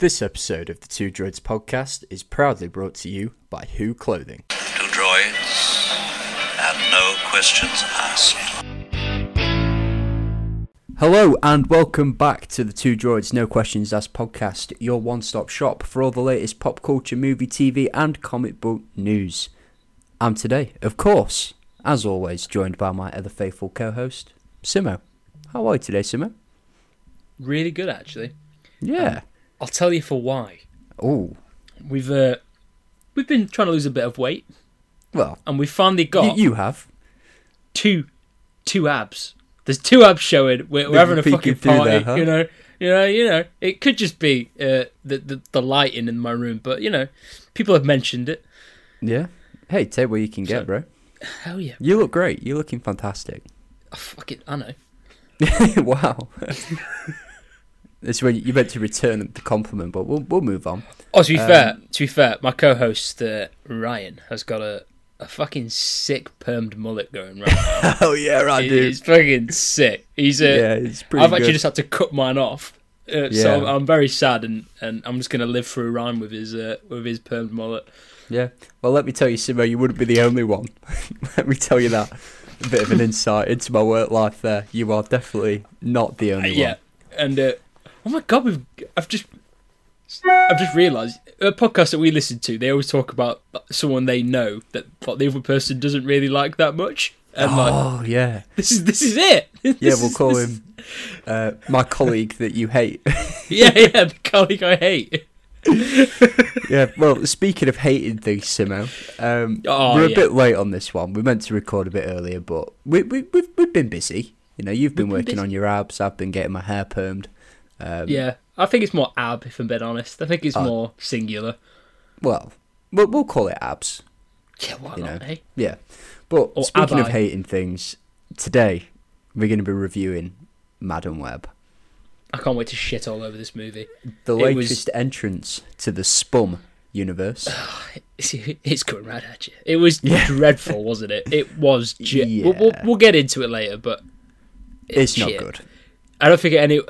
This episode of the Two Droids podcast is proudly brought to you by Who Clothing. Two droids and no questions asked. Hello and welcome back to the Two Droids No Questions Asked podcast, your one stop shop for all the latest pop culture, movie, TV, and comic book news. I'm today, of course, as always, joined by my other faithful co host, Simo. How are you today, Simo? Really good, actually. Yeah. Um, I'll tell you for why. oh, We've uh, we've been trying to lose a bit of weight, well, and we finally got you, you have. two two abs. There's two abs showing. We're, we're having a fucking party. there, huh? You know, you know, you know. It could just be uh, the, the the lighting in my room, but you know, people have mentioned it. Yeah. Hey, take what you can get, So- bro. Hell yeah! You look great. You're looking fantastic. Oh, fuck it, I know. wow. It's when you meant to return the compliment, but we'll we'll move on. Oh, to be Um, fair, to be fair, my co-host uh, Ryan has got a a fucking sick permed mullet going right now. Oh yeah, right, It- It's fucking sick. He's uh, Yeah, it's pretty I've good. actually just had to cut mine off, uh, Yeah. so I'm, I'm very sad, and, and I'm just gonna live through Ryan with his uh, with his permed mullet. Yeah. Well, let me tell you, Simo, you wouldn't be the only one. let me tell you that. A bit of an insight into my work life there. You are definitely not the Uh, only yeah, and uh, oh my god, we've I've just I've just realised a podcast that we listen to. They always talk about someone they know that the other person doesn't really like that much, and one. like Oh yeah. this is this is it. Yeah, we'll is- call him uh, my colleague that you hate. Yeah, yeah, the colleague I hate. yeah. Well, speaking of hating things, Simo, um, Oh, we're a yeah. bit late on this one. We meant to record a bit earlier, but we we we've, we've been busy. You know, you've been been working busy. on your abs. I've been getting my hair permed. Um, Yeah, I think it's more ab, if I'm being honest. I think it's Oh. more singular. Well, we'll we'll call it abs. Yeah, why You not? know. eh? Yeah. But Or speaking of hating things, today we're going to be reviewing Madam Web, I can't wait to shit all over this movie. the It was- latest entrance to the SPUMM universe. It's, it's going right at you. It was Yeah. dreadful, wasn't it? It was. Ge- we'll, we'll, Yeah. we'll get into it later, but it's not good. I don't think any.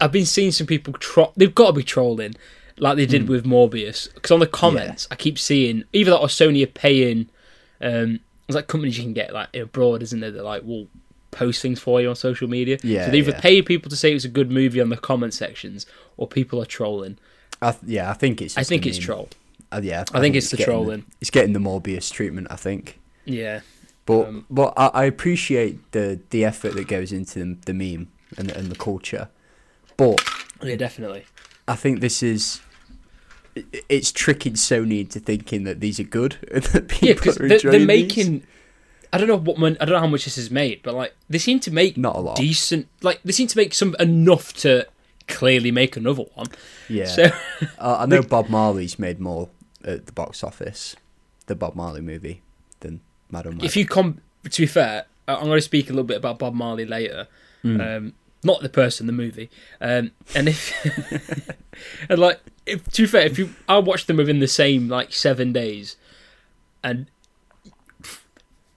I, I've been seeing some people. Tro- they've got to be trolling, like they did with Morbius. Because on the comments, I keep seeing either that or Sony are paying. Um, there's like companies you can get like abroad, isn't there? That like will post things for you on social media. Yeah, So they either yeah. pay people to say it's a good movie on the comment sections, or people are trolling. I th- yeah, I think it's. I think it's meme. troll. Uh, yeah, I think it's the getting trolling. it's getting the Morbius treatment, I think. Yeah. But Um, but I, I appreciate the the effort that goes into the, the meme and and the culture. But Yeah, definitely. I think this is it's tricking Sony into thinking that these are good and that people Yeah, because are they're, enjoying they're making. I don't know what mon- I don't know how much this is made, but like they seem to make Not a lot. decent. Like they seem to make some enough to clearly make another one. Yeah, So uh, I know Bob Marley's made more at the box office, the Bob Marley movie, than Madam if you come, to be fair, I'm going to speak a little bit about Bob Marley later. Hmm. Um, not the person, the movie. Um, and if and like, if to be fair, if you I watched them within the same like seven days, and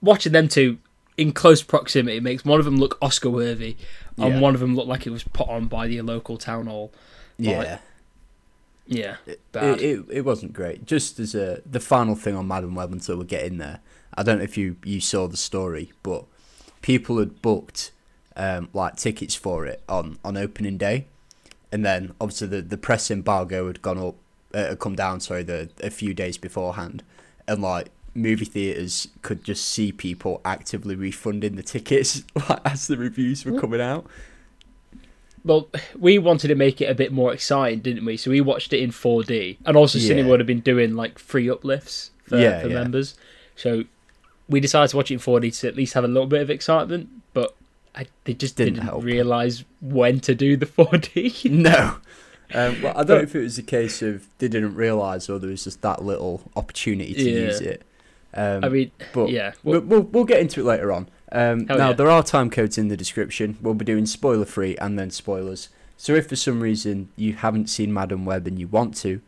watching them two in close proximity makes one of them look Oscar worthy, and Yeah. one of them look like it was put on by the local town hall. yeah, Yeah, it, bad. it it wasn't great. Just as a the final thing on Madam Web until we get in there. I don't know if you you saw the story, but people had booked um, like tickets for it on on opening day, and then obviously the the press embargo had gone up, uh, had come down. Sorry, the a few days beforehand, and like movie theaters could just see people actively refunding the tickets like, as the reviews were coming out. Well, we wanted to make it a bit more exciting, didn't we? So we watched it in 4D, and also Yeah. Cinema would have been doing like free uplifts for, Yeah, for yeah. members. So we decided to watch it in 4D to at least have a little bit of excitement, I, they just Didn't didn't, realize when to do the 4D. No. Um, well, I don't know if it was a case of they didn't realise or there was just that little opportunity to Yeah. use it. Um, I mean, but yeah, we'll, well, we'll, we'll get into it later on. Um, now, yeah. there are time codes in the description. We'll be doing spoiler free and then spoilers. So if for some reason you haven't seen Madam Web and you want to,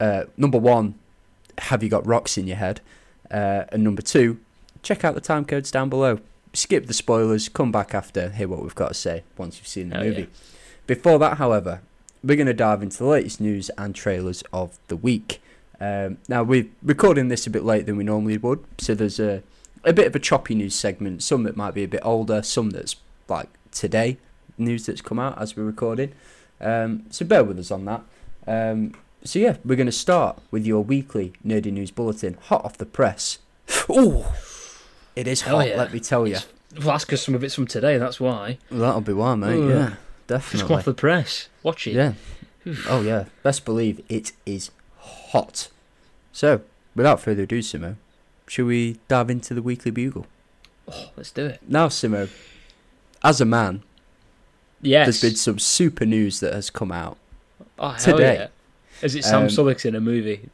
uh, number one, have you got rocks in your head? Uh, and number two, check out the time codes down below. Skip the spoilers, come back after, hear what we've got to say once you've seen the movie. yeah. Before that, however, we're going to dive into the latest news and trailers of the week. Um, now we're recording this a bit later than we normally would, so there's a a bit of a choppy news segment. Some that might be a bit older, some that's like today news that's come out as we're recording. Um, so bear with us on that. Um, so yeah, we're going to start with your weekly nerdy news bulletin, hot off the press. Oh, it is hot. yeah. Let me tell you. Well, that's because some of it's from today. That's why. That'll be why, mate. Ugh. Yeah, Just come definitely. off the press. Watch it. Yeah. Oh yeah. Best believe it is hot. So, without further ado, Simo, should we dive into the weekly bugle? Oh, let's do it. Now, Simo, as a man, Yes. there's been some super news that has come out. oh, today. Yeah. Is it Sam Um, in a movie?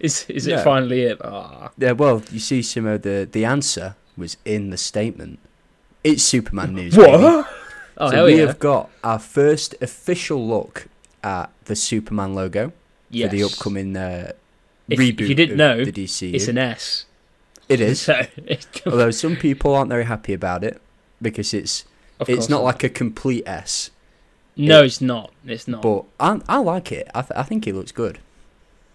Is is it finally it? Ah. Yeah, well, you see, Simo, the the answer was in the statement. It's Superman news. What? baby. Oh so we yeah! have got our first official look at the Superman logo yes. for the upcoming uh, If- if reboot you didn't know, the DCU. It's an S. it is. So, Although some people aren't very happy about it because it's of it's course not like a complete S. No, it- it's not. It's not. But I I like it. I th- I think it looks good.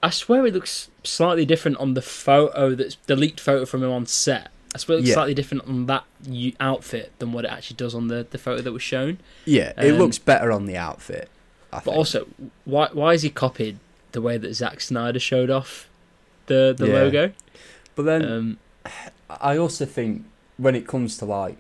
I swear it looks slightly different on the photo that's the leaked photo from him on set. I swear it looks Yeah. slightly different on that outfit than what it actually does on the, the photo that was shown. Yeah, it Um, looks better on the outfit. I But think. also, why why is he copied the way that Zack Snyder showed off the the Yeah. logo? but then Um, I also think when it comes to like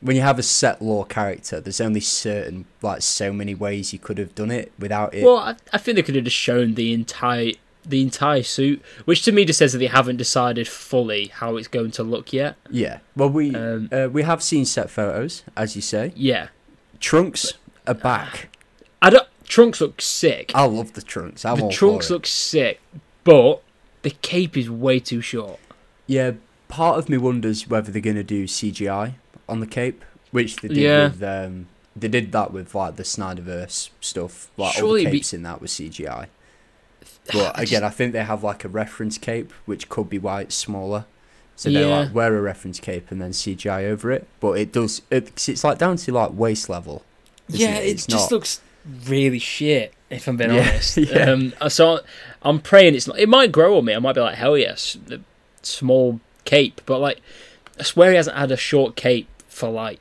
when you have a set law character, there's only certain like so many ways you could have done it without it. well, I, I think they could have just shown the entire the entire suit, which to me just says that they haven't decided fully how it's going to look yet. yeah. Well, we Um, uh, we have seen set photos, as you say. Yeah, Trunks are back. I don't. Trunks look sick. I love the trunks. I'm the trunks look sick, but the cape is way too short. Yeah, part of me wonders whether they're gonna do CGI on the cape, which they did Yeah. with um, they did that with like the Snyderverse stuff. Like all Surely the be- in that was CGI. But again, I think they have like a reference cape, which could be why it's smaller. So they Yeah. like wear a reference cape and then CGI over it. But it does it, it's like down to like waist level. yeah, it? it, just not- looks really shit. If I'm being Yeah, honest, yeah. um, so I'm praying it's not. It might grow on me. I might be like, hell yes, the small cape. But like, I swear he hasn't had a short cape for like,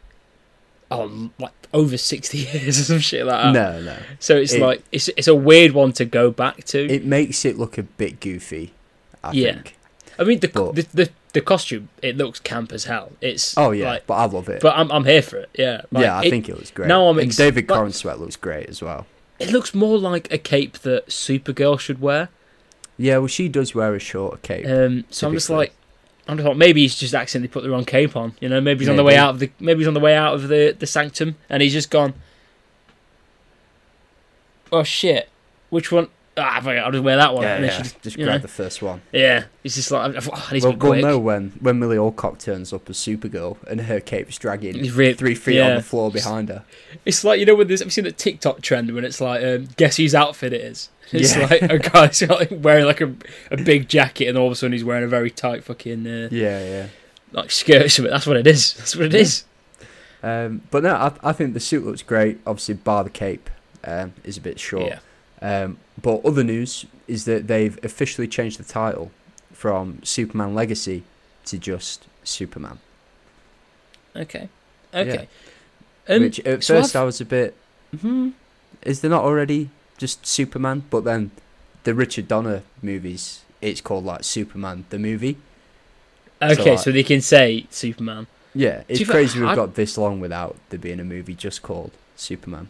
oh, like over sixty years or some shit like that. No, no. So it's It- like it's it's a weird one to go back to. It makes it look a bit goofy. I Yeah. think. I mean, the, but- the the the costume it looks camp as hell. It's Oh yeah, like, but I love it. but I'm I'm here for it. Yeah, Like, yeah, I it- think it looks great. now I'm and ex- David Corenswet looks great as well. it looks more like a cape that Supergirl should wear. Yeah, well, she does wear a short cape. Um, so I'm just like, I'm just like, maybe he's just accidentally put the wrong cape on. You know, maybe he's on the way out of the, maybe he's on the way out of the the sanctum, and he's just gone. Oh shit! Which one? Ah, it, I'll just wear that one. yeah, and yeah. Just, just, grab know. the first one. Yeah, he's just like, oh, I need Well, to be we'll quick. know when when Millie Alcock turns up as Supergirl and her cape's dragging re- three feet on the floor behind her. It's like you know when there's have you seen the TikTok trend when it's like um, guess whose outfit it is. It's Yeah. like a guy's like wearing like a, a big jacket and all of a sudden he's wearing a very tight fucking uh, Yeah, yeah. like skirt. That's what it is. That's what it is. Um, but no, I, I think the suit looks great. Obviously, bar the cape um, is a bit short. Yeah. Um, but other news is that they've officially changed the title from Superman Legacy to just Superman. Okay. Okay. Um, which at so 1st I've- I was a bit, hmm, is there not already just Superman? But then the Richard Donner movies, it's called like Superman the movie. Okay, like- so they can say Superman. Yeah, it's crazy we've I- got this long without there being a movie just called Superman.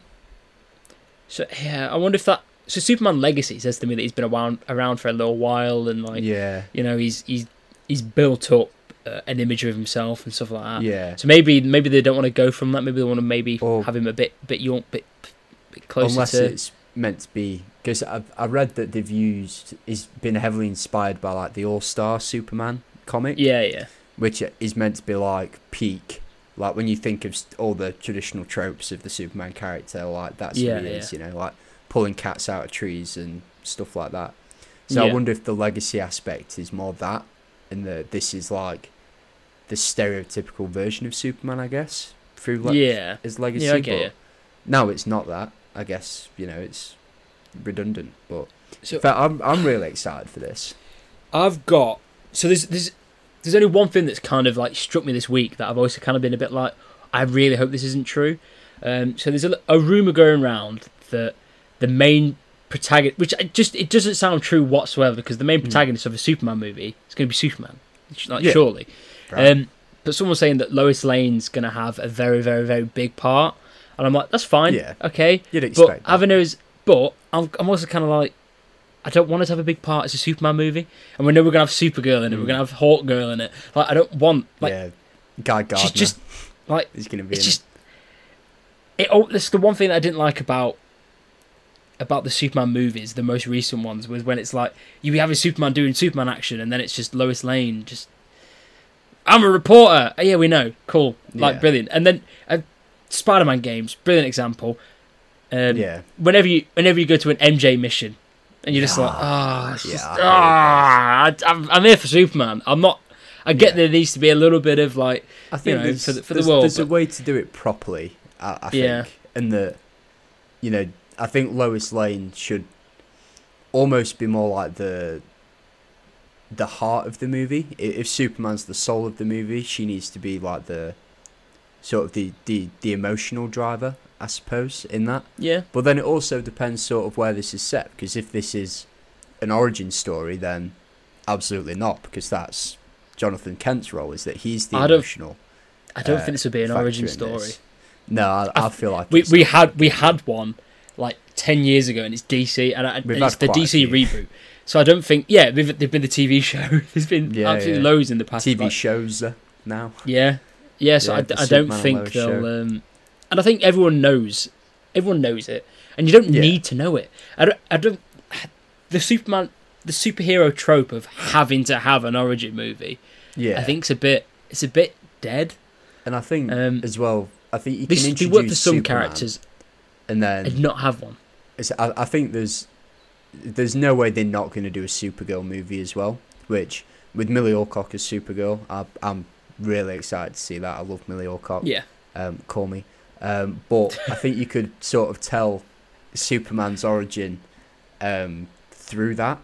So yeah, I wonder if that. So Superman Legacy says to me that he's been around around for a little while, and like yeah, you know he's he's he's built up uh, an image of himself and stuff like that. yeah. So maybe maybe they don't want to go from that. Maybe they want to maybe Or- have him a bit bit young, bit bit closer Unless to. it's meant to be, because I I read that they've used is been heavily inspired by like the All Star Superman comic. Yeah, yeah, which is meant to be like peak. Like when you think of all the traditional tropes of the Superman character, like that's Yeah, what he is, you know, like pulling cats out of trees and stuff like that. So Yeah. I wonder if the legacy aspect is more that, and that this is like the stereotypical version of Superman, I guess, through le- yeah. his legacy. Yeah, get but now it's not that. I guess you know it's redundant. But So in fact, I'm I'm really excited for this. I've got so there's there's there's only one thing that's kind of like struck me this week that I've also kind of been a bit like I really hope this isn't true. Um, so there's a, a rumor going around that the main protagonist, which I just it doesn't sound true whatsoever, because the main protagonist of a Superman movie is going to be Superman, like Yeah. surely. Right. Um, but someone's saying that Lois Lane's going to have a very very very big part, and I'm like that's fine, Yeah. okay. You'd But expect. that. having those, but I'm, I'm also kind of like, I don't want to have a big part. It's a Superman movie, and we know we're gonna have Supergirl in it. We're gonna have Hawk Girl in it. Like I don't want like yeah, Guy Gardner. she's just like is going to be. it's just it. Oh, that's the one thing that I didn't like about about the Superman movies, the most recent ones, was when it's like you have a Superman doing Superman action, and then it's just Lois Lane just. I'm a reporter. Oh, yeah, we know. Cool. Like Yeah. brilliant. And then uh, Spider-Man games, brilliant example. Um, yeah, whenever you whenever you go to an MJ mission and you're just like, ah, it's Yeah, just- I hate ah, I- I'm, I'm here for Superman. I'm not. I get Yeah. there needs to be a little bit of like, I think know, there's, for the- for the there's, world, there's a way to do it properly. I, I think, and that you know, I think Lois Lane should almost be more like the the heart of the movie. If Superman's the soul of the movie, she needs to be like the sort of the the, the emotional driver, I suppose, in that. yeah, But then it also depends sort of where this is set because if this is an origin story, then absolutely not because that's Jonathan Kent's role is that he's the I don't- emotional. I don't uh, think this would be an origin story. this. No, I, I feel like We we had we had one like ten years ago, and it's DC, and, I, it's the DC reboot. So I don't think yeah, they've, they've been the TV show. There's been Yeah, absolutely yeah. loads in the past. TV like- shows uh, now. Yeah, yeah. So Yeah, I, I don't think they'll. Um, and I think everyone knows. Everyone knows it, and you don't need to know it. I don't. I don't. The Superman, the superhero trope of having to have an origin movie, Yeah, I think it's a bit. It's a bit dead. and I think Um, as well. I think you They, can they introduce work for some Superman characters and then and not have one. it's, I, I think there's there's no way they're not going to do a Supergirl movie as well. Which with Millie Alcock as Supergirl, I, I'm really excited to see that. I love Millie Alcock. Yeah, um, call me. Um, but I think you could sort of tell Superman's origin um, through that,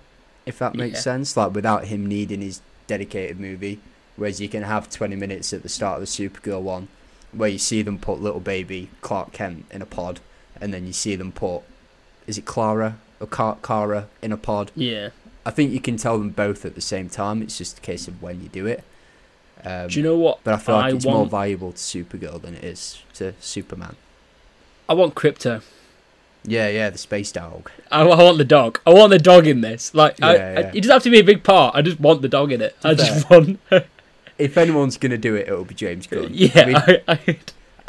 if that makes Yeah. sense. Like without him needing his dedicated movie, whereas you can have 20 minutes at the start of the Supergirl one, where you see them put little baby Clark Kent in a pod, and then you see them put, is it Clara or Car- Kara in a pod? yeah. I think you can tell them both at the same time. It's just a case of when you do it. Um, Do you know what? but I feel like I it's more valuable to Supergirl than it is to Superman. I want Krypto. Yeah, yeah, the space dog. I, I want the dog. I want the dog in this. Like, I, Yeah, I, it doesn't have to be a big part. I just want the dog in it. I just want. If anyone's gonna do it, it'll be James Gunn. yeah, I, mean,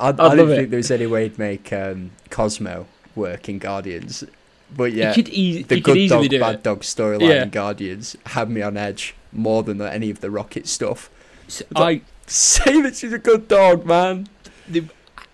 I, I, I, I, I'd didn't love think there was any way to make um, Cosmo work in Guardians, but yeah, e- the good dog, do bad it. dog storyline Yeah. in Guardians had me on edge more than any of the Rocket stuff. So I, Say that she's a good dog, man.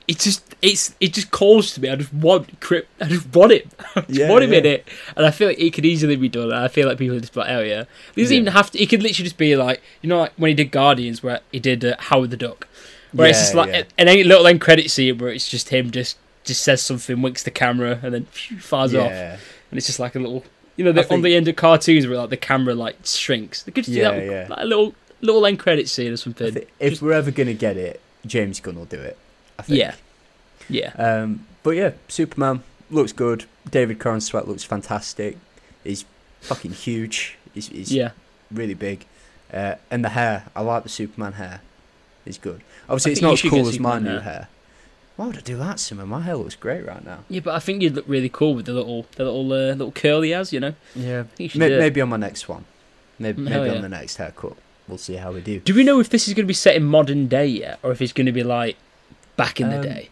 it just, it's, it just calls to me. I just want Crypt. I just want it. I just Yeah, want him yeah. in it, and I feel like it could easily be done. I feel like people are just like, oh yeah. He doesn't Yeah. even have to. He could literally just be like, you know, like when he did Guardians, where he did uh, Howard the Duck, where it's just like yeah. an, an little end credit scene where it's just him just just says something, winks the camera, and then phew, fires off. Yeah, and it's just like a little, you know, the, think- on the end of cartoons where like the camera like shrinks. They could just Yeah, do that, yeah. like a little little end credit scene or something. thi- if Just- we're ever gonna get it, James Gunn will do it. I think. yeah, yeah, Um, but yeah, Superman looks good. David Corenswet looks fantastic. He's fucking huge. He's, he's yeah. really big. Uh, and the hair, I like the Superman hair. It's good. Obviously, I it's not as cool as my new hair. hair. Why would I do that, Simon? My hair looks great right now. Yeah, but I think you'd look really cool with the little the little uh, little curl he has. You know, Yeah. You May- maybe on my next one. Maybe, Mm, maybe yeah. on the next haircut. We'll see how we do. Do we know if this is going to be set in modern day yet, or if it's going to be like back in the Um, day?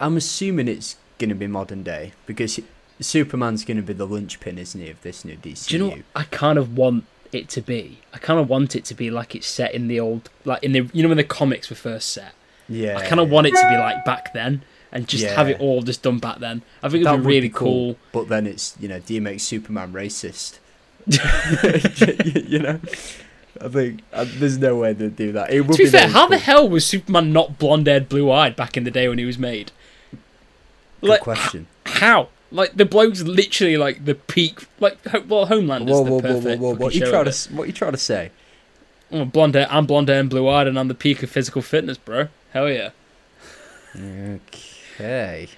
I'm assuming it's going to be modern day because Superman's going to be the linchpin, isn't he, of this new DCU? Do you know? I kind of want it to be. I kind of want it to be like it's set in the old, like in the you know when the comics were first set. Yeah. I kind of want it to be like back then, and just have it all just done back then. I think That it'd be really cool. But then it's, you know, do you make Superman racist? you know? I think uh, there's no way they'd do that. It would To be be fair, how the hell was Superman not blonde-haired, blue-eyed back in the day when he was made? Good Like, question. how? Like the bloke's literally like the peak. Like well, Homeland Whoa, is the whoa, whoa, perfect. whoa, whoa! What you trying to what you trying to say? Oh, blonde hair. I'm blonde hair and blue eyed, and I'm the peak of physical fitness, bro. Hell yeah. Okay.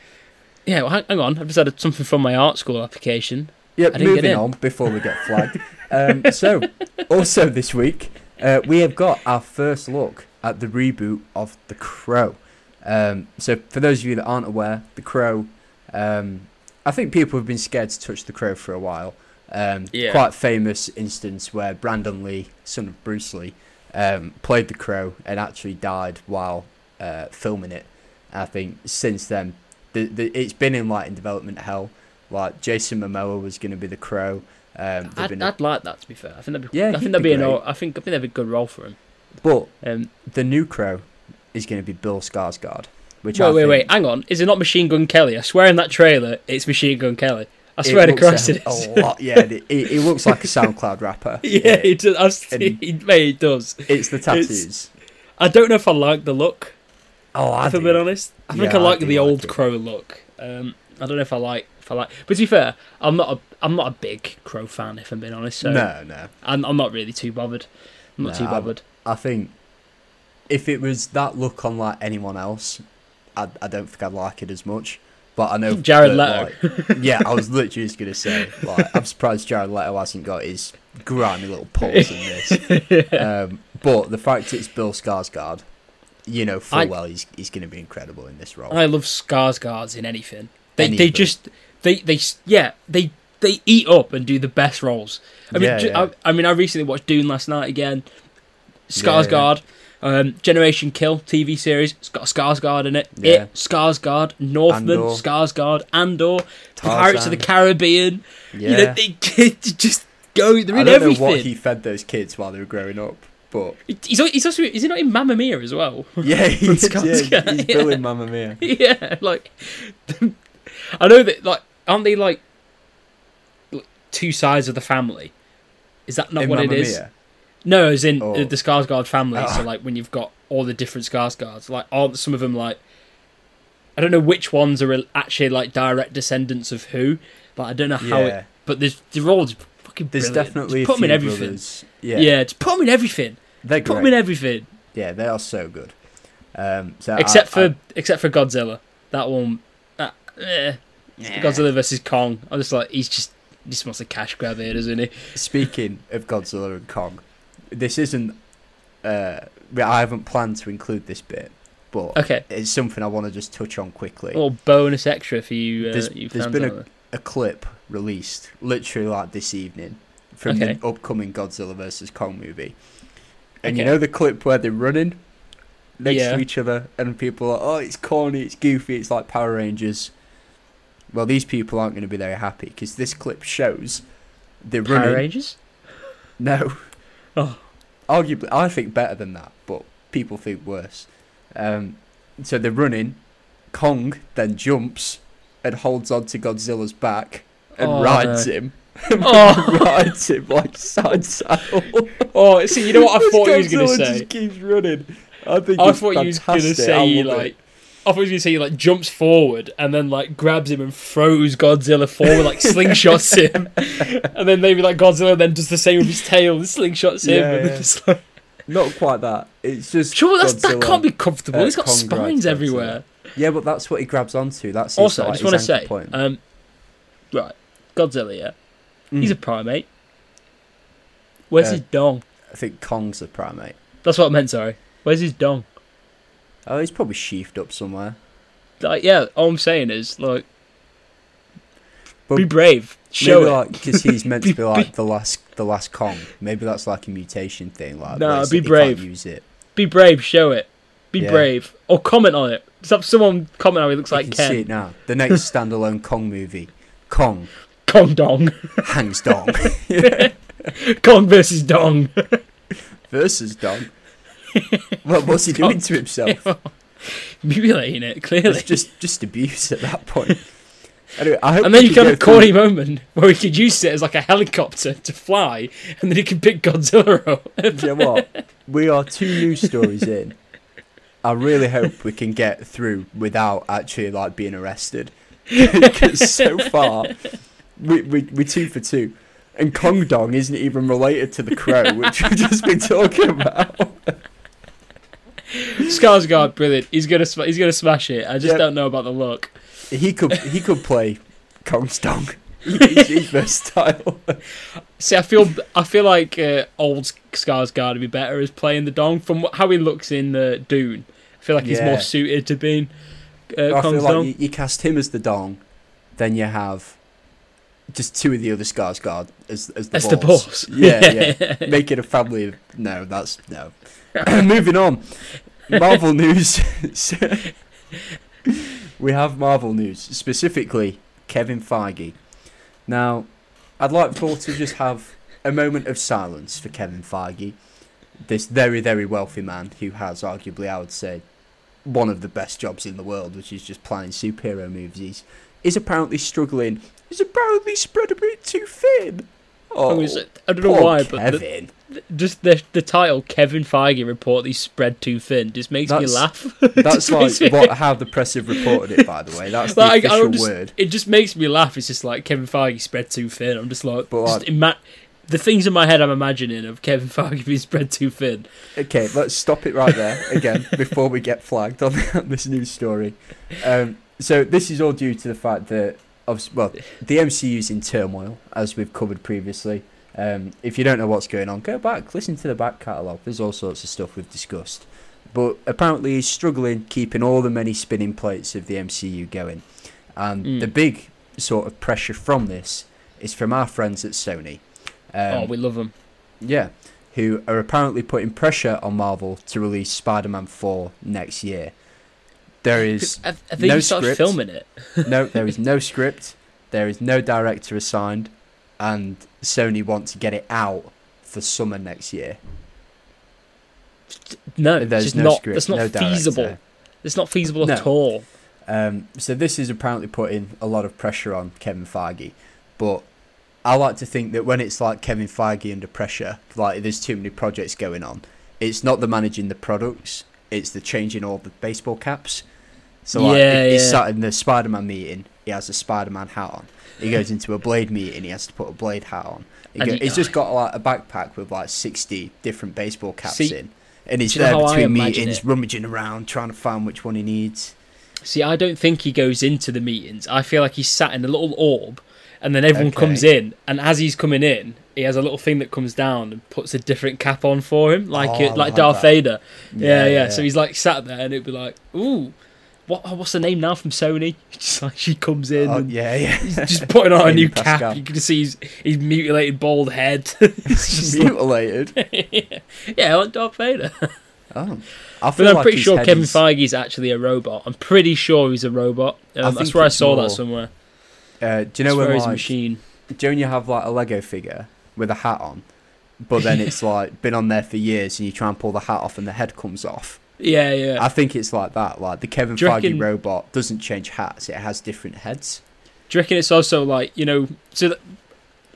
Yeah, well, hang, hang on. I've just had something from my art school application. Yep. I didn't get Moving on before we get flagged. um, so, also this week, uh, we have got our first look at the reboot of The Crow. Um, so, for those of you that aren't aware, The Crow. Um, I think people have been scared to touch The Crow for a while. Um, Yeah. Quite famous instance where Brandon Lee, son of Bruce Lee, um, played The Crow and actually died while uh, filming it. I think since then, the, the, it's been in like in development hell. Like Jason Momoa was going to be the Crow. Um, I'd, been I'd like that to be fair. I think that'd be. Yeah, I think that'd be be, an. I think I think that'd be a good role for him. but Um, the new Crow is going to be Bill Skarsgård. Which wait, I wait, think wait. Hang on. Is it not Machine Gun Kelly? I swear in that trailer, it's Machine Gun Kelly. I swear to Christ, it is. a lot. Yeah, it, it, it looks like a SoundCloud rapper. yeah, it does. I've And- seen, mate, it does. it's the tattoos. I don't know if I like the look. oh, I if I'm being honest, I think Yeah, I I like do the old it. Crow look. Um, I don't know if I like if I like. But to be fair, I'm not a I'm not a big Crow fan. If I'm being honest, so No, no. I'm, I'm not really too bothered. I'm not No, too bothered. I think if it was that look on like anyone else, I, I don't think I'd like it as much. But I know Jared that, Leto. like- yeah, I was literally just gonna say, like, I'm surprised Jared Leto hasn't got his grimy little paws in this. Um, but the fact it's Bill Skarsgård, you know full I- well he's he's gonna be incredible in this role. I love Skarsgårds in anything. They they just they they yeah they they eat up and do the best roles. I mean, Yeah, yeah. I, I mean, I recently watched Dune last night again. Skarsgård, um, Generation Kill TV series. It's got Skarsgård in it. Yeah. It Skarsgård, Northman, Andor. Skarsgård, Andor, Pirates of the Caribbean. yeah. You know, they, they just go. They're I in don't everything. know what he fed those kids while they were growing up, but He's he's also is he not in Mamma Mia as well? yeah, he is, yeah, he's Bill yeah. in Mamma Mia. yeah, like I know that like aren't they like like, two sides of the family? Is that not in what Mamma it is? Mia. No, as in Oh. uh, the Skarsgård family. Ah. So like when you've got all the different Skarsgårds, like all some of them like I don't know which ones are actually like direct descendants of who. but I don't know how Yeah. it, but there's they're all just fucking. There's brilliant. definitely just put them in everything. brothers. Yeah, Yeah. just put them in everything. they're Put them in everything. Yeah, they are so good. Um, so except I- for I- except for Godzilla. That one, that, eh. Godzilla versus Kong. I'm just like he's just he just wants a cash grab here, doesn't he? speaking of Godzilla and Kong, this isn't. Uh, I haven't planned to include this bit, but Okay. it's something I want to just touch on quickly. A little bonus extra for you. Uh, There's- there's been there. a clip released literally like this evening from Okay. the upcoming Godzilla versus Kong movie. And you know the clip where they're running next Yeah. to each other and people are, oh, it's corny, it's goofy, it's like Power Rangers. Well, these people aren't going to be very happy because this clip shows they're Power running. Rangers. No. Oh. Arguably, I think better than that, but people think worse. Um, so they're running. Kong then jumps and holds onto Godzilla's back and Oh, rides no. him. Oh. rides him like side saddle. Oh, see, you know what I thought he was going to say. just keeps running. I think I thought you was going to say like. I thought he going to say he like jumps forward and then like grabs him and throws Godzilla forward, like slingshots him, and then maybe like Godzilla then does the same with his tail and slingshots him. Yeah, and yeah. it's like, Not quite that. It's just sure, that's, that can't be comfortable. uh, He's got Kong spines everywhere. Yeah, but that's what he grabs onto. That's his, Also, I just want to say, point. um, right, Godzilla, yeah, he's a Mm. primate. Where's Uh, his dong? I think Kong's a primate. That's what I meant. Sorry. Where's his dong? Oh, he's probably sheathed up somewhere. Like, yeah, all I'm saying is like, But be brave, show maybe it. like because he's meant to Be- be like the last the last Kong. Maybe that's like a mutation thing. Like Nah, be brave. Use it. Be brave, show it. Be Yeah. brave, or comment on it. Someone comment how he looks You like can see it now. The next standalone Kong movie, Kong Kong dong, hangs dong Kong versus dong. versus dong. Well, was he doing to himself? Mutilating it clearly. It's just just abuse at that point. Anyway, I hope and then you have a corny moment where he could use it as like a helicopter to fly, and then he can pick Godzilla up. You know what? We are two news stories in. I really hope we can get through without actually like being arrested. because so far we, we, we're two for two. And Kong Dong isn't even related to the crow, which we've just been talking about. Skarsgård, brilliant. He's gonna sm- he's gonna smash it. I just Yeah. don't know about the look. He could he could play Kong's Dong. He's, versatile. See, I feel I feel like uh, old Skarsgård would be better as playing the Dong from how he looks in uh, Dune. I feel like he's Yeah. more suited to being uh, I feel Kong's like Dong. you, you cast him as the Dong, then you have just two of the other Skarsgård as as the As the boss. boss. Yeah, yeah. Make it a family. Of, no, that's no. Moving on. Marvel news. we have Marvel news, specifically Kevin Feige. Now, I'd like for to just have a moment of silence for Kevin Feige, this very, very wealthy man who has arguably, I would say, one of the best jobs in the world, which is just planning superhero movies. He's, is apparently struggling. He's apparently spread a bit too thin. Oh, I was- I don't know why, but the, just the the title Kevin Feige reportedly spread too thin just makes me laugh. That's like me- what how the press have reported it. By the way, that's the Like, I official just- word. It just makes me laugh. It's just like Kevin Feige spread too thin. I'm just like, But just ima- the things in my head I'm imagining of Kevin Feige being spread too thin. Okay, let's stop it right there again before we get flagged on this news story. Um, so this is all due to the fact that, obvi- well, the MCU's in turmoil, as we've covered previously. Um, if you don't know what's going on, go back, listen to the back catalogue. There's all sorts of stuff we've discussed. But apparently he's struggling keeping all the many spinning plates of the MCU going. And Mm. the big sort of pressure from this is from our friends at Sony. Um, oh, we love them. yeah, who are apparently putting pressure on Marvel to release Spider-Man 4 next year. There is have no script. filming it? no, there is no script, there is no director assigned, and Sony want to get it out for summer next year. No, There's no not. script, That's not no feasible. director. It's not feasible at all. Um, so this is apparently putting a lot of pressure on Kevin Feige, but I like to think that when it's like Kevin Feige under pressure, like there's too many projects going on, it's not the managing the products, it's the changing all the baseball caps. So like, Yeah, he's yeah. sat in the Spider-Man meeting, he has a Spider-Man hat on. He goes into a Blade meeting, he has to put a Blade hat on. He go, he- he's just got like a backpack with like sixty different baseball caps See, in, and he's do you know there between meetings, rummaging around, trying to find which one he needs. See, I don't think he goes into the meetings. I feel like he's sat in a little orb, and then everyone Okay. comes in, and as he's coming in, he has a little thing that comes down and puts a different cap on for him, like Oh, it, like like Darth that. Vader. Yeah, yeah, yeah. So he's like sat there, and it'd be like, ooh. What, what's the name now from Sony? Just like she comes in Oh, and yeah, yeah. he's just putting on a new Pascal. cap. You can see his, his mutilated bald head. mutilated. yeah, like Darth Vader. Oh, I But I'm like pretty sure Kevin is- Feige is actually a robot. I'm pretty sure he's a robot. Um, that's where I saw more- that somewhere. Uh, do you know where he's a machine. do you know you have like a Lego figure with a hat on, but then it's like been on there for years, and you try and pull the hat off, and the head comes off. Yeah, yeah. I think it's like that. Like the Kevin Do Feige reckon- robot doesn't change hats; it has different heads. Do you reckon it's also like you know? So that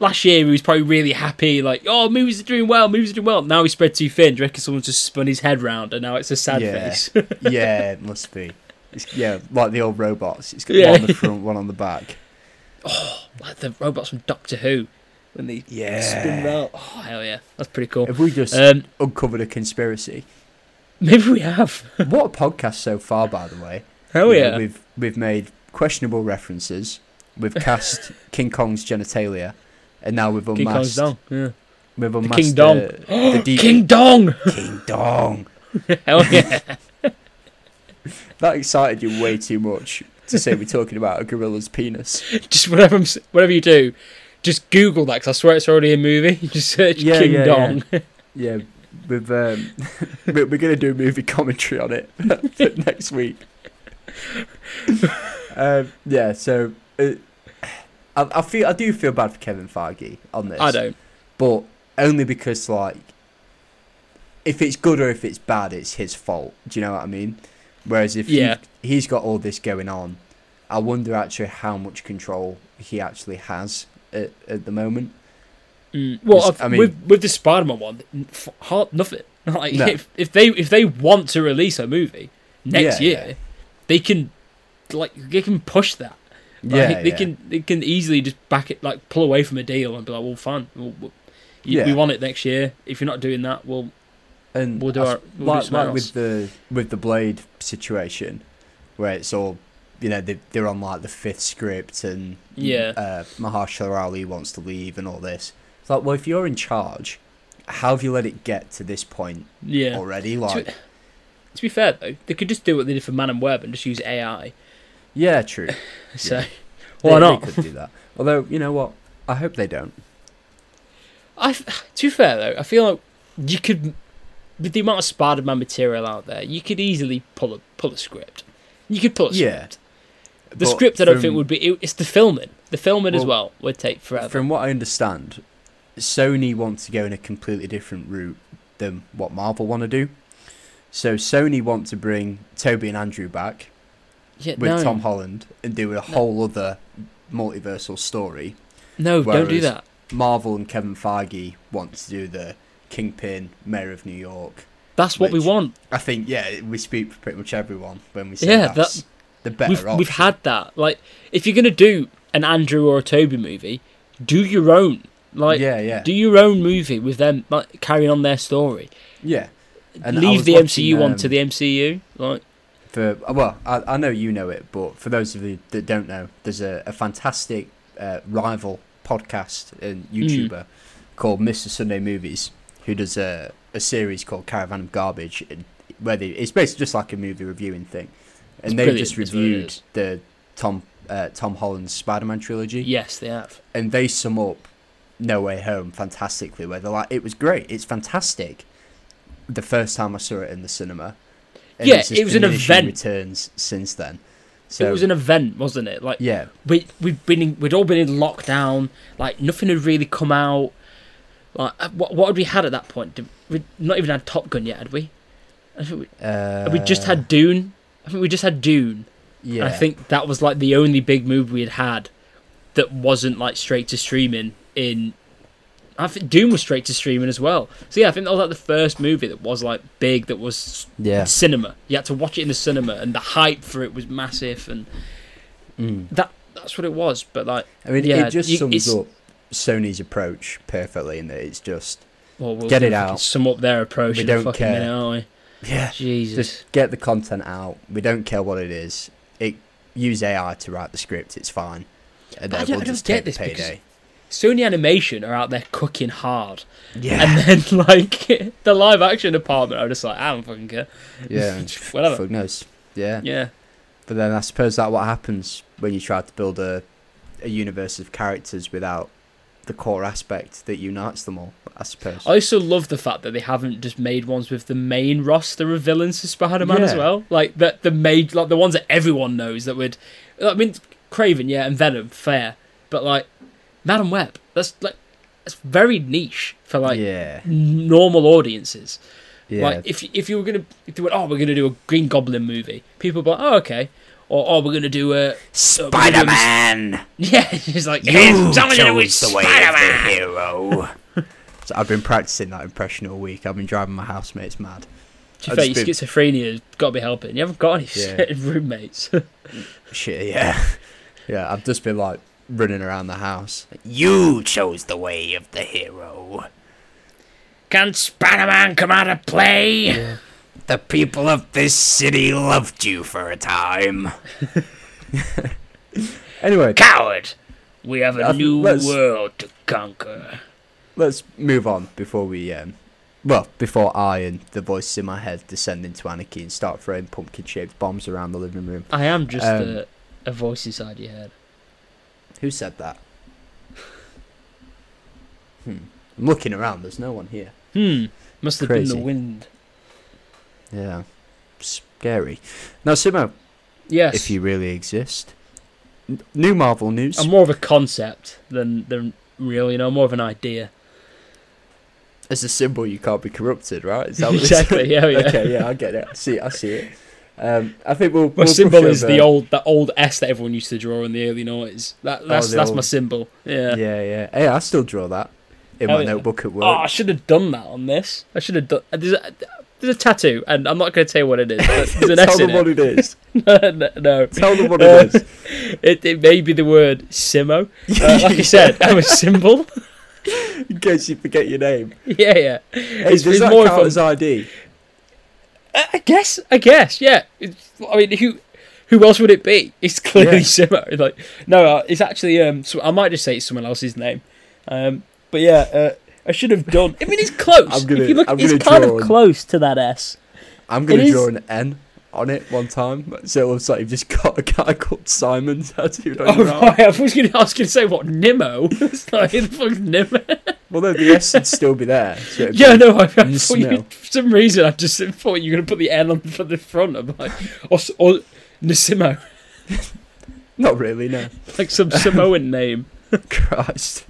last year he was probably really happy, like oh movies are doing well, movies are doing well. Now he's spread too thin. Do you reckon someone just spun his head round and now it's a sad Yeah. face? yeah, it must be. It's, yeah, like the old robots. It's got Yeah. one on the front, one on the back. Oh, like the robots from Doctor Who when they Yeah. spin round. Oh hell yeah, that's pretty cool. Have we just Um, uncovered a conspiracy? maybe we have. what a podcast so far, by the way. Hell You know, yeah. we've we've made questionable references. We've cast King Kong's genitalia, and now we've unmasked. King Kong's dong. Yeah. We've unmasked The King Dong. the, the deep King Dong. King Dong. Hell yeah. That excited you way too much to say we're talking about a gorilla's penis. just whatever, I'm, s- whatever you do, just Google that because I swear it's already a movie. You just search Yeah, King yeah, Dong. Yeah, we've um, we're, we're gonna do a movie commentary on it next week. um, yeah, so uh, I, I feel I do feel bad for Kevin Feige on this. I don't. but only because like if it's good or if it's bad it's his fault do you know what i mean whereas if he- Yeah. he's got all this going on i wonder actually how much control he actually has at, at the moment Mm. Well, I've- mean- with with the Spider-Man one, f- hard nothing. Like No. if, if they if they want to release a movie next Yeah, year, yeah. they can like they can push that. Like, Yeah, they yeah. can they can easily just back it like pull away from a deal and be like, well, fine, we'll, we'll, you, Yeah. we want it next year. If you're not doing that, we'll And We'll do our- we'll like, something like with the with the Blade situation, where it's all you know they they're on like the fifth script and Yeah. uh, Mahershala Ali wants to leave and all this. It's like, well, if you're in charge, how have you let it get to this point yeah. already? Like, To be fair though, they could just do what they did for Madam Web and just use AI. yeah, true. So Yeah. why They- not? They could do that. Although you know what, I hope they don't. I to be fair though, I feel like you could with the amount of Spider-Man material out there, you could easily pull a pull a script. You could pull a Yeah. script. The But script I don't think would be. It, it's the filming. The filming as Well, well would take forever. From what I understand, Sony want to go in a completely different route than what Marvel want to do. So Sony want to bring Tobey and Andrew back yeah, with no, Tom Holland and do a whole other multiversal story. no, don't do that. Marvel and Kevin Feige want to do the Kingpin, Mayor of New York. That's what we want. I think yeah, we speak for pretty much everyone when we say Yeah, that's the better We've option. we've had that. Like, if you're gonna do an Andrew or a Tobey movie, do your own. Like, yeah, yeah, do your own movie with them, like carrying on their story. yeah. And Leave the watching, MCU um, to the MCU. Like, for well, I, I know you know it, but for those of you that don't know, there's a, a fantastic uh, rival podcast and Hmm. YouTuber called Mr. Sunday Movies, who does a, a series called Caravan of Garbage, where they, it's basically just like a movie reviewing thing, and they brilliant, just is what it reviewed the Tom uh, Tom Holland's Spider-Man trilogy, yes, they have. and they sum up No Way Home fantastically, where they're like, it was great, it's fantastic. The first time I saw it in the cinema, and Yeah, it was an event. Returns since then. So it was an event, wasn't it? Like, yeah, we we'd been in, we'd all been in lockdown. Like, nothing had really come out. Like, uh, what what had we had at that point? Did, we'd not even had Top Gun yet, had we? I think we, uh, we just had Dune. I think we just had Dune. Yeah, And I think that was like the only big movie we had had that wasn't like straight to streaming in. I think Dune was straight to streaming as well. So yeah, I think that was like the first movie that was like big that was yeah, cinema. You had to watch it in the cinema, and the hype for it was massive, and mm. that that's what it was. But like, I mean, yeah, it just you- sums up Sony's approach perfectly in that it's just well, we'll Get it out. Sum up their approach We don't care. minute, yeah, we? Jesus. just get the content out. We don't care what it is. It use AI to write the script. It's fine. And I then don't- we'll just get this payday. Sony Animation are out there cooking hard, Yeah, and then like the live action department are just like, I don't fucking care. yeah, Whatever. Fuck knows. Yeah. Yeah. But then I suppose that what happens when you try to build a a universe of characters without the core aspect that unites them all. I suppose. I also love the fact that they haven't just made ones with the main roster of villains for Spider-Man as well. Like the the made like the ones that everyone knows that would. I mean, Kraven, yeah, and Venom, fair, but like Madam Web, that's like that's very niche for like yeah, normal audiences. yeah, Like if if you were gonna if they went, oh, we're gonna do a Green Goblin movie, people would be like, oh, okay, or oh, we're gonna do a Spider Man. yeah, it's like You "Here's something to do chose the way of Spider-Man." the hero. so I've been practicing that impression all week. I've been driving my housemates mad. To be fair, your been- schizophrenia has got to be helping. You haven't got any Yeah. roommates. Shit, yeah, yeah. I've just been like running around the house. You chose the way of the hero. Can Spider-Man come out of play? The people of this city loved you for a time. anyway, Coward! We have a Uh, new world to conquer. let's move on before we um well before i and the voices in my head descend into anarchy and start throwing pumpkin shaped bombs around the living room I am just Um, a, a voice inside your head. Who said that hmm i'm looking around there's no one here Hmm. Must have been the wind. yeah scary now simo Yes. if you really exist n- new marvel news I'm more of a concept than than real. You know, more of an idea. as a symbol you can't be corrupted right is that what exactly. Yeah. Yeah. okay yeah i get it i see i see it um, I think we'll. My we'll symbol is the old that old S that everyone used to draw in the early noughties. That that's Oh, that's my symbol. Yeah. Yeah, yeah. Hey, I still draw that in my yeah. notebook at work. Oh, I should have done that on this. I should have done. There's a, there's a tattoo, and I'm not going to tell you what it is. There's an Tell S them what it. it is. no, no. Tell them what Uh, it is. it, it may be the word Simo. Uh, like you said, I'm a symbol. In case you forget your name. yeah, yeah. Hey, It's, does it's that more count as ID? I guess. I guess. Yeah. It's, I mean, who who else would it be? It's clearly Yeah. Simo. Like, no, uh, it's actually. Um, so I might just say it's someone else's name. Um, but yeah, uh, I should have done. I mean, it's close. I'm gonna- if you look, I'm it's gonna kind of close to that S. I'm going to draw an N on it one time. So it looks like you've just got a guy called Simon tattooed on Oh your arm. right, I was going to ask you to say what Nemo. it's like fuck's Nemo. Well, no, the S would still be there. So Yeah, be- no, I, I thought you, for some reason I just thought you were going to put the N on for the front. I'm like, or, or Nisimo, Not really, no. like some Samoan name. Christ.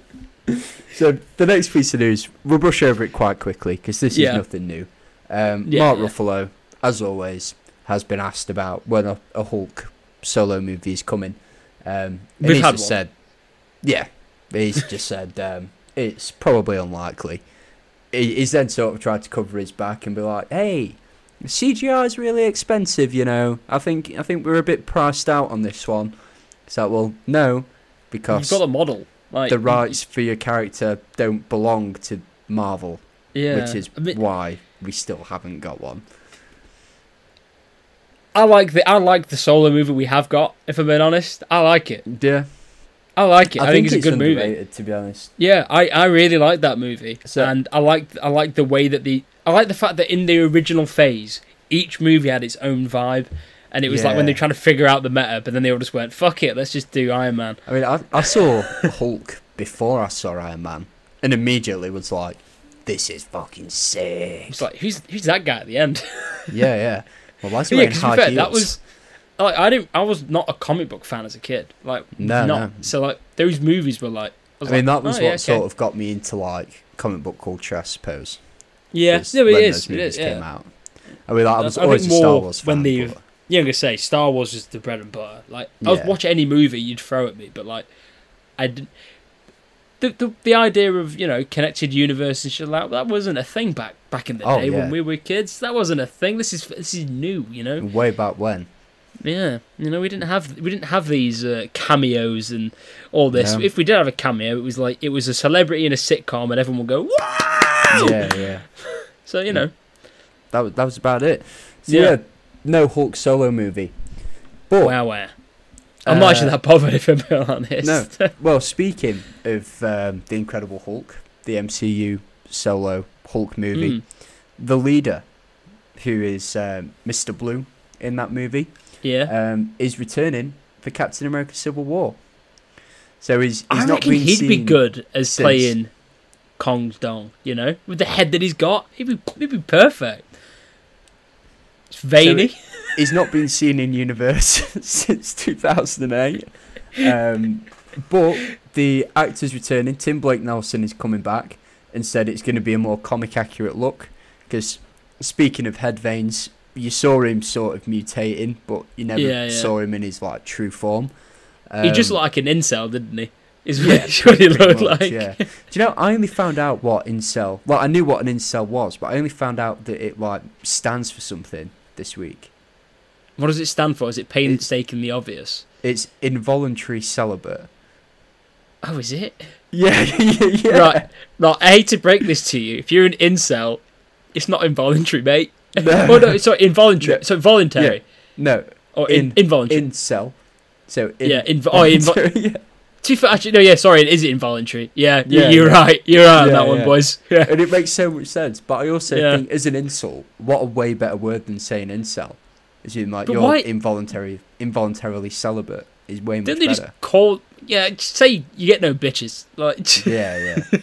So the next piece of news, we'll brush over it quite quickly because this Yeah. is nothing new. Um, Yeah, Mark yeah. Ruffalo, as always, has been asked about when a, a Hulk solo movie is coming. Um, and We've he's just one. said, yeah, he's just said um, it's probably unlikely. He, he's then sort of tried to cover his back and be like, hey. CGI is really expensive, you know. I think I think we're a bit priced out on this one. It's like, well, no, because You've got a model. Like the rights for your character don't belong to Marvel, yeah. which is I, mean, why we still haven't got one. I like the I like the solo movie we have got. If I'm being honest, I like it. Yeah, I like it. I, think, it's a good movie. to be honest. Yeah, I, I really like that movie, So- and I like I like the way that the I like the fact that in the original phase, each movie had its own vibe, and it was like when they're trying to figure out the meta, but then they all just went fuck it, let's just do Iron Man. I mean, I, I saw Hulk before I saw Iron Man, and immediately was like, "This is fucking sick." It's like who's who's that guy at the end? yeah, yeah. Well, why is he yeah, wearing because to be high fair, heels? that was like I didn't I was not a comic book fan as a kid, like No, not no. so like those movies were like. I, I mean, like, that was oh, what yeah, okay. sort of got me into like comic book culture, I suppose. yeah, was no, it when is, those it is, came yeah. out. I mean, I was I always a Star Wars fan. when the- but- Yeah, I'm gonna say Star Wars is the bread and butter. Like I was Yeah. watch any movie you'd throw at me, but like I didn't. The, the the idea of you know connected universe and shit like that, that wasn't a thing back back in the Oh, day yeah. when we were kids. That wasn't a thing. This is this is new, you know. way back when. Yeah, you know we didn't have we didn't have these uh, cameos and all this. No. If we did have a cameo, it was like it was a celebrity in a sitcom, and everyone would go wow. Yeah, yeah. So you know, That was that was about it. So Yeah. yeah, no Hulk solo movie. But wow, wow. I'm not actually uh, that bothered if I'm being honest. No. well, speaking of um, the Incredible Hulk, the MCU solo Hulk movie, Mm. the leader, who is um, Mr. Blue in that movie, Yeah. um, is returning for Captain America: Civil War. So he's he's I not reckon he'd be good as since. playing Kong's Dong, you know, with the head that he's got. He'd be, he'd be perfect. It's veiny. He's not been seen in universe since 2008. Um, but the actor's returning. Tim Blake Nelson is coming back and said it's going to be a more comic accurate look. Because speaking of head veins, you saw him sort of mutating, but you never Yeah, yeah. saw him in his like true form. he just Um, looked like an incel, didn't he? Is yeah, what he looked much, like. Yeah. Do you know? I only found out what incel. Well, I knew what an incel was, but I only found out that it like stands for something this week. What does it stand for? Is it painstakingly obvious? It's involuntary celibate. Oh, is it? Yeah, yeah, yeah. Right. Right. I hate to break this to you. If you're an incel, it's not involuntary, mate. No. oh no, sorry, involuntary. No. So voluntary No, or in, in- involuntary. incel. So in, yeah. Inv- oh, invo- yeah. To be fair, actually, no, yeah, sorry, it is involuntary. Yeah, Yeah, yeah you're yeah. right. You're right on Yeah, that one, boys. Yeah. and it makes so much sense. But I also Yeah. think, as an insult, what a way better word than saying incel. As in, like But you're why- involuntary, involuntarily celibate is way much Didn't they better. just call? Yeah, just say you get no bitches. Like, Yeah, yeah,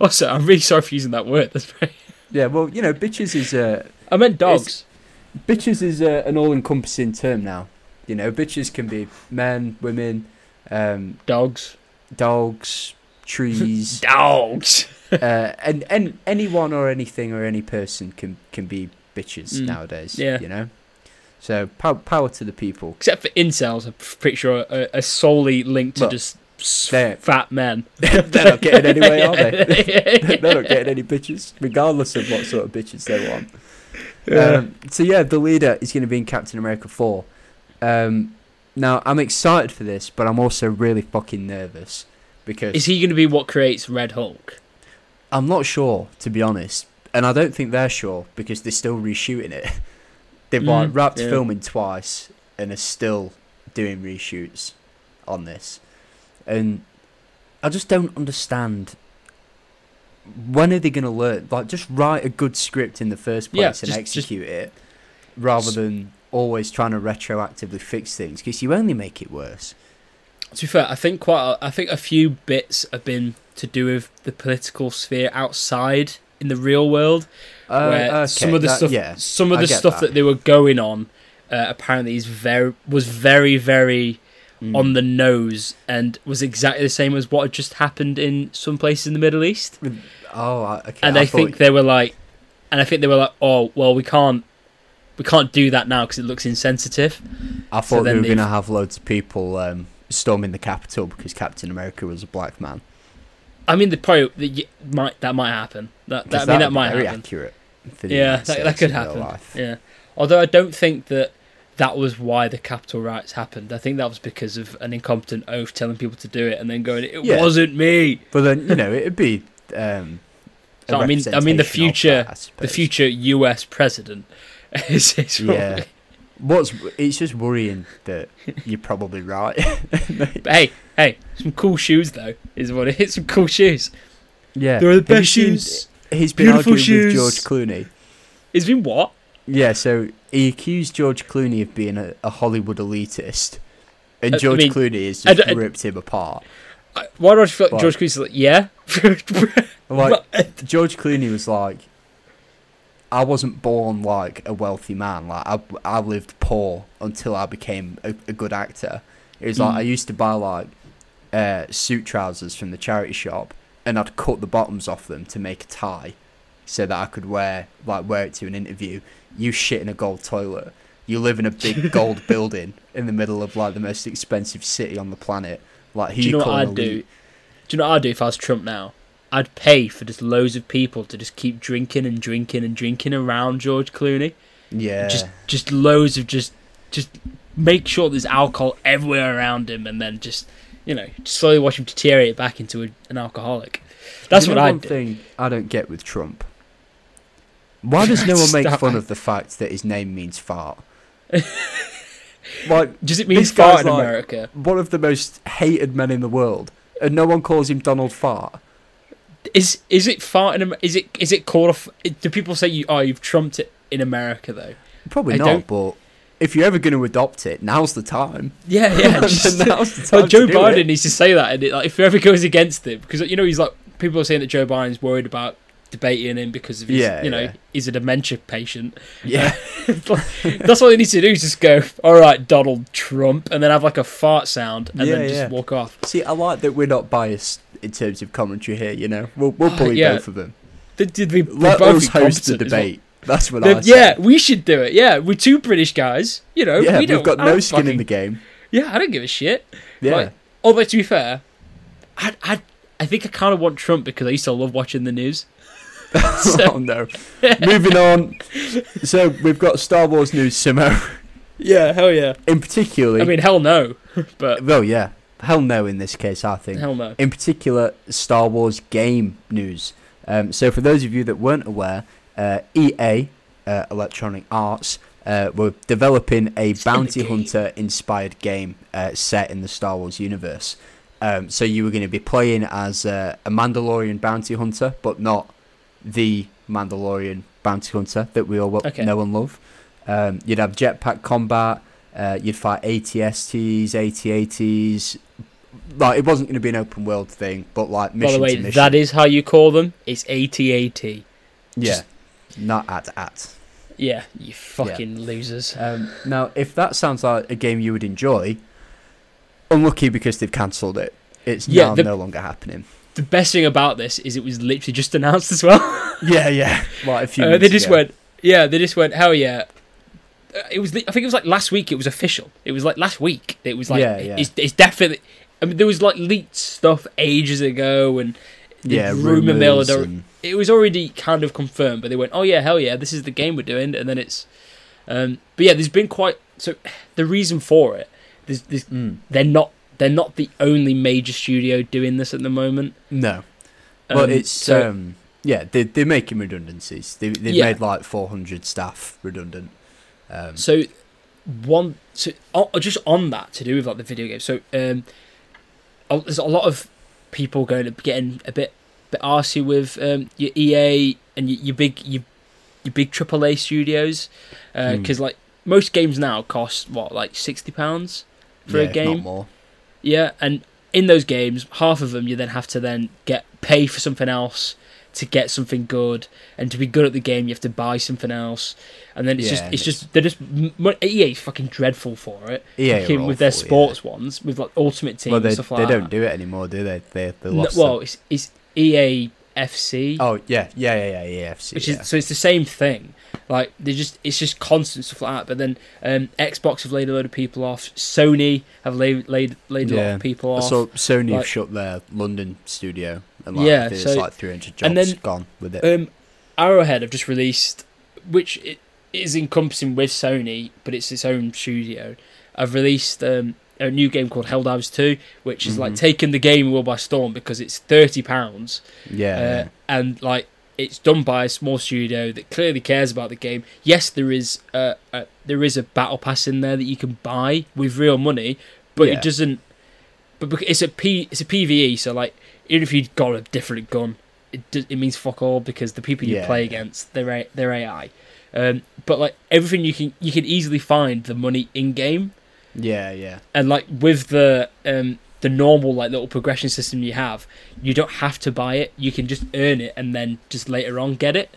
also, I'm really sorry for using that word. That's very. yeah. Well, you know, bitches is uh, I meant dogs. bitches is uh, an all-encompassing term now. You know, bitches can be men, women, um, Dogs. dogs, trees. Dogs. uh, and and anyone or anything or any person can can be bitches Mm. nowadays. Yeah. you know. So pow- power to the people. Except for incels, I'm pretty sure are, are solely linked to just they're- fat men. They're not getting anywhere, are they? they're not getting any bitches, regardless of what sort of bitches they want. Yeah. Um, so yeah, the leader is going to be in Captain America four. Um, Now I'm excited for this, but I'm also really fucking nervous because Is he going to be what creates Red Hulk? I'm not sure to be honest, and I don't think they're sure because they're still reshooting it. They've like Mm, wrapped yeah. filming twice and are still doing reshoots on this, and I just don't understand. When are they going to learn? Like, just write a good script in the first place Yeah, and just- just- execute it, rather than always trying to retroactively fix things because you only make it worse. To be fair, I think quite. A, I think a few bits have been to do with the political sphere outside in the real world, Uh, where okay, some of the that- stuff, yeah, some of the stuff that. that. they were going on, uh, apparently is very was very very Mm. on the nose and was exactly the same as what had just happened in some places in the Middle East. Oh, okay. and I I, think they were like, and I think they were like, oh well, we can't, we can't do that now because it looks insensitive. I so thought they then were going to have loads of people um, storming the Capitol because Captain America was a black man. I mean, the probably the, might that might happen. That, that I mean, that'd that might very happen. accurate. Yeah, that, that could happen. life. Yeah, although I don't think that that was why the capital riots happened. I think that was because of an incompetent oath telling people to do it and then going, "It Yeah. wasn't me." But then you know it'd be. Um, So, I mean- I mean the future- that, I The future U.S. president is, is probably- Yeah. What's it's just worrying that you're probably right. But hey, hey, some cool shoes though is what it is. Some cool shoes. yeah, They're the Have best seen- shoes. He's been Beautiful arguing shoes. with George Clooney. It's been what? Yeah, so he accused George Clooney of being a, a Hollywood elitist, and Uh, I George mean, Clooney has just don't- I- ripped him apart. I- Why do I feel like What? George Clooney's like, yeah? Like George Clooney was like, I wasn't born like a wealthy man. Like I, I lived poor until I became a, a good actor. It was like Mm. I used to buy like uh, suit trousers from the charity shop, and I'd cut the bottoms off them to make a tie, so that I could wear like wear it to an interview. You shit in a gold toilet. You live in a big gold building in the middle of like the most expensive city on the planet. Like who do you know what I'd do? elite? Do you know what I'd do if I was Trump now? I'd pay for just loads of people to just keep drinking and drinking and drinking around George Clooney. Yeah, Just, just loads of just, just make sure there's alcohol everywhere around him, and then just, you know, slowly watch him deteriorate back into a, an alcoholic. That's You what I'd one do. thing I don't get with Trump. Why does no one make fun of the fact that his name means fart? like Does it mean This fart in like- America? one of the most hated men in the world, and no one calls him Donald Fart. Is is it fart in? Is it is it called a? f- Do people say you? Oh, you've trumped it in America though. Probably I not, don't- but if you're ever going to adopt it, now's the time. Yeah, yeah. just- now's the time. Joe to do Biden it. needs to say that, and it, like, if whoever goes against him, because you know he's like people are saying that Joe Biden's worried about debating him because of his, Yeah, you know, yeah. he's a dementia patient. Yeah, uh, That's what they need to do is just go, all right, Donald Trump, and then have like a fart sound, and Yeah, then just yeah. walk off. see, I like that we're not biased in terms of commentary here. You know, we'll we'll ah, Oh, bully yeah. both of them. Did, did we, Let us host the debate. That's what Then- I say. yeah, we should do it. Yeah, we're two British guys. You know, yeah, we don't, we've got no skin in the game. Yeah, I don't give a shit. Yeah, Like, although to be fair, I I I think I kind of want Trump because I used to love watching the news. So- oh no. Moving on. So we've got Star Wars news, Simo. Yeah, hell yeah. In particular, I mean, hell no, but well, yeah, hell no in this case, I think. hell no. In particular, Star Wars game news. Um, so for those of you that weren't aware, uh, EA, uh, Electronic Arts, uh, were developing a bounty hunter inspired game uh, set in the Star Wars universe. Um, so you were going to be playing as uh, a Mandalorian bounty hunter, but not the Mandalorian bounty hunter that we all Okay. know and love. Um, you'd have jetpack combat. Uh, you'd fight ATSTs, AT-ATs. Like it wasn't going to be an open world thing, but like By the way, to mission. that is how you call them. It's AT-AT. yeah, just- not at at. Yeah, you fucking losers. Um, now, if that sounds like a game you would enjoy, unlucky because they've cancelled it. It's Yeah, now the- no longer happening. The best thing about this is it was literally just announced as well. Yeah, yeah. Like a few. Uh, they just ago. went, yeah, they just went, hell yeah. It was, I think it was like last week. It was official. It was like last week. It was like, Yeah, yeah. It's, it's definitely. I mean, there was like leaked stuff ages ago, and the Yeah, rumor mill rumours had al- and- it was already kind of confirmed, but they went, "Oh yeah, hell yeah, this is the game we're doing," and then it's, um, but yeah, there's been quite so. The reason for it there's, there's, Mm. they're not they're not the only major studio doing this at the moment. No. Well, Um, it's so- um, yeah, they they're making redundancies. They they've Yeah. made like 400 staff redundant. Um, So one, so oh, just on that to do with like the video game. So um, oh, there's a lot of people going to getting a bit bit arsy with um your EA and your, your big your your big AAA studios because like most games now cost what like sixty pounds for yeah, a game. Yeah, and in those games, half of them you then have to then get pay for something else to get something good, and to be good at the game you have to buy something else, and then it's Yeah, just and it's just they're just m- EA's fucking dreadful for it. EA Fucking with their awful, yeah. sports ones, with like Ultimate Team Well, they stuff they like don't that. do it anymore, do they? They they No, lost. well, them. it's it's EA FC, oh yeah, yeah, yeah, yeah, yeah. FC, which yeah. is so it's the same thing. Like they just it's just constant stuff like that. But then um, Xbox have laid a load of people off. Sony have laid laid laid a lot of people off. So Sony have like- shut their London studio, and like, Yeah, so- like 300 jobs and then- gone with it. Um, Arrowhead have just released, which i- is encompassing with Sony, but it's its own studio. I've released um, a new game called Helldivers 2, which is like Mhm. taking the game world by storm because it's thirty pounds, yeah, uh, yeah. and like it's done by a small studio that clearly cares about the game. Yes, there is a, a there is a battle pass in there that you can buy with real money, but Yeah. it doesn't. But it's a P it's a PVE, so like even if you've got a different gun, it do, it means fuck all because the people you Yeah, play against they're A- they're AI. Um, but like everything you can you can easily find the money in game yeah, yeah. and like with the um the normal like little progression system you have you don't have to buy it. You can just earn it and then just later on get it.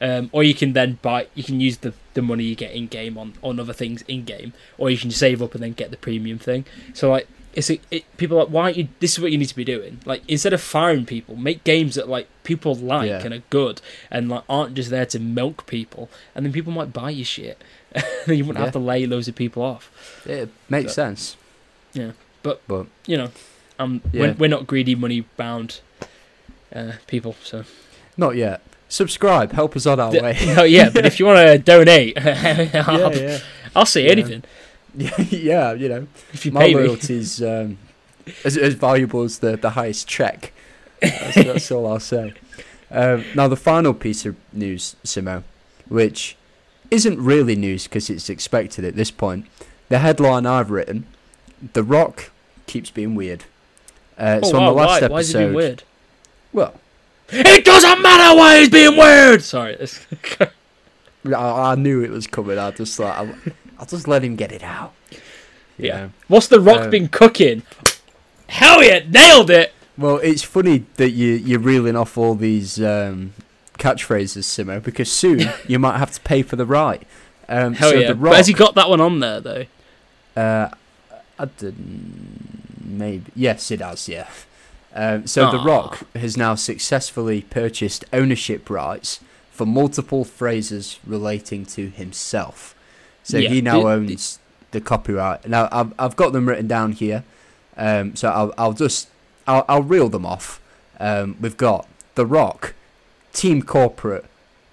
Um, or you can then buy you can use the, the money you get in game on on other things in game or you can save up and then get the premium thing. So like it's a, it, people are like why aren't you this is what you need to be doing like instead of firing people make games that like people like Yeah. and are good and like aren't just there to milk people and then people might buy your shit you wouldn't Yeah. have to lay loads of people off It makes So- sense. Yeah but But you know, um, Yeah. we're, we're not greedy, money bound uh, people. So, not yet. Subscribe, help us on our D- way. no, yeah, but if you want to donate, I'll, yeah, yeah, I'll say Yeah. anything yeah. You know, if you my pay me. loyalty's um, as as valuable as the the highest check. That's, that's all I'll say. Um, now the final piece of news, Simo, which isn't really news because it's expected at this point. The headline I've written: "The Rock keeps being weird." Uh, Oh, so on the last why, why is it being weird? well, It doesn't matter why he's being weird. Sorry, I, I knew it was coming. I just like I'll, I'll just let him get it out. You Yeah. what's the Rock Um, been cooking? Hell yeah, nailed it. Well, it's funny that you you're reeling off all these um, catchphrases, Simo, because soon you might have to pay for the right. Um, Hell so yeah. the But has he got that one on there though? uh, I didn't. Maybe yes, it has. Yeah. Um, so the Rock has now successfully purchased ownership rights for multiple phrases relating to himself. So Yeah, he now owns the copyright. Now I've I've got them written down here. Um, so I'll I'll just I'll I'll reel them off. Um, we've got The Rock, Team Corporate,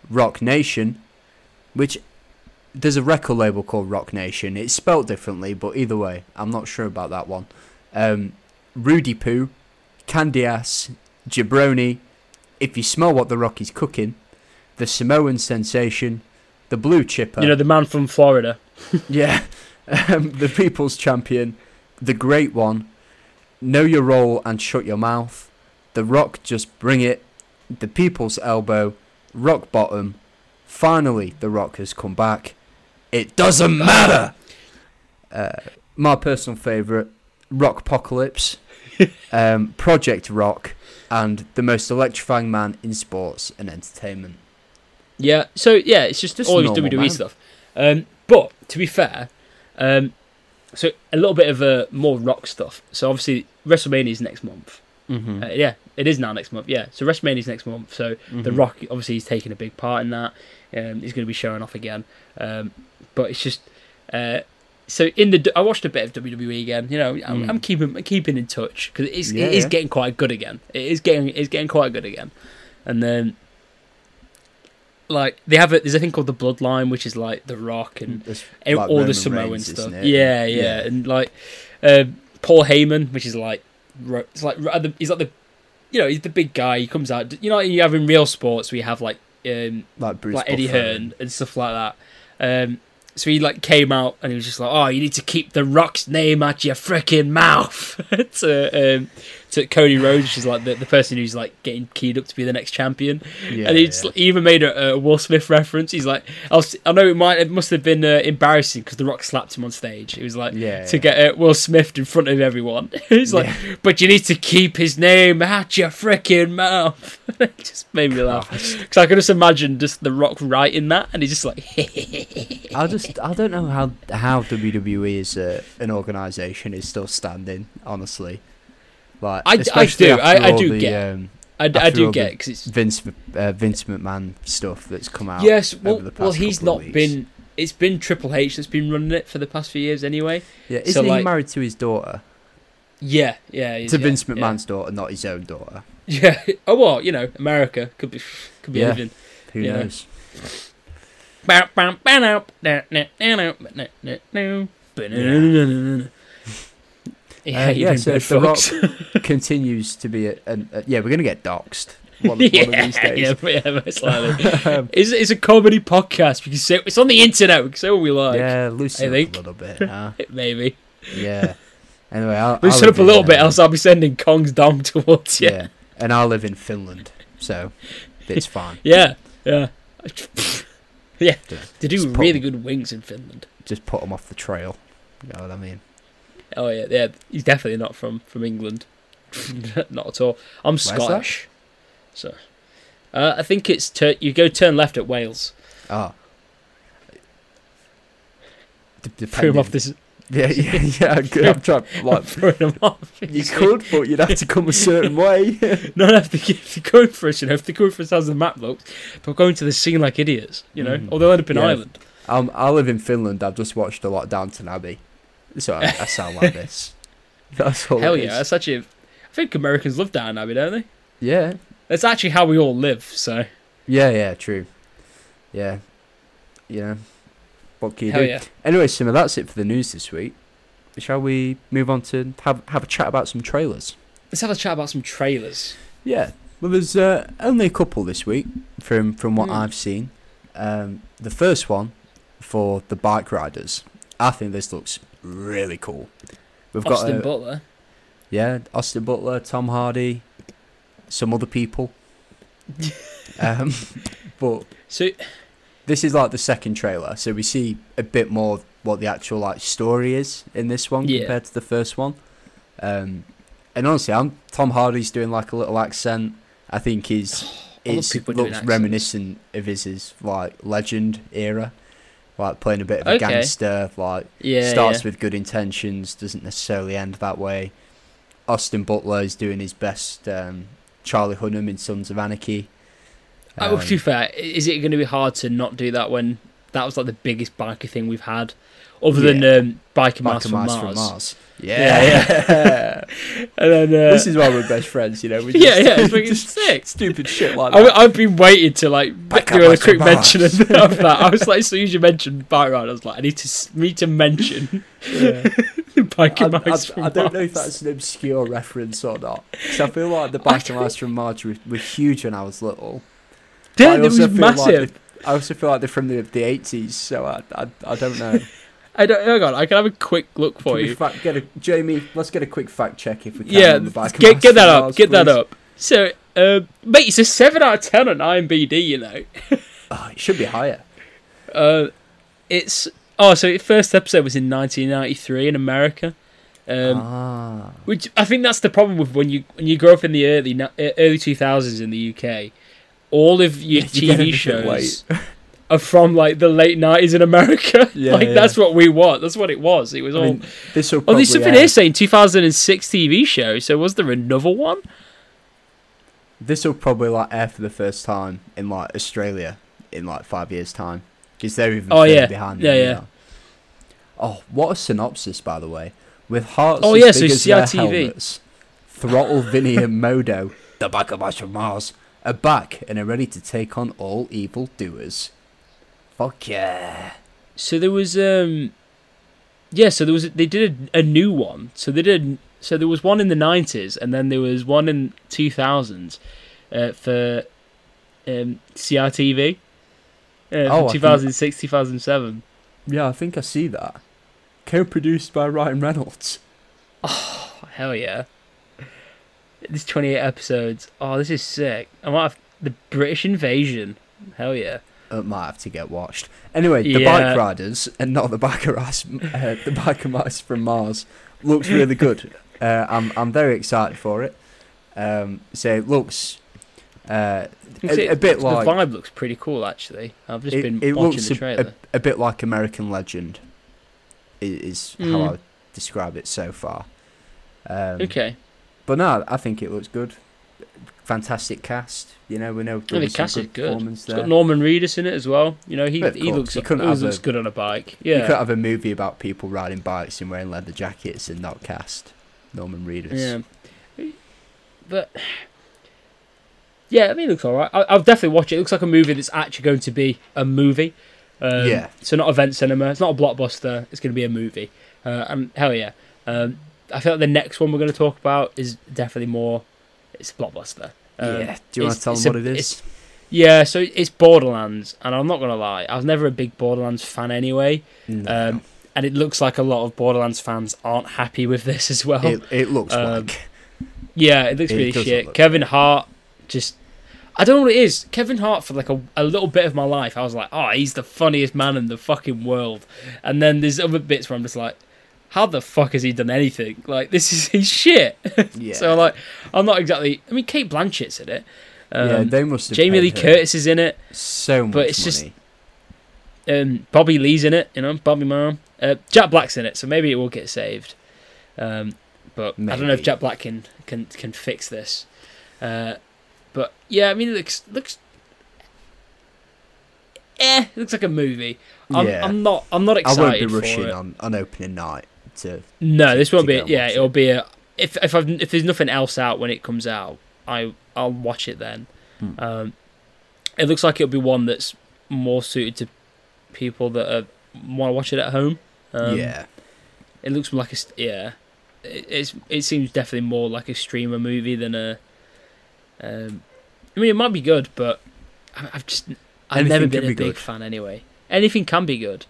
Rock Nation, which there's a record label called Rock Nation. It's spelt differently, but either way, I'm not sure about that one. Um, Roody Poo, Candy Ass, Jabroni, If You Smell What The Rock Is Cooking, The Samoan Sensation, The Blue Chipper. You know, the man from Florida. Yeah. Um, the People's Champion, The Great One, Know Your Role and Shut Your Mouth, The Rock Just Bring It, The People's Elbow, Rock Bottom, Finally The Rock Has Come Back, It Doesn't Matter! Uh, my personal favourite, Rock Apocalypse, um, Project Rock, and The Most Electrifying Man in Sports and Entertainment. Yeah, so yeah, it's just, Just normal, WWE man. stuff. Um, but to be fair, um, so a little bit of uh, more rock stuff. So obviously WrestleMania is next month. Mm-hmm. Uh, yeah, it is now next month. Yeah, so WrestleMania is next month. So The Mhm. Rock obviously he's taking a big part in that. Um, he's going to be showing off again. Um, but it's just uh, so in the I watched a bit of WWE again. You know, I'm, Mm. I'm keeping I'm keeping in touch because it is Yeah, it is yeah. getting quite good again. It is getting it's getting quite good again. And then like they have a there's a thing called the Bloodline, which is like The Rock and like, all the Samoan Reigns, stuff. isn't? Yeah, yeah, and like uh, Paul Heyman, which is like it's like he's like the you know he's the big guy. He comes out. You know, you have in real sports we have like um, like Bruce like Eddie Hearn and stuff like that. Um, so he like came out and he was just like, "Oh, you need to keep the Rock's name out your freaking mouth." to um, to Cody Rhodes, which is like the, the person who's like getting keyed up to be the next champion. Yeah, and he's yeah. he even made a, a Will Smith reference. He's like, I, was, I know it might it must have been uh, embarrassing because the Rock slapped him on stage. It was like Yeah, to get uh, Will Smith in front of everyone. he's like, but you need to keep his name out your freaking mouth. it just made me laugh because I could just imagine just the Rock writing that, and he's just like, I just I don't know how how WWE is a, an organisation is still standing. Honestly, like I- I do, I- I do the, get- um, I, I do get because it's Vince uh, Vince McMahon stuff that's come out. yes. Well, over the past well, he's not been. It's been Triple H that's been running it for the past few years anyway. Yeah, isn't so, he like- married to his daughter? Yeah, yeah. To yeah, Vince yeah. McMahon's daughter, not his own daughter. Yeah. Oh well, you know, America could be could be Yeah. living. Who Yeah. knows? Yeah, Uh, yeah, so The Rock continues to be a, an a yeah. We're gonna get doxxed one, one yeah, of these days. yeah, yeah, most likely. Um, it's, it's a comedy podcast. We can say it's on the internet. We can say what we like. yeah, loosen I up a little bit. Huh? Maybe Yeah. Anyway, I'll, loosen I'll up a little bit, uh, else I'll be sending Kong's dong towards you. Yeah, and I live in Finland, so it's fine. Yeah, yeah, yeah. Yeah. They do Just put- really good wings in Finland. Just put them off the trail. You know what I mean? Oh yeah, yeah. He's definitely not from from England. not at all. I'm? Scottish, so uh, I think it's tur- you go turn left at Wales. Ah. D- Threw him depending- off this. Yeah, yeah, yeah. Good. I'm trying. Like, him off. you could, but you'd have to come a certain way. Not have to if they're going for us, you know, if they're going for us as the map looks, they're going to the scene like idiots, you know, Mhm. or they'll end up in Yeah. Ireland. um, I live in Finland. I've just watched a lot of Downton Abbey, so I, I sound like this. That's all. Hell yeah, that's actually. I think Americans love Downton Abbey, don't they? Yeah, That's actually how we all live. So yeah, yeah. True. Yeah, yeah. What can you hell do? yeah. Anyway, Simo, that's it for the news this week. Shall we move on to have have a chat about some trailers? Let's have a chat about some trailers. Yeah. Well, there's uh, only a couple this week from from what Hmm. I've seen. Um, the first one for the bike riders. I think this looks really cool. We've Austin got uh, Butler. yeah, Austin Butler, Tom Hardy, some other people. um, but So this is like the second trailer, so we see a bit more what the actual like story is in this one Yeah. compared to the first one. Um, and honestly, I'm Tom Hardy's doing like a little accent. I think he's I love it's looks reminiscent of his, his like legend era, like playing a bit of a Okay. gangster. Like yeah, starts yeah. with good intentions, doesn't necessarily end that way. Austin Butler is doing his best. Um, Charlie Hunnam in Sons of Anarchy. Oh, Um, to be fair, is it going to be hard to not do that when that was like the biggest biker thing we've had, other than um, Biker Mice Michael from Mars? from Mars. Yeah, Yeah, And then uh, this is why we're best friends, you know. We yeah, just- yeah, it's fucking just sick. stupid shit like I, that. I've been waiting to like Back do a quick mention of, of that. I was like, as soon as you mentioned Bike Ride, I was like, I need to s- need to mention Yeah. Biker I, Mice I, from I don't know if that's an obscure reference or not. 'Cause I feel like the Biker Mice from Mars were, were huge when I was little. Yeah, I it was like massive. they- I also feel like they're from the the eighties, so I, I I don't know. I don't. Hang on, I can have a quick look for you. fact, get a Jamie? Let's get a quick fact check if we can. Yeah, on the Biker get get that up. Get that up. So, uh, mate, it's a seven out of ten on IMBD. You know, Oh, it should be higher. uh, it's oh, so the first episode was in 1993 in America. Um, ah, Which I think that's the problem with when you when you grow up in the early early two thousands in the UK, all of your You TV shows are from like the late nineties in America. Yeah, like yeah. that's what we want. That's what it was. It was I all. mean, this will oh, there's something here saying two thousand and six TV show. So was there another one? this will probably like air for the first time in like Australia in like five years time because they're even Oh, yeah. behind. Yeah, yeah. are. Oh, what a synopsis, by the way! With hearts Oh, as yeah, big so as their CITV. helmets, Throttle Vinnie and Modo, the Biker Mice from Mars, are back and are ready to take on all evil doers. Fuck yeah. So there was um yeah, so there was they did a, a new one. So they did so there was one in the 90s and then there was one in 2000s uh, for um CRTV. Uh, Oh, I think- 2006 2007. Yeah, I think I see that. Co-produced by Ryan Reynolds. Oh, hell yeah. This 28 episodes. Oh, this is sick. I might have the British invasion. Hell yeah. It might have to get watched. Anyway, the Yeah. bike riders and not the biker uh, the biker mice from Mars looks really good. Uh, I'm I'm very excited for it. Um, so it looks uh, a, a bit the like vibe looks pretty cool actually. I've just it, been it watching looks the trailer. a, a bit like American Legend. i- Is how Mm. I would describe it so far. Um, okay. But no, I think it looks good. Fantastic cast. You know, we know there some cast is good good. It's there. got Norman Reedus in it as well. You know, he he looks you he always looks a- good on a bike. You Yeah. could have a movie about people riding bikes and wearing leather jackets and not cast Norman Reedus. Yeah. But yeah, I mean, it looks alright. I- I'll definitely watch it. It looks like a movie that's actually going to be a movie. Um, Yeah. So not event cinema. It's not a blockbuster. It's going to be a movie. Uh, and hell yeah. Um, I feel like the next one we're going to talk about is definitely more. It's a blockbuster. Um, yeah. Do you want to tell them what it it's- Yeah, so it's Borderlands, and I'm not gonna lie, I was never a big Borderlands fan anyway. No. Um, and it looks like a lot of Borderlands fans aren't happy with this as well. it, it looks um, like. yeah, it looks it really shit. look Kevin Hart, just I don't know what it is. Kevin Hart for like a, a little bit of my life, I was like, oh, he's the funniest man in the fucking world. And then there's other bits where I'm just like, how the fuck has he done anything? Like this is his shit. Yeah. so like, I'm not exactly. I mean, Cate Blanchett's in it. Um, yeah, they must have Jamie Lee Curtis is in it. So much but it's just- um, Bobby Lee's in it, you know, Bobby Mom. Uh, Jack Black's in it, so maybe it will get saved. Um, but I don't know if Maybe. Jack Black can can can fix this. Uh, but yeah, I mean, it looks looks. Eh, it looks like a movie. I'm, Yeah. I'm not. I'm not excited. I won't be rushing on, on opening night to. No, to- this won't be. Yeah, it'll it. be a. If if I've, if there's nothing else out when it comes out, I I'll watch it then. Hmm. Um, it looks like it'll be one that's more suited to people that are, want to watch it at home. Um, yeah. It looks like a yeah. It, it's it seems definitely more like a streamer movie than a. Um, I mean, it might be good, but I- I've just I've Anything never been a big good. fan anyway. Anything can be good,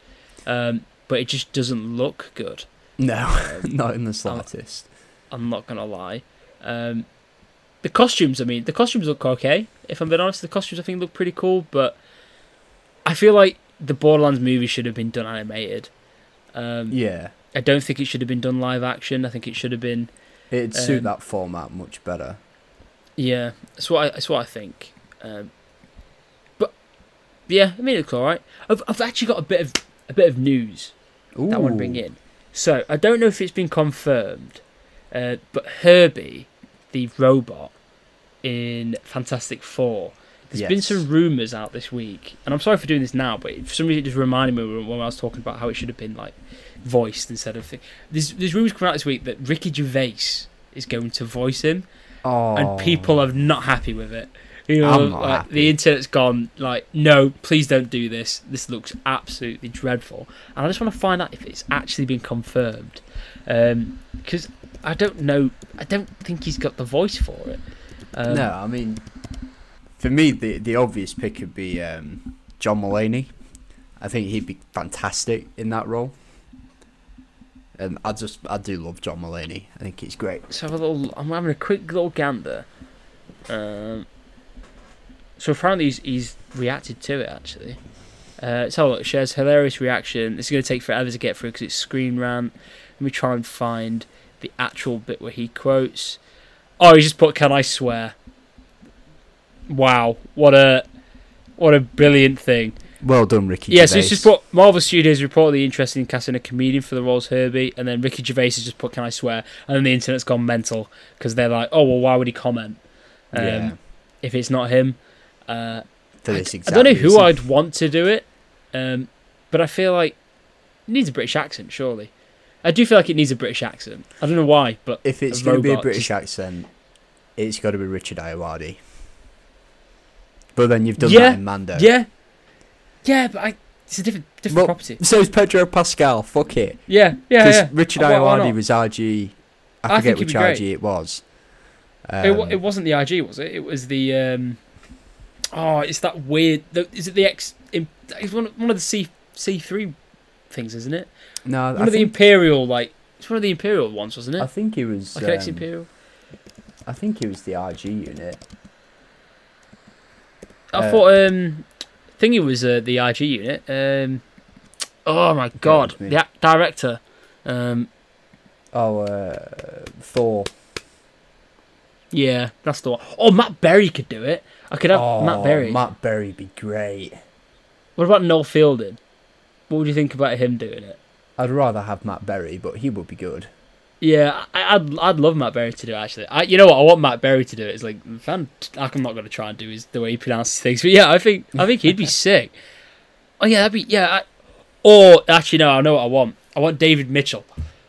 um, but it just doesn't look good. No, Um, not in the slightest. I'm not gonna lie. Um, the costumes, I mean, the costumes look okay. If I'm being honest, the costumes I think look pretty cool, but I feel like the Borderlands movie should have been done animated. Um, yeah. I don't think it should have been done live action. I think it should have been. It'd suit um, that format much better. Yeah, that's what I, that's what I think. Um, but yeah, I mean, it's all right. I've I've actually got a bit of a bit of news that I want to bring in. So I don't know if it's been confirmed, uh, but Herbie, the robot in Fantastic Four, there's been some rumours out this week, and I'm sorry for doing this now, but for some reason it just reminded me when I was talking about how it should have been like voiced instead of thing. There's there's rumours coming out this week that Ricky Gervais is going to voice him Oh. and people are not happy with it. You know, like the internet's gone like, no, please don't do this. This looks absolutely dreadful, and I just want to find out if it's actually been confirmed, because I don't know. I don't think he's got the voice for it. Um, no, I mean, for me, the the obvious pick would be um, John Mulaney. I think he'd be fantastic in that role. And I just, I do love John Mulaney. I think he's great. Let's have a little. I'm having a quick little gander. Um, so apparently he's, he's reacted to it actually. Uh, so look, shares hilarious reaction. This is going to take forever to get through because it's screen rant. Let me try and find the actual bit where he quotes. Oh, he just put "Can I swear?" Wow, what a what a brilliant thing. Well done, Ricky. Yeah, so he's just put Marvel Studios reportedly interested in casting a comedian for the roles Herbie, and then Ricky Gervais has just put "Can I swear?" and then the internet's gone mental because they're like, "Oh well, why would he comment um, Yeah. if it's not him?" Uh, for I, this I exact don't know who. I'd want to do it, um, but I feel like it needs a British accent. Surely, I do feel like it needs a British accent. I don't know why, but If it's going to be a British accent, it's got to be Richard Ayoade. but then you've done Yeah, that in Mando. Yeah, yeah, but I, it's a different different Well, property. So is Pedro Pascal. Fuck it. Yeah, yeah, Because yeah. Richard why was RG. I I forget which. RG it was. it, wa- Um, it wasn't the IG, was it? It was the. um Oh, it's that weird. The, is it the X? It's one one of the C C three things, isn't it? no, One I of the Imperial, like it's one of the Imperial ones, wasn't it? I think it was. like X um, Imperial. I think it was the RG unit. I uh, thought um, I think it was uh, the IG unit. Um, oh my god, the act- director. Um, Oh, uh, Thor. yeah, that's the one. Oh, Matt Berry could do it. I could have oh, Matt Berry. Matt Berry be great. What about Noel Fielding? What would you think about him doing it? I'd rather have Matt Berry, but he would be good. Yeah, I, I'd I'd love Matt Berry to do it. Actually, I, you know what? I want Matt Berry to do it. It's like fan. I'm not going to try and do his the way he pronounces things, but yeah, I think I think he'd be sick. Oh yeah, that'd be yeah. I, or actually, no, I know what I want. I want David Mitchell.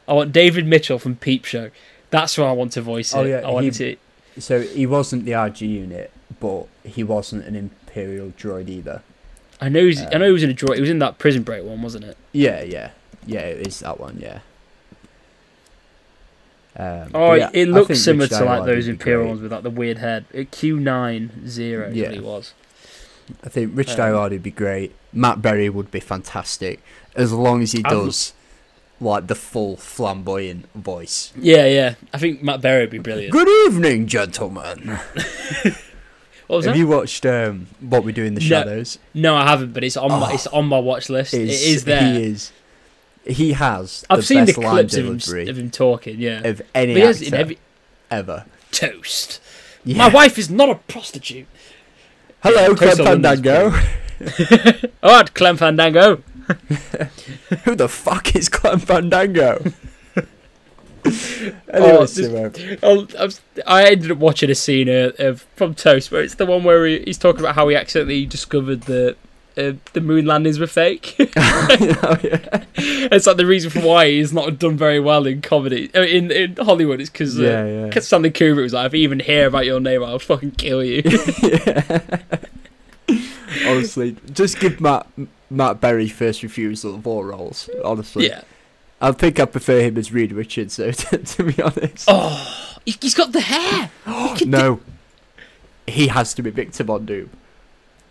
I want David Mitchell from Peep Show. That's what I want to voice oh, it. Oh, yeah, I want he- to. So he wasn't the RG unit, but he wasn't an Imperial droid either. I know. He's, I know he was in a draw. He was in that Prison Break one, wasn't it? Yeah, yeah, yeah. It is that one. Yeah. Um, Oh, yeah, it looks similar to like those Imperial ones with like the weird head. Q nine zero Yeah. he was. I think Rich Um, would be great. Matt Berry would be fantastic, as long as he l- does like the full flamboyant voice. Yeah, yeah. I think Matt Berry would be brilliant. Good evening, gentlemen. What was Have that? you watched um, What We Do in the No. Shadows? No, I haven't, but it's on my it's on my watch list. it Is- is there. He is. He has. I've the seen the best line clips of him, delivery of him talking. Yeah, of any he has actor in every ever. toast. Yeah. My wife is not a prostitute. Hello, Clem Toast of Fandango. All right, Clem Fandango. Who the fuck is Clem Fandango? anyway, Oh, I, ended up watching a scene uh, of from Toast where it's the one where he, he's talking about how he accidentally discovered the uh, the moon landings were fake. Oh, yeah. it's like the reason for why he's not done very well in comedy uh, in in Hollywood is because Yeah, yeah. Cause Stanley Kubrick was like, if you even hear about your name, I'll fucking kill you. Honestly, just give Matt Matt Berry first refusal of all roles. Honestly, yeah. I think I prefer him as Reed Richards, though. To, to be honest, Oh, he- he's got the hair. no, he has to be Victor Von Doom.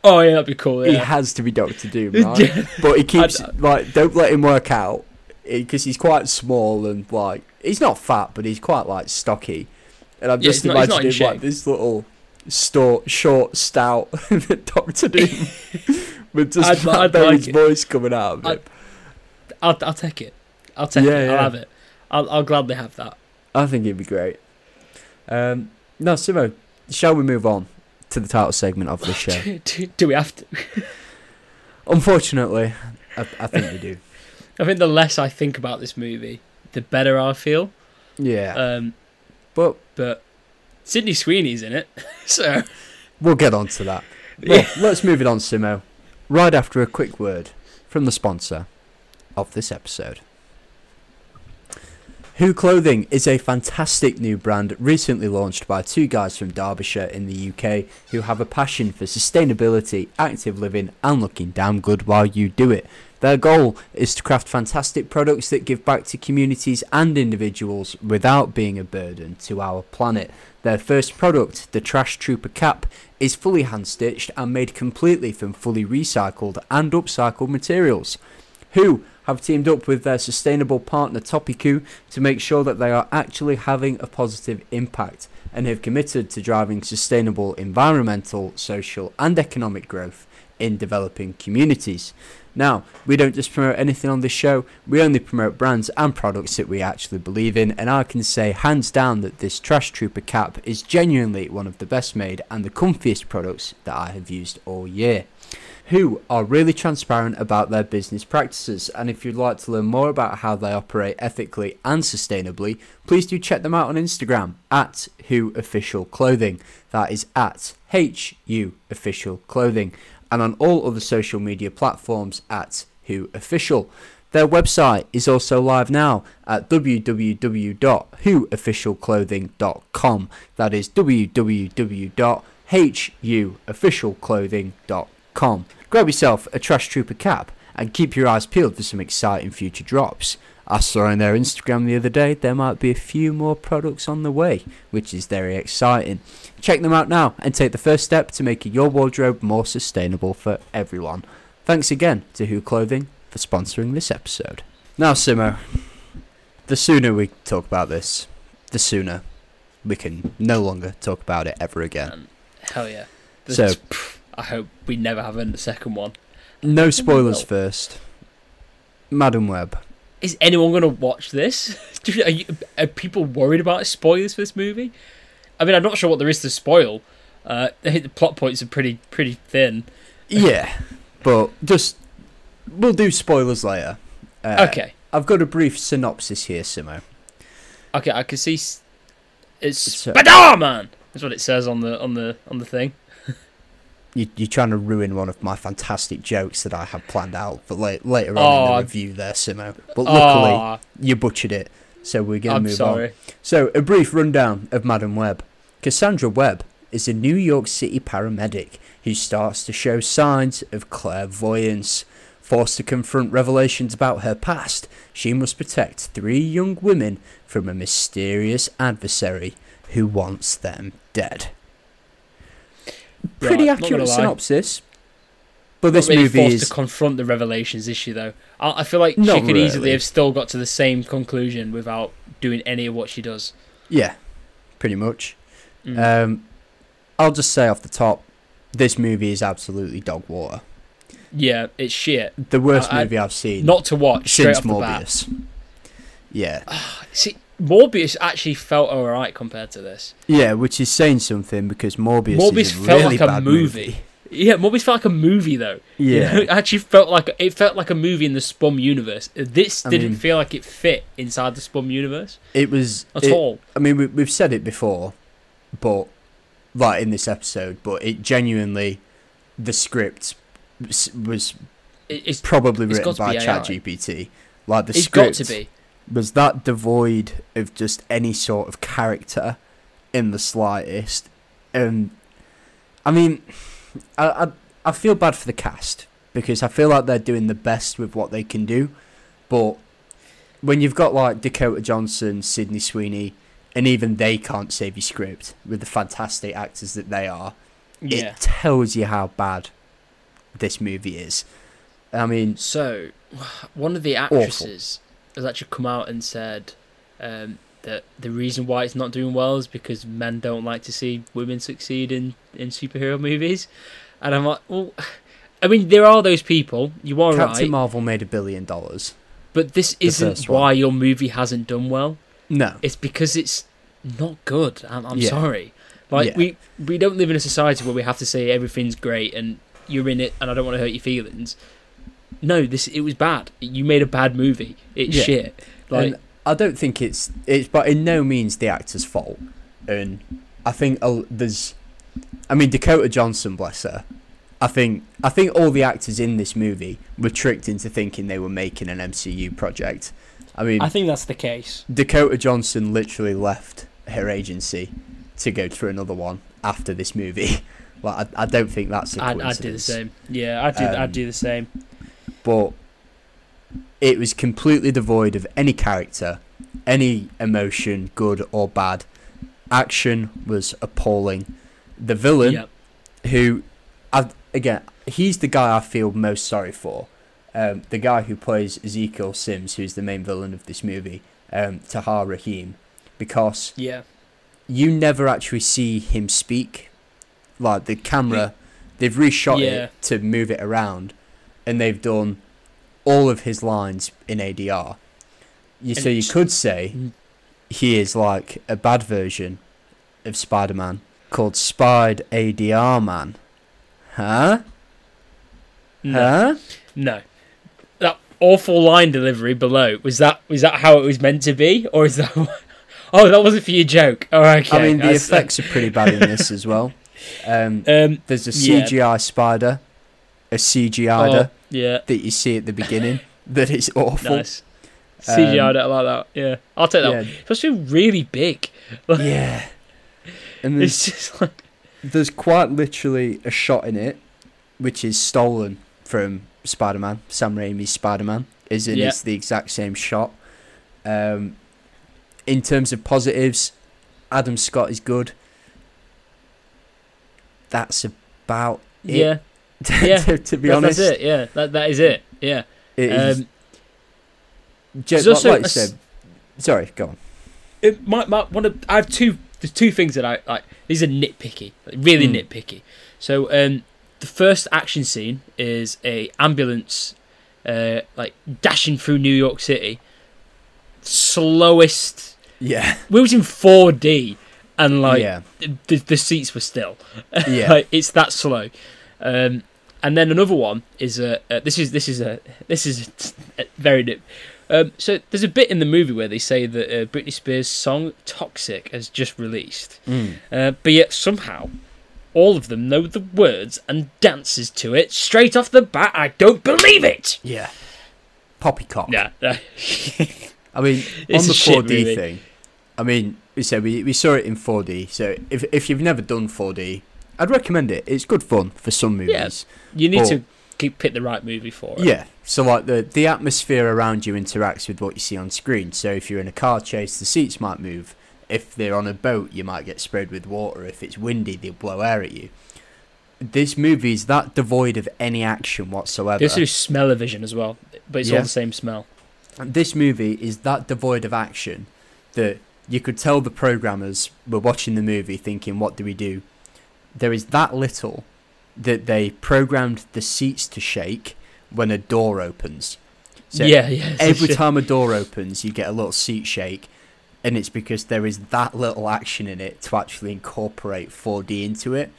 Oh yeah, that'd be cool. He has to be Doctor Doom, right? but he keeps like, don't let him work out because he's quite small and like he's not fat, but he's quite like stocky. And I'm Yeah, just not- imagining like shape. this little short, short, stout Doctor Doom with just I'd- I'd like voice coming out of him. I'd- I'll I'll take it. I'll take Yeah, it. yeah. I'll have it. I'll I'll gladly have that. I think it'd be great. Um, no, Simo, shall we move on to the title segment of the show? do, do we have to? Unfortunately, I, I think we do. I think the less I think about this movie, the better I feel. Yeah, Um, but but Sydney Sweeney's in it, so we'll get on to that. Well, let's move it on, Simo. Right after a quick word from the sponsor of this episode. Who Clothing is a fantastic new brand recently launched by two guys from Derbyshire in the UK who have a passion for sustainability, active living, and looking damn good while you do it. Their goal is to craft fantastic products that give back to communities and individuals without being a burden to our planet. Their first product, the Trash Trooper Cap, is fully hand stitched and made completely from fully recycled and upcycled materials. Who have teamed up with their sustainable partner Topiku to make sure that they are actually having a positive impact and have committed to driving sustainable environmental, social, and economic growth in developing communities. Now, we don't just promote anything on this show, we only promote brands and products that we actually believe in, and I can say hands down that this Trash Trooper cap is genuinely one of the best made and the comfiest products that I have used all year who are really transparent about their business practices. And if you'd like to learn more about how they operate ethically and sustainably, please do check them out on Instagram at Who Official Clothing. That is at HU Official Clothing. And on all other social media platforms at Who Official. Their website is also live now at www.whoofficialclothing.com. That is huofficialclothing.com. Grab yourself a Trash Trooper cap and keep your eyes peeled for some exciting future drops. I saw on their Instagram the other day there might be a few more products on the way, which is very exciting. Check them out now and take the first step to making your wardrobe more sustainable for everyone. Thanks again to Who Clothing for sponsoring this episode. Now, Simo, the sooner we talk about this, the sooner we can no longer talk about it ever again. Um, hell yeah. So- I hope we never have a second one. No spoilers will. first. Madam Web. Is anyone going to watch this? Are, you, are people worried about spoilers for this movie? I mean, I'm not sure what there is to spoil. Uh, the plot points are pretty pretty thin. Yeah, but just we'll do spoilers later. Uh, okay, I've got a brief synopsis here, Simo. okay, I can see. s- It's Spider-Man. That's what it says on the on the on the thing. You, you're trying to ruin one of my fantastic jokes that I have planned out for la- later on in Oh. the review there, Simo. But luckily, Aw, you butchered it, so we're going to move sorry. on. So, a brief rundown of Madam Web. Cassandra Webb is a New York City paramedic who starts to show signs of clairvoyance. Forced to confront revelations about her past, she must protect three young women from a mysterious adversary who wants them dead. Pretty Right, accurate synopsis. But this really movie forced is to confront the revelations issue, though. I, I feel like Not she could easily have still got to the same conclusion without doing any of what she does. yeah, pretty much. Mm. Um, I'll just say off the top, this movie is absolutely dog water. yeah, it's shit. The worst I- movie I've seen Not to watch since off the bat. Morbius. Yeah, See, Morbius actually felt alright compared to this. yeah, which is saying something because Morbius, Morbius is a felt really like a bad movie. Yeah, Morbius felt like a movie though. You Yeah, know, it actually felt like it felt like a movie in the SPUMM universe. This I didn't mean- feel like it fit inside the SPUMM universe it was. at it- all. I mean, we, we've said it before, but like in this episode, but it genuinely, the script was, was it's probably it's written by. ChatGPT. Like the it's script got to be. Was that devoid of just any sort of character in the slightest. And I mean, I, I I feel bad for the cast because I feel like they're doing the best with what they can do, but when you've got like Dakota Johnson, Sydney Sweeney, and even they can't save your script with the fantastic actors that they are, Yeah. it tells you how bad this movie is. I mean, So, one of the actresses has actually come out and said um, that the reason why it's not doing well is because men don't like to see women succeed in, in superhero movies. And I'm like, well, I mean, there are those people. You are Captain right, Marvel made a billion dollars. but this isn't why your movie hasn't done well. No, It's because it's not good. I'm, I'm Yeah. sorry. Like Yeah. we we don't live in a society where we have to say everything's great and you're in it and I don't want to hurt your feelings. No, this it was bad. You made a bad movie. It's Yeah. shit. Like and I don't think it's it's, but in no means the actor's fault. And I think uh, there's, I mean Dakota Johnson, bless her. I think I think all the actors in this movie were tricked into thinking they were making an MCU project. I mean, I think that's the case. Dakota Johnson literally left her agency to go through another one after this movie. Like I, I don't think that's a I'd, coincidence. I'd do the same. Yeah, I'd do Um, I'd do the same. But it was completely devoid of any character, any emotion, good or bad. Action was appalling. The villain, Yep. who, I, again, he's the guy I feel most sorry for. Um, the guy who plays Ezekiel Sims, who's the main villain of this movie, um, Tahar Rahim, because Yeah. you never actually see him speak. Like the camera, they've reshot Yeah. it to move it around, and they've done all of his lines in ADR. You, so you could say Mm. he is like a bad version of Spider-Man called Spide ADR Man. Huh? No. Huh? No. That awful line delivery below was that was that how it was meant to be, or is that? oh, that wasn't for your joke. Oh, okay. I mean, the I s- effects are pretty bad in this as well. Um, Um. there's a Yeah. CGI spider, a CGI Oh, yeah. that you see at the beginning that is awful. Nice. CGI, Um, I like that. Yeah, I'll take that. yeah. one. It's also really big. Yeah. And there's It's just like there's quite literally a shot in it, which is stolen from Spider-Man. Sam Raimi's Spider-Man is in Yeah. it's the exact same shot. Um, in terms of positives, Adam Scott is good. That's about it. Yeah, to, yeah, to, to be that- honest, that's it. Yeah, that that is it. Yeah. It is Um, ju- there's like, also like you a s- said. Sorry, go on. it might, might one of I have two there's two things that I like these are nitpicky like, really Mm. nitpicky so um the first action scene is a ambulance uh like dashing through New York City slowest Yeah, we was in 4D and like yeah, the, the seats were still yeah. like it's that slow um and then another one is a uh, this is this is a this is a, very nip um, so there's a bit in the movie where they say that uh, Britney Spears' song "Toxic" has just released, Mm. uh, but yet somehow all of them know the words and dances to it straight off the bat. I don't believe it. Yeah. Poppycock. Yeah, I mean, on the a 4D thing, I mean, we said we, we saw it in 4D. So if if you've never done 4D, I'd recommend it. It's good fun for some movies. Yeah. you need But- to keep pick the right movie for it. Yeah. So like the the atmosphere around you interacts with what you see on screen. So if you're in a car chase, the seats might move. If they're on a boat, you might get sprayed with water. If it's windy, they'll blow air at you. This movie is that devoid of any action whatsoever. They also do smell-o-vision as well, but it's Yeah. all the same smell. And this movie is that devoid of action that you could tell the programmers were watching the movie thinking, what do we do? There is that little that they programmed the seats to shake when a door opens. So yeah, yeah. it's a every time a door opens, you get a little seat shake, and it's because there is that little action in it to actually incorporate 4D into it.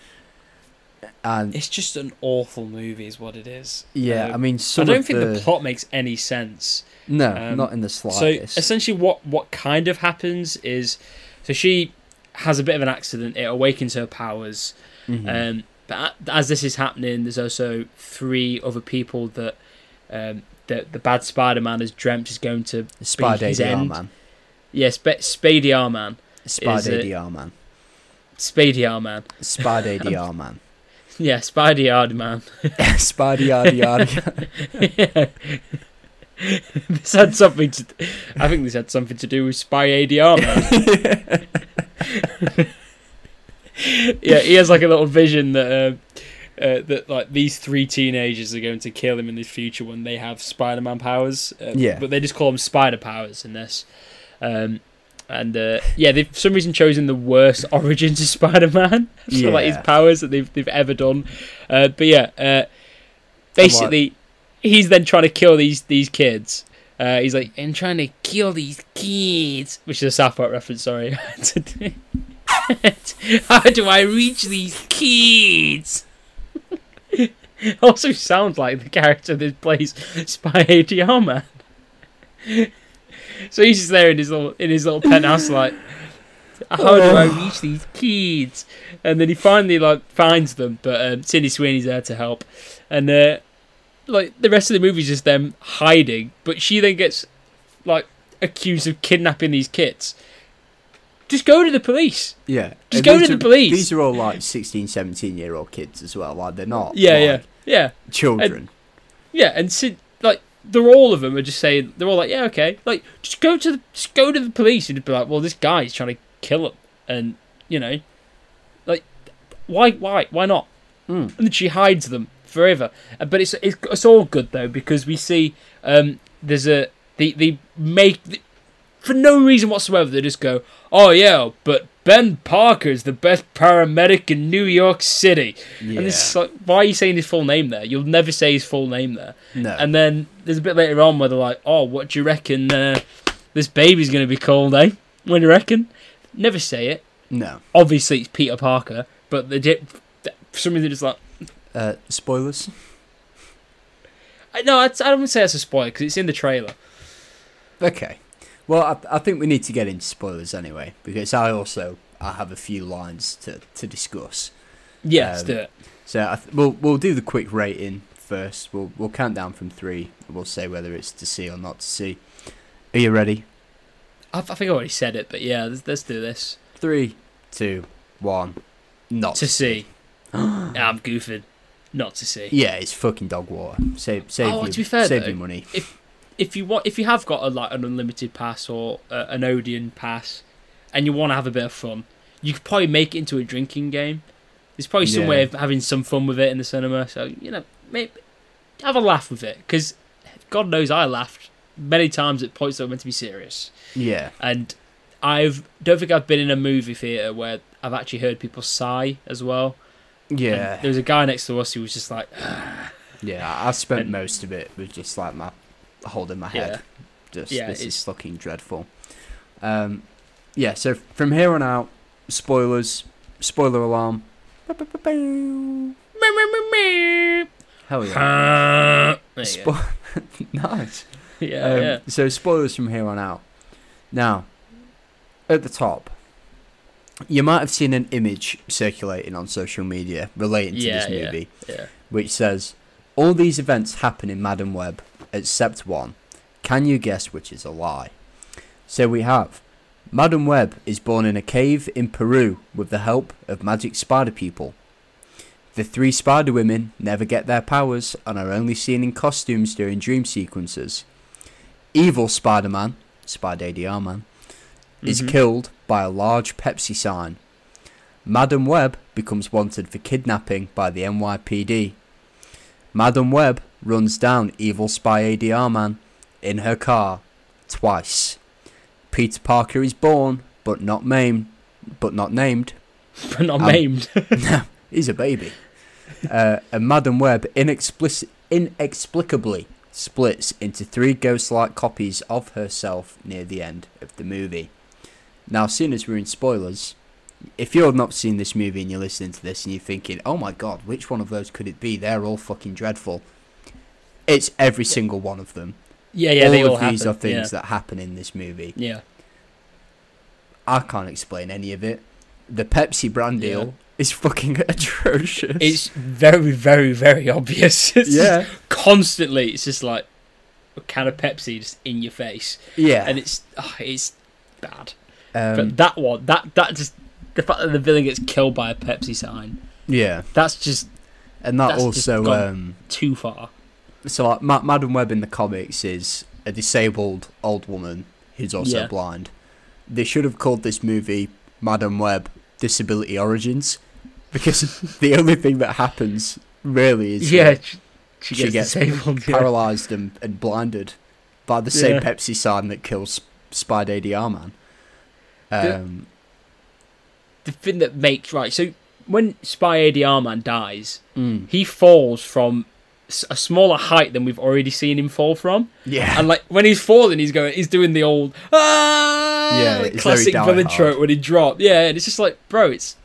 And It's just an awful movie, is what it is. yeah, Um, I mean, I don't of think the... the, plot makes any sense. no, um, not in the slightest. So essentially, what what kind of happens is, so she has a bit of an accident. It awakens her powers. Mhm. Um, but as this is happening, there's also three other people that um, that the bad Spider-Man has dreamt is going to. Spider his end. man. Yes, yeah, Spady R Man, Spider it- ADR man. Spady R Man. Spider ADR man. Yeah, Spidey R Man. Spidey ADR. this had something to. I think this had something to do with Spy ADR man. yeah, he has like a little vision that uh, uh, that like these three teenagers are going to kill him in the future when they have Spider-Man powers. Uh, Yeah. but they just call them Spider powers in this. Um, and uh, yeah, they've for some reason chosen the worst origins of Spider-Man for like his powers that they've they've ever done. Uh, but yeah, uh, basically, he's then trying to kill these these kids. Uh, he's like, I'm trying to kill these kids, which is a South Park reference. Sorry. How do I reach these kids? also sounds like the character that plays Spy ADR man. so he's just there in his little in his little penthouse, like, how do I reach these kids? And then he finally like finds them, but um, Sydney Sweeney's there to help, and uh, like the rest of the movie is just them hiding. But she then gets like accused of kidnapping these kids. Just go to the police. yeah. Just And go to the police. These are all like 16, 17 year old kids as well. Like they're not. Yeah, like, yeah, yeah, Children. yeah. And Sid, like, they're all of them are just saying they're all like, yeah, okay, like just go to the just go to the police and be like, well, this guy's trying to kill him, and you know, like, why, why, why not? Mm. and then she hides them forever. Uh, But it's it's, it's all good though because we see um, there's a they they make for no reason whatsoever they just go oh yeah but Ben Parker's the best paramedic in New York City yeah. and it's like why are you saying his full name there you'll never say his full name there no. and then there's a bit later on where they're like oh what do you reckon uh, this baby's gonna be called eh what do you reckon never say it no. obviously it's Peter Parker but they did for some reason it's like Uh, spoilers. I- No, I'd, I don't say that's a spoiler because it's in the trailer. Okay. Well, I, I think we need to get into spoilers anyway because I also I have a few lines to, to discuss. Yeah, let's Um, do it. So I th- we'll we'll do the quick rating first. We'll we'll count down from three. and We'll say whether it's to see or not to see. Are you ready? I, I think I already said it, but yeah, let's, let's do this. Three, two, one. not to see. I'm goofing. Not to see. Yeah, it's fucking dog water. Save, save, Oh, your, to be fair, save though, your money. If if you want, if you have got a, like an unlimited pass or uh, an Odeon pass, and you want to have a bit of fun, you could probably make it into a drinking game. There's probably some Yeah. way of having some fun with it in the cinema. So you know, maybe have a laugh with it because God knows I laughed many times at points that were meant to be serious. Yeah, And I've don't think I've been in a movie theater where I've actually heard people sigh as well. And yeah, there was a guy next to us who was just like, yeah. I spent and- most of it with just like my holding my head. Just Yeah, this is fucking dreadful. Um, yeah. So from here on out, spoilers. Spoiler alarm. Hell yeah. Spo- nice. yeah, Um, yeah. So spoilers from here on out. Now, at the top, you might have seen an image circulating on social media relating to Yeah, this movie, Yeah. which says, "All these events happen in Madam Web except one. Can you guess which is a lie?" So we have. Madam Web is born in a cave in Peru with the help of magic spider people. The three spider women never get their powers and are only seen in costumes during dream sequences. Evil Spider Man, Spider ADR Man, is Mhm. killed by a large Pepsi sign. Madam Web becomes wanted for kidnapping by the NYPD. Madam Web runs down Evil Spy ADR Man in her car twice. Peter Parker is born but not maimed, but not named. but not Um, maimed. He's a baby. Uh, and Madam Web inexplic- inexplicably splits into three ghost-like copies of herself near the end of the movie. Now, seeing as we're in spoilers, if you've not seen this movie and you're listening to this and you're thinking, "Oh my god, which one of those could it be? They're all fucking dreadful." It's every single one of them. yeah, yeah, all they of all these happen. are things that happen in this movie. yeah. yeah. I can't explain any of it. The Pepsi brand Yeah. deal is fucking atrocious. It's very, very, very obvious. It's yeah, constantly. It's just like a can of Pepsi just in your face, yeah. and it's oh, it's bad. Um, but that one, that that just the fact that the villain gets killed by a Pepsi sign, yeah, that's just and that also um, too far. so like Ma- Madam Web in the comics is a disabled old woman who's also Yeah. blind. They should have called this movie Madam Web Disability Origins because the only thing that happens really is Yeah, she, she she gets, gets disabled. yeah. paralyzed and, and blinded by the same Yeah. Pepsi sign that kills Spider ADR man. The- Um, The thing that makes right. So when Spy ADR man dies, mm, he falls from a smaller height than we've already seen him fall from. yeah, And like when he's falling, he's going, he's doing the old ah, Yeah, like, classic villain trope when he dropped. Yeah, and it's just like, bro, it's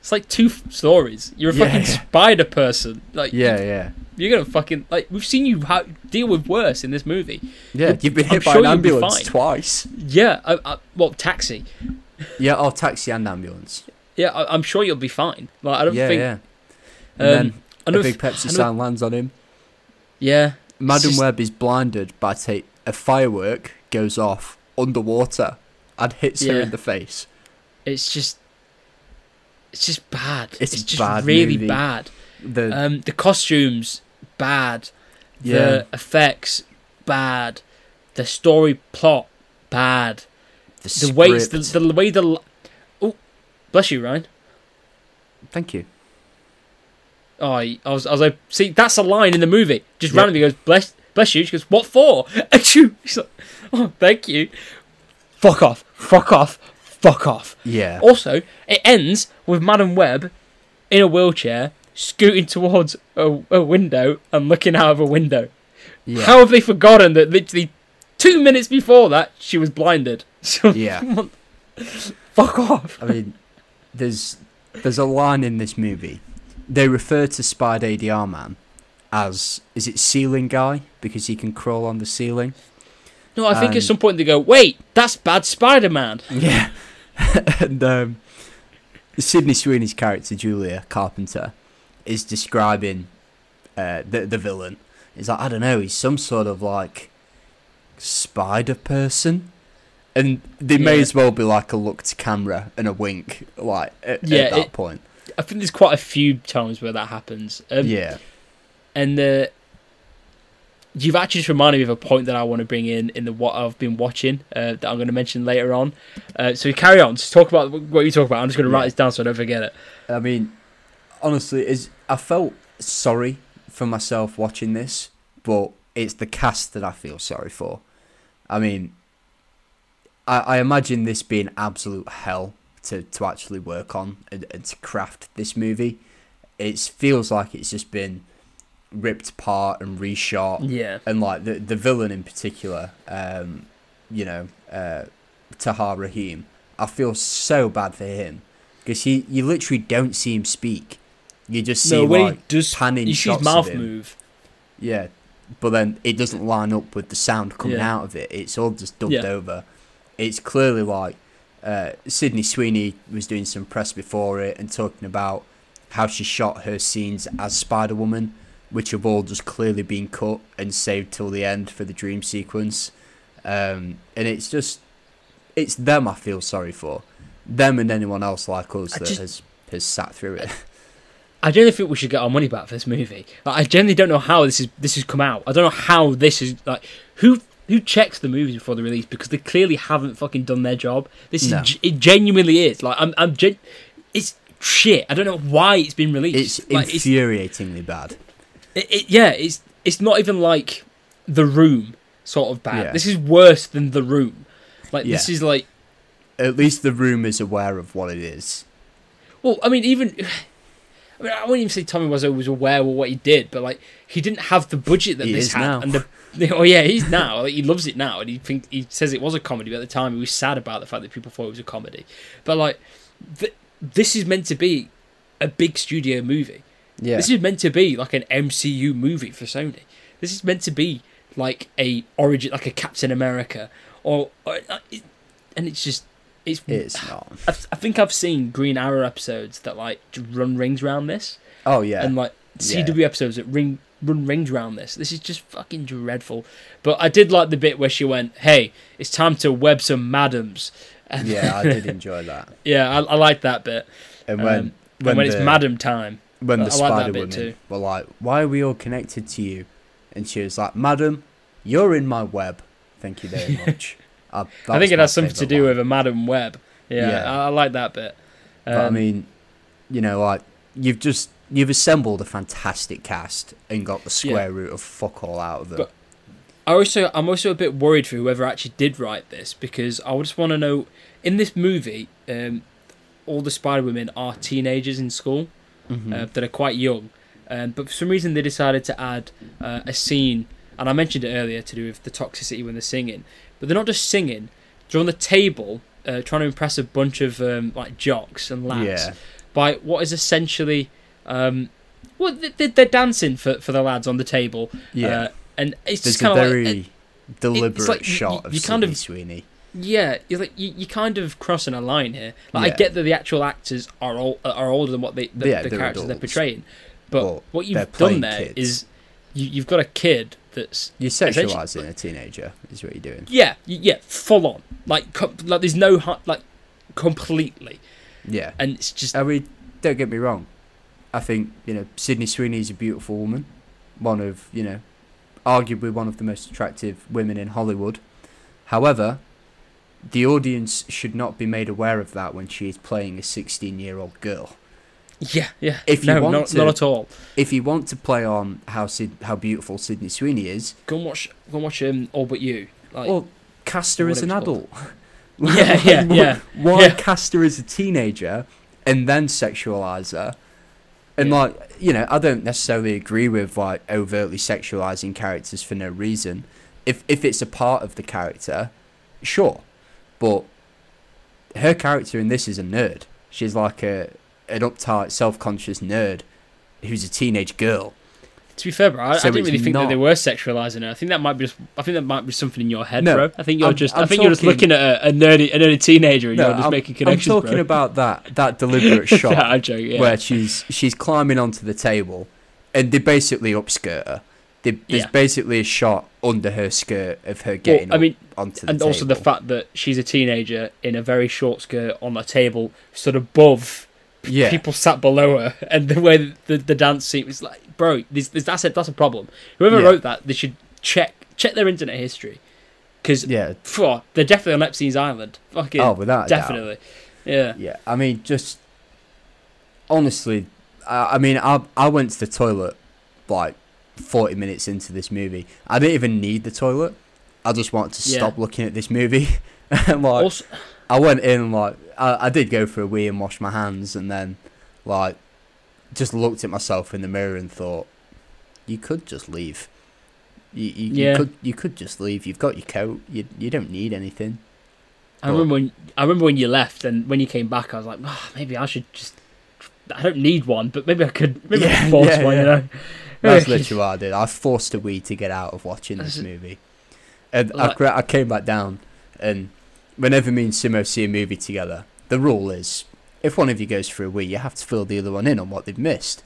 it's like two f- stories. You're a Yeah, fucking yeah. spider person. Like, yeah, yeah. You're gonna fucking like. We've seen you ha- deal with worse in this movie. Yeah, you've been I'm hit by sure an ambulance twice. Yeah, I, I, well, taxi. Yeah, oh, taxi and ambulance. Yeah, I, I'm sure you'll be fine. Like, I don't yeah, think. yeah. Um, And then a big Pepsi sign lands on him. Yeah, Madam just- Web is blinded by ta- a firework goes off underwater and hits her in the face. it's just, it's just bad. It's It's, just bad really movie. bad. The Um, the costumes bad. yeah, The effects bad. The story plot bad. the, The way the, the way the oh, bless you, Ryan. Thank you. Oh, I I was I was like, see, that's a line in the movie. Just Yep. randomly goes, bless bless you. She goes, what for? And she, she's like, oh, thank you. Fuck off. Fuck off. Fuck off. Yeah, Also, it ends with Madam Web in a wheelchair scooting towards a, a window and looking out of a window. yeah, How have they forgotten that literally two minutes before that she was blinded? So yeah. fuck off. I mean, there's there's a line in this movie. They refer to Spider ADR man as is it ceiling guy because he can crawl on the ceiling. No, I think And- at some point they go, wait, that's bad Spider-Man. Yeah. and um, Sydney Sweeney's character, Julia Carpenter, is describing uh, the, the villain. He's like, I don't know, he's some sort of like spider person. And they may Yeah. as well be like a look to camera and a wink, like at, Yeah, at that it- point. I think there's quite a few times where that happens. Um, yeah, and uh, you've actually just reminded me of a point that I want to bring in in the what I've been watching uh, that I'm going to mention later on. Uh, so carry on, just talk about what you talk about. I'm just going to write Yeah. this down so I don't forget it. I mean, honestly, is I felt sorry for myself watching this, but it's the cast that I feel sorry for. I mean, I, I imagine this being absolute hell to, to actually work on and, and to craft this movie. It feels like it's just been ripped apart and reshot Yeah, and like the the villain in particular, um, you know, uh, Tahar Rahim. I feel so bad for him because he you literally don't see him speak. You just see no, when like he does, panning you see his mouth move. Yeah, but then it doesn't line up with the sound coming Yeah. out of it. It's all just dubbed Yeah. over. It's clearly like uh, Sydney Sweeney was doing some press before it and talking about how she shot her scenes as Spider Woman, which have all just clearly been cut and saved till the end for the dream sequence. Um, and it's just, it's them I feel sorry for, them and anyone else like us I that just- has has sat through it. I genuinely think we should get our money back for this movie. Like, I genuinely don't know how this is this has come out. I don't know how this is like who who checks the movies before the release because they clearly haven't fucking done their job. This is No. ge- it genuinely is like I'm I'm gen- it's shit. I don't know why it's been released. It's like, it's, infuriatingly bad. it, it, yeah, it's it's not even like the room sort of bad. Yeah. This is worse than the room. Like this is like At least the room is aware of what it is. well, I mean even. I mean, I wouldn't even say Tommy was was aware of what he did, but like he didn't have the budget that He this is had, now. and the oh yeah, he's now like, he loves it now, and he think he says it was a comedy. But at the time, he was sad about the fact that people thought it was a comedy. But like, th- this is meant to be a big studio movie. Yeah. This is meant to be like an MCU movie for Sony. This is meant to be like a origin, like a Captain America, or, or uh, and it's just it's. it's not. I, I think I've seen Green Arrow episodes that like run rings around this, Oh yeah. and like Yeah. CW episodes that ring run rings around this. This is just fucking dreadful. But I did like the bit where she went, "Hey, it's time to web some madams." Yeah, I did enjoy that. yeah, I, I like that bit. And when Um, when, when the, it's madam time, when I the that Spider bit Woman too. were like, "Why are we all connected to you?" and she was like, "Madam, you're in my web. Thank you very much." That I think it has something to do line. with a Madam Web. Yeah, Yeah. I, I like that bit. But I Um, mean, you know, like you've just you've assembled a fantastic cast and got the square root of fuck all out of them. But- I also I'm also a bit worried for whoever actually did write this because I just want to know in this movie, um, all the Spider Women are teenagers in school Mhm. uh, that are quite young, um, but for some reason they decided to add uh, a scene, and I mentioned it earlier to do with the toxicity when they're singing, but they're not just singing; they're on the table uh, trying to impress a bunch of um, like jocks and lads yeah, by what is essentially um, well they- they- they're dancing for, for the lads on the table yeah. uh, and it's There's just a kind of very like deliberate like shot you- of you kind of- Sweeney. yeah you're like you, you kind of crossing a line here like I get that the actual actors are all, are older than what they the, Yeah, the they're characters they're portraying but But what you've done there kids. is you, you've got a kid that's You're sexualizing a teenager, is what you're doing. yeah yeah full on like co- like there's no hu- like completely Yeah. and it's just I mean, don't get me wrong. I think you know Sydney Sweeney is a beautiful woman, one of you know, arguably one of the most attractive women in Hollywood. However, the audience should not be made aware of that when she is playing a 16-year-old girl. Yeah yeah If you no want not, to- not at all If you want to play on how Sid, how beautiful Sydney Sweeney is, go and watch go and watch um, All But You like well, cast her as an adult. Yeah, yeah, yeah. Why Yeah. cast her as a teenager and then sexualize her? And Yeah. like, you know, I don't necessarily agree with like overtly sexualizing characters for no reason. If if it's a part of the character, sure. But her character in this is a nerd. She's like a an uptight, self-conscious nerd who's a teenage girl. To be fair, bro, I, So I didn't really think that not- they were sexualizing her. I think that might be just. I think that might be something in your head, No, bro. I think you're I'm- just. i I'm think you're just looking at a, a nerdy, a nerdy teenager, and you're just I'm, making I'm talking bro. about that that deliberate shot I'm joking. Yeah. where she's she's climbing onto the table, and they basically upskirt her. They, there's Yeah. basically a shot under her skirt of her getting I up mean, onto the and table. also the fact that she's a teenager in a very short skirt on a table, stood above Yeah. people sat below her, and the way the, the dance scene was like, bro, this, this, that's a that's a problem. Whoever Yeah. wrote that, they should check check their internet history, because Yeah. they're definitely on Epstein's island. Fucking Oh, without a doubt. definitely, yeah. Yeah, I mean, just honestly, I, I mean, I I went to the toilet like forty minutes into this movie. I didn't even need the toilet. I just wanted to Yeah. stop looking at this movie. like, Also, I went in like I, I did go for a wee and wash my hands, and then like just looked at myself in the mirror and thought, you could just leave. You, you, Yeah. you could you could just leave. You've got your coat. You you don't need anything. I remember when I remember when you left, and when you came back, I was like, oh, maybe I should just. I don't need one, but maybe I could. Maybe I Yeah, could force yeah, one, you know. That's literally what I did. I forced a wee to get out of watching this movie. And I, Like- cra- I came back down, and whenever me and Simo see a movie together, the rule is if one of you goes for a wee, you have to fill the other one in on what they've missed.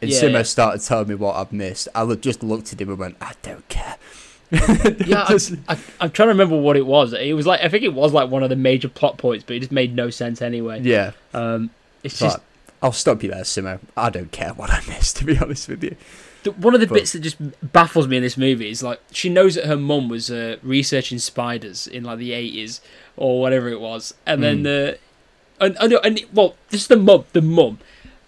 And Yeah, Simo yeah. started telling me what I've missed. I just looked at him and went, I don't care. Yeah, Just- I, I'm trying to remember what it was. It was like I think it was like one of the major plot points, but it just made no sense anyway. yeah. Um, it's It's just I'll stop you there, Simo. I don't care what I missed, to be honest with you. The, one of the but- bits that just baffles me in this movie is like she knows that her mum was uh, researching spiders in like the 80s or whatever it was, and then the uh, and, and, and well, just the mum, the mum,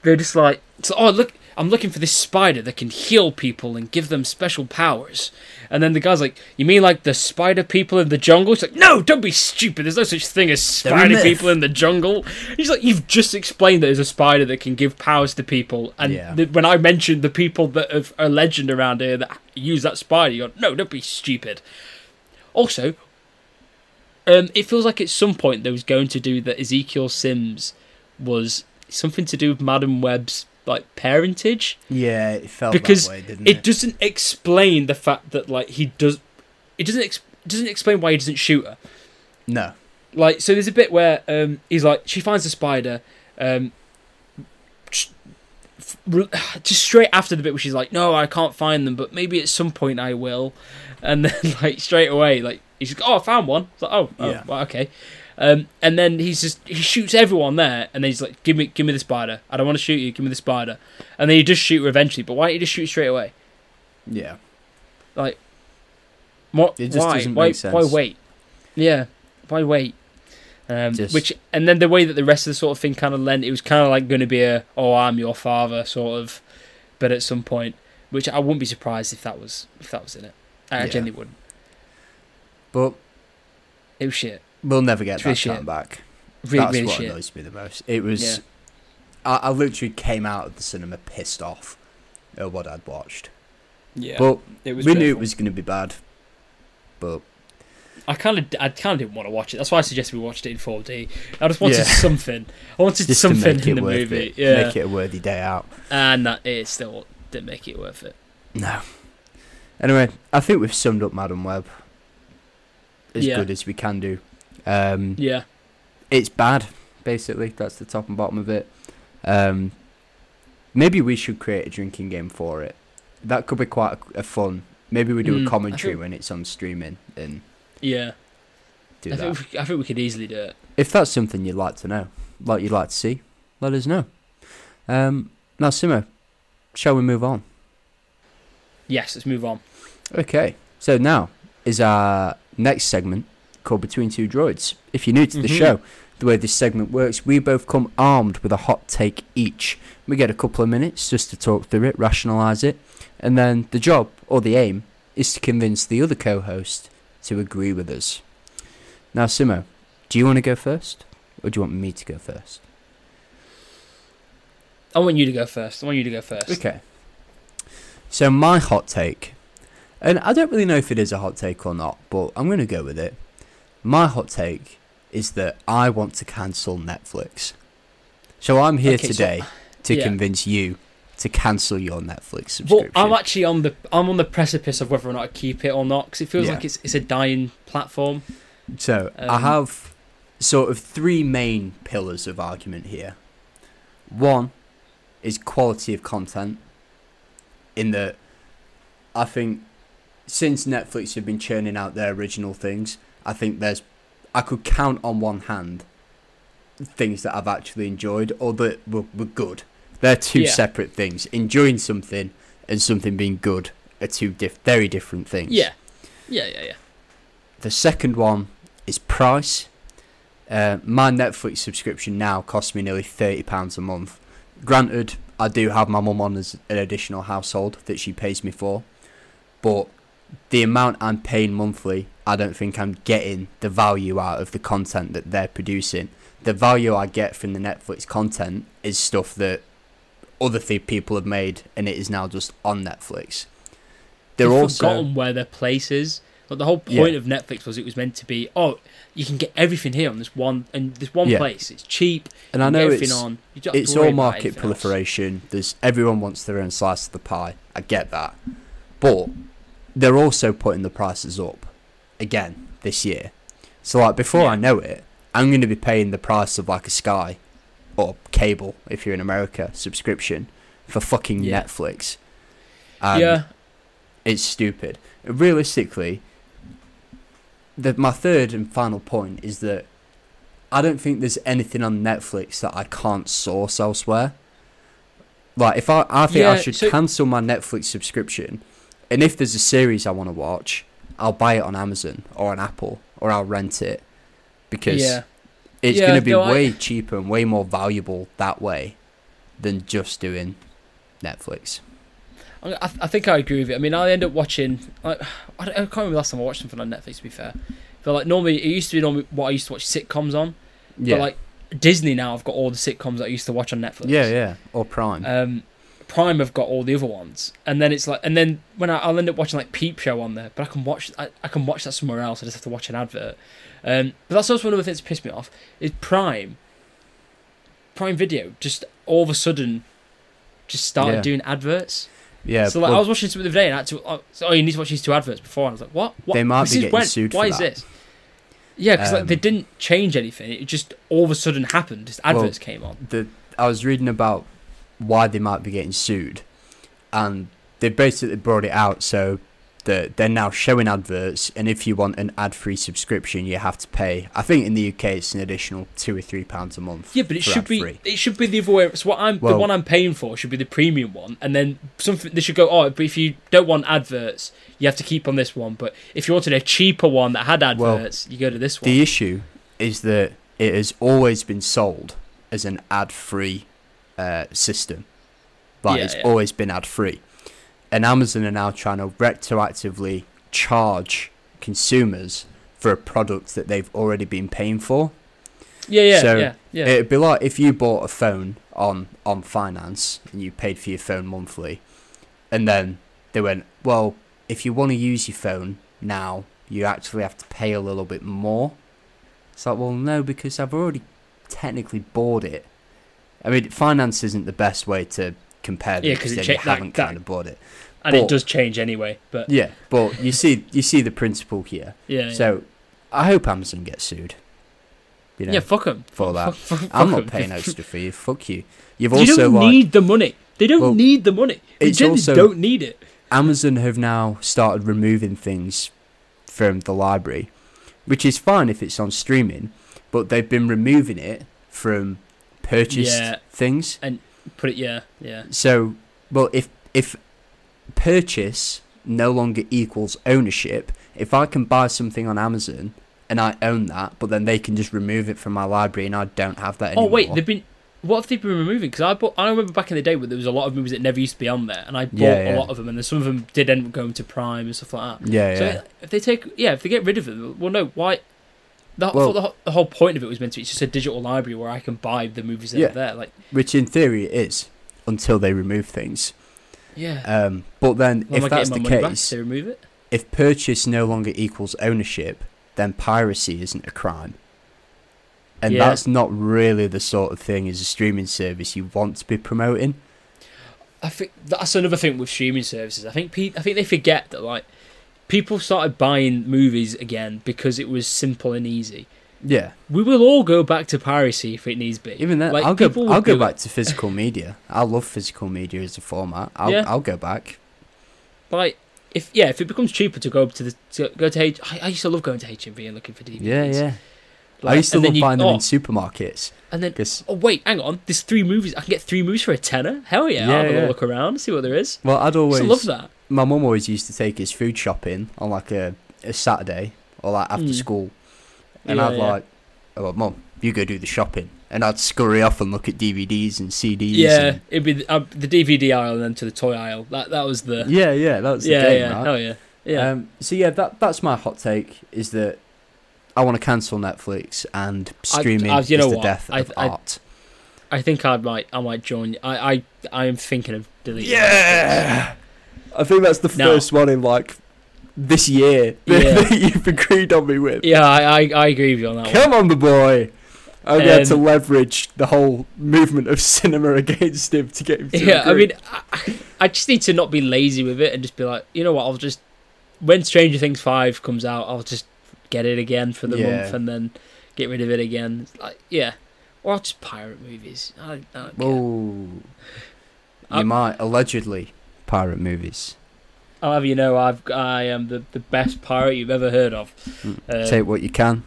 they're just like, so, oh look, I'm looking for this spider that can heal people and give them special powers. And then the guy's like, "You mean like the spider people in the jungle?" She's like, "No, don't be stupid. There's no such thing as spider people in the jungle." He's like, "You've just explained that there's a spider that can give powers to people." And Yeah. the, when I mentioned the people that have a legend around here that use that spider, you go, "No, don't be stupid." Also, um, it feels like at some point they was going to do that Ezekiel Sims was something to do with Madam Web's like parentage Yeah, it felt because that way, didn't it it? doesn't explain the fact that like he does it doesn't ex- doesn't explain why he doesn't shoot her no. like so there's a bit where um he's like she finds a spider um just, just straight after the bit where she's like no i can't find them but maybe at some point i will and then like straight away like he's like oh i found one it's like oh, oh Yeah. well, okay um, and then he's just he shoots everyone there, and then he's like, "Give me, give me the spider. I don't want to shoot you. Give me the spider." And then he just shoot her eventually. But why don't you just shoot straight away? Yeah. What? It just why? doesn't why? make sense. Why wait? Yeah. Why wait? Um, Just- Which and then the way that the rest of the sort of thing kind of lent, it was kind of like going to be a "Oh, I'm your father" sort of, but at some point, which I wouldn't be surprised if that was if that was in it. I Yeah. genuinely wouldn't. But It was shit. We'll never get that shit. back. Really, That's really what shit. annoys me the most. It was. Yeah. I, I literally came out of the cinema pissed off at what I'd watched. Yeah. But it was. we knew it was going to be bad. But I kind of, I kind of didn't want to watch it. That's why I suggested we watched it in 4D. I just wanted Yeah. something. I wanted just something in the movie. it, Yeah. make it a worthy day out. and that it still didn't make it worth it. No. Anyway, I think we've summed up Madam Web as Yeah. good as we can do. Um, Yeah. It's bad, basically. That's the top and bottom of it. Um, maybe we should create a drinking game for it. That could be quite a, a fun. Maybe we do Mm, a commentary think- when it's on streaming and Yeah. do I that. think, we, I think we could easily do it. If that's something you'd like to know, like you'd like to see, let us know. Um, now, Simo, shall we move on? Yes, let's move on. Okay, so now is our next segment called Between Two Droids. If you're new to the Mhm. show, the way this segment works, we both come armed with a hot take each. We get a couple of minutes just to talk through it, rationalise it, and then the job or the aim is to convince the other co host to agree with us. Now, Simo, do you want to go first, or do you want me to go first? I want you to go first. I want you to go first. Okay. So my hot take, and I don't really know if it is a hot take or not, but I'm going to go with it. My hot take is that I want to cancel Netflix. So I'm here Okay, so- today to yeah. convince you to cancel your Netflix subscription. Well. I'm actually on the I'm on the precipice of whether or not I keep it or not because it feels Yeah. like it's it's a dying platform. So I Um, have sort of three main pillars of argument here. One is quality of content. In that, I think since Netflix have been churning out their original things, I think there's I could count on one hand things that I've actually enjoyed or that were, were good. They're two Yeah. separate things. Enjoying something and something being good are two diff- very different things. Yeah, yeah, yeah, yeah. The second one is price. Uh, my Netflix subscription now costs me nearly thirty pounds a month. Granted, I do have my mum on as an additional household that she pays me for, but the amount I'm paying monthly, I don't think I'm getting the value out of the content that they're producing. The value I get from the Netflix content is stuff that other th- people have made, and it is now just on Netflix. They're They've also forgotten where their place is. Like the whole Yeah. point of Netflix was it was meant to be, oh, you can get everything here on this one and this one Yeah. place. It's cheap. and I you can get know it's on. It's all market anything else. proliferation. There's everyone wants their own slice of the pie. I get that, but they're also putting the prices up again this year. So like before Yeah. I know it, I'm going to be paying the price of like a Sky or cable if you're in America subscription for fucking Yeah. Netflix. Um, yeah, it's stupid. Realistically, the, my third and final point is that I don't think there's anything on Netflix that I can't source elsewhere. Like, if I, I think I should so- cancel my Netflix subscription, and if there's a series I want to watch, I'll buy it on Amazon or on Apple, or I'll rent it because yeah. it's Yeah, going to be no, I- way cheaper and way more valuable that way than just doing Netflix. I, I I think I agree with it. I mean, I end up watching. Like, I, I can't remember the last time I watched something on Netflix. To be fair, but like normally it used to be normally what I used to watch sitcoms on. Yeah, But like Disney now, I've got all the sitcoms that I used to watch on Netflix. yeah, yeah, or Prime. Um, Prime have got all the other ones, and then it's like, and then when I, I'll end up watching like Peep Show on there, but I can watch, I, I can watch that somewhere else. I just have to watch an advert. Um, but that's also one of the things that pissed me off is Prime. Prime Video just all of a sudden just started Yeah. doing adverts. yeah, so like but- I was watching something the other day and I had to, oh, so, oh, you need to watch these two adverts before. And I was like, what? what? They might This be getting when? sued Why is that. this? Yeah, because like, they Um, didn't change anything. It just all of a sudden happened. Just Well, adverts came on. the I was reading about why they might be getting sued, and they basically brought it out so that they're now showing adverts, and if you want an ad-free subscription, you have to pay. I think in the UK it's an additional two or three pounds a month. Yeah, but it should be ad-free. it should be the other way. So what I'm Well- the one I'm paying for should be the premium one, and then something they should go. Oh, but if you don't want adverts, you have to keep on this one. But if you wanted a cheaper one that had Well, adverts, you go to this one. The issue is that it has always been sold as an ad-free uh, system. Like Yeah, it's yeah. always been ad-free, and Amazon are now trying to retroactively charge consumers for a product that they've already been paying for. yeah, yeah, so yeah, yeah. It'd be like if you bought a phone on on finance and you paid for your phone monthly, and then they went, well, if you want to use your phone now, you actually have to pay a little bit more. It's like, well, no, because I've already technically bought it. I mean, finance isn't the best way to compare them Yeah, 'cause it then cha- you haven't that- kind of bought it. and but- it does change anyway. But Yeah, but you see, you see the principle here. yeah, yeah. So, I hope Amazon gets sued. You know, yeah, fuck them. for that. Fuck, fuck, I'm fuck not 'em. paying extra for you. Fuck you. You've They also don't like need the money. They don't Well, need the money. They it's also- don't need it. Amazon have now started removing things from the library, which is fine if it's on streaming, but they've been removing it from purchased Yeah. things. And put it, yeah, yeah. So, well, if if purchase no longer equals ownership, if I can buy something on Amazon and I own that, but then they can just remove it from my library and I don't have that anymore. Oh wait, they've been. What have they been removing? Because I bought. I remember back in the day where there was a lot of movies that never used to be on there, and I bought Yeah, yeah. a lot of them, and then some of them did end up going to Prime and stuff like that. yeah, So yeah. if they take, yeah, if they get rid of them, well, no, why? The, Well- the, whole- the whole point of it was meant to be it's just a digital library where I can buy the movies that Yeah. are there. Like, Which in theory it is until they remove things. yeah, Um, but then Well, if that's the case, if they remove it. if purchase no longer equals ownership, then piracy isn't a crime. And Yeah. that's not really the sort of thing as a streaming service you want to be promoting. I think that's another thing with streaming services. I think pe- I think they forget that like people started buying movies again because it was simple and easy. Yeah. We will all go back to piracy if it needs be. Even then, Like, I'll go. I'll go back to physical media. I love physical media as a format. I'll. Yeah. I'll go back. like if yeah, if it becomes cheaper to go to the to go to H, I, I used to love going to HMV and looking for DVDs. Yeah, yeah. I used to love you- buying them oh, in supermarkets. And then, 'cause- oh wait, hang on. There's three movies. I can get three movies for a tenner. Hell yeah! Yeah, I'll have a look around, see what there is. Well, I'd always love that. My mum always used to take us food shopping on like a, a Saturday or like after Mm. school, and Yeah, I'd yeah. like, oh, mum, you go do the shopping, and I'd scurry off and look at DVDs and CDs. Yeah, and- it'd be the, uh, the DVD aisle and then to the toy aisle. That that was the yeah, yeah. That was the yeah game, yeah right? hell yeah yeah. Um, so yeah, that that's my hot take is that I want to cancel Netflix and streaming I- you know is the what? death I- of I- art. I think I might I might join. I I I am thinking of deleting. Yeah, I think that's the No. first one in like this year Yeah. that you've agreed on me with. Yeah, I, I I agree with you on that one. Come on, the boy. I'm to Um, leverage the whole movement of cinema against him to get him to Yeah, I mean, I, I just need to not be lazy with it and just be like, you know what? I'll just when Stranger Things five comes out, I'll just get it again for the Yeah. month and then get rid of it again. Like, yeah, or I'll just pirate movies. I, I don't care. Ooh. You Uh, might allegedly pirate movies. I'll have you know, I've I am the, the best pirate you've ever heard of. Uh, Take what you can.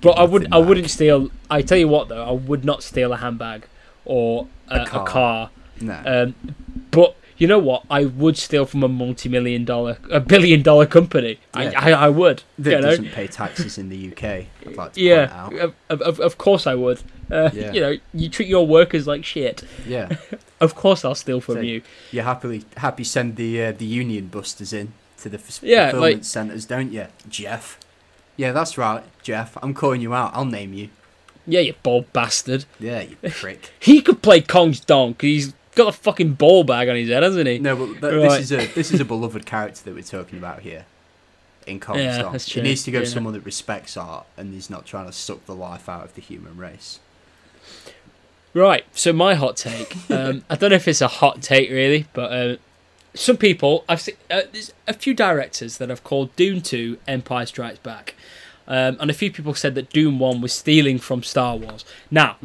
But I would nothing I back. wouldn't steal. I tell you what though, I would not steal a handbag or a, A a car. car. No. Um, but you know what? I would steal from a multi-million dollar, a billion dollar company. Yeah. I, I I would. that you know? doesn't pay taxes in the UK. I'd like to point Yeah, out. of, of, of- course I would. Uh, Yeah. You know, you treat your workers like shit. Yeah. Of course I'll steal from So- you. You happily happy send the uh, the union busters in to the f- Yeah, fulfillment like- centres, don't you, Jeff? Yeah, that's right, Jeff. I'm calling you out. I'll name you. Yeah, you bald bastard. Yeah, you prick. He could play Kong's because he's got a fucking ball bag on his head, hasn't he? No, but th- Right. this is a this is a beloved character that we're talking about here. In Kong Yeah, Song. that's It true, needs to go yeah. to someone that respects art and is not trying to suck the life out of the human race. Right, so my hot take. Um, I don't know if it's a hot take really, but uh, some people I've seen. Uh, there's a few directors that have called Dune Two Empire Strikes Back, um, and a few people said that Dune One was stealing from Star Wars. Now,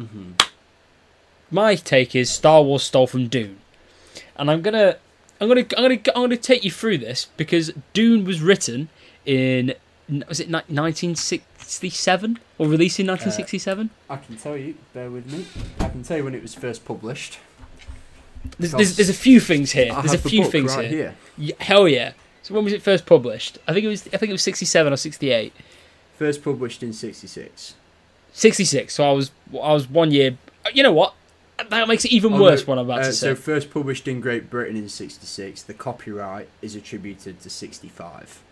my take is Star Wars stole from Dune, and I'm gonna, I'm gonna, I'm gonna, I'm gonna take you through this because Dune was written in was it ni- 1967 or released in 1967? Uh, I can tell you. Bear with me. I can tell you when it was first published. There's, there's, there's a few things here. I There's a the few things right here. here. Yeah, hell yeah. So when was it first published? I think it was. I think it was 67 or 68. First published in '66. 66. So I was. I was one year. You know what? That makes it even worse. What I'm about uh, to say. So first published in Great Britain in '66. The copyright is attributed to '65.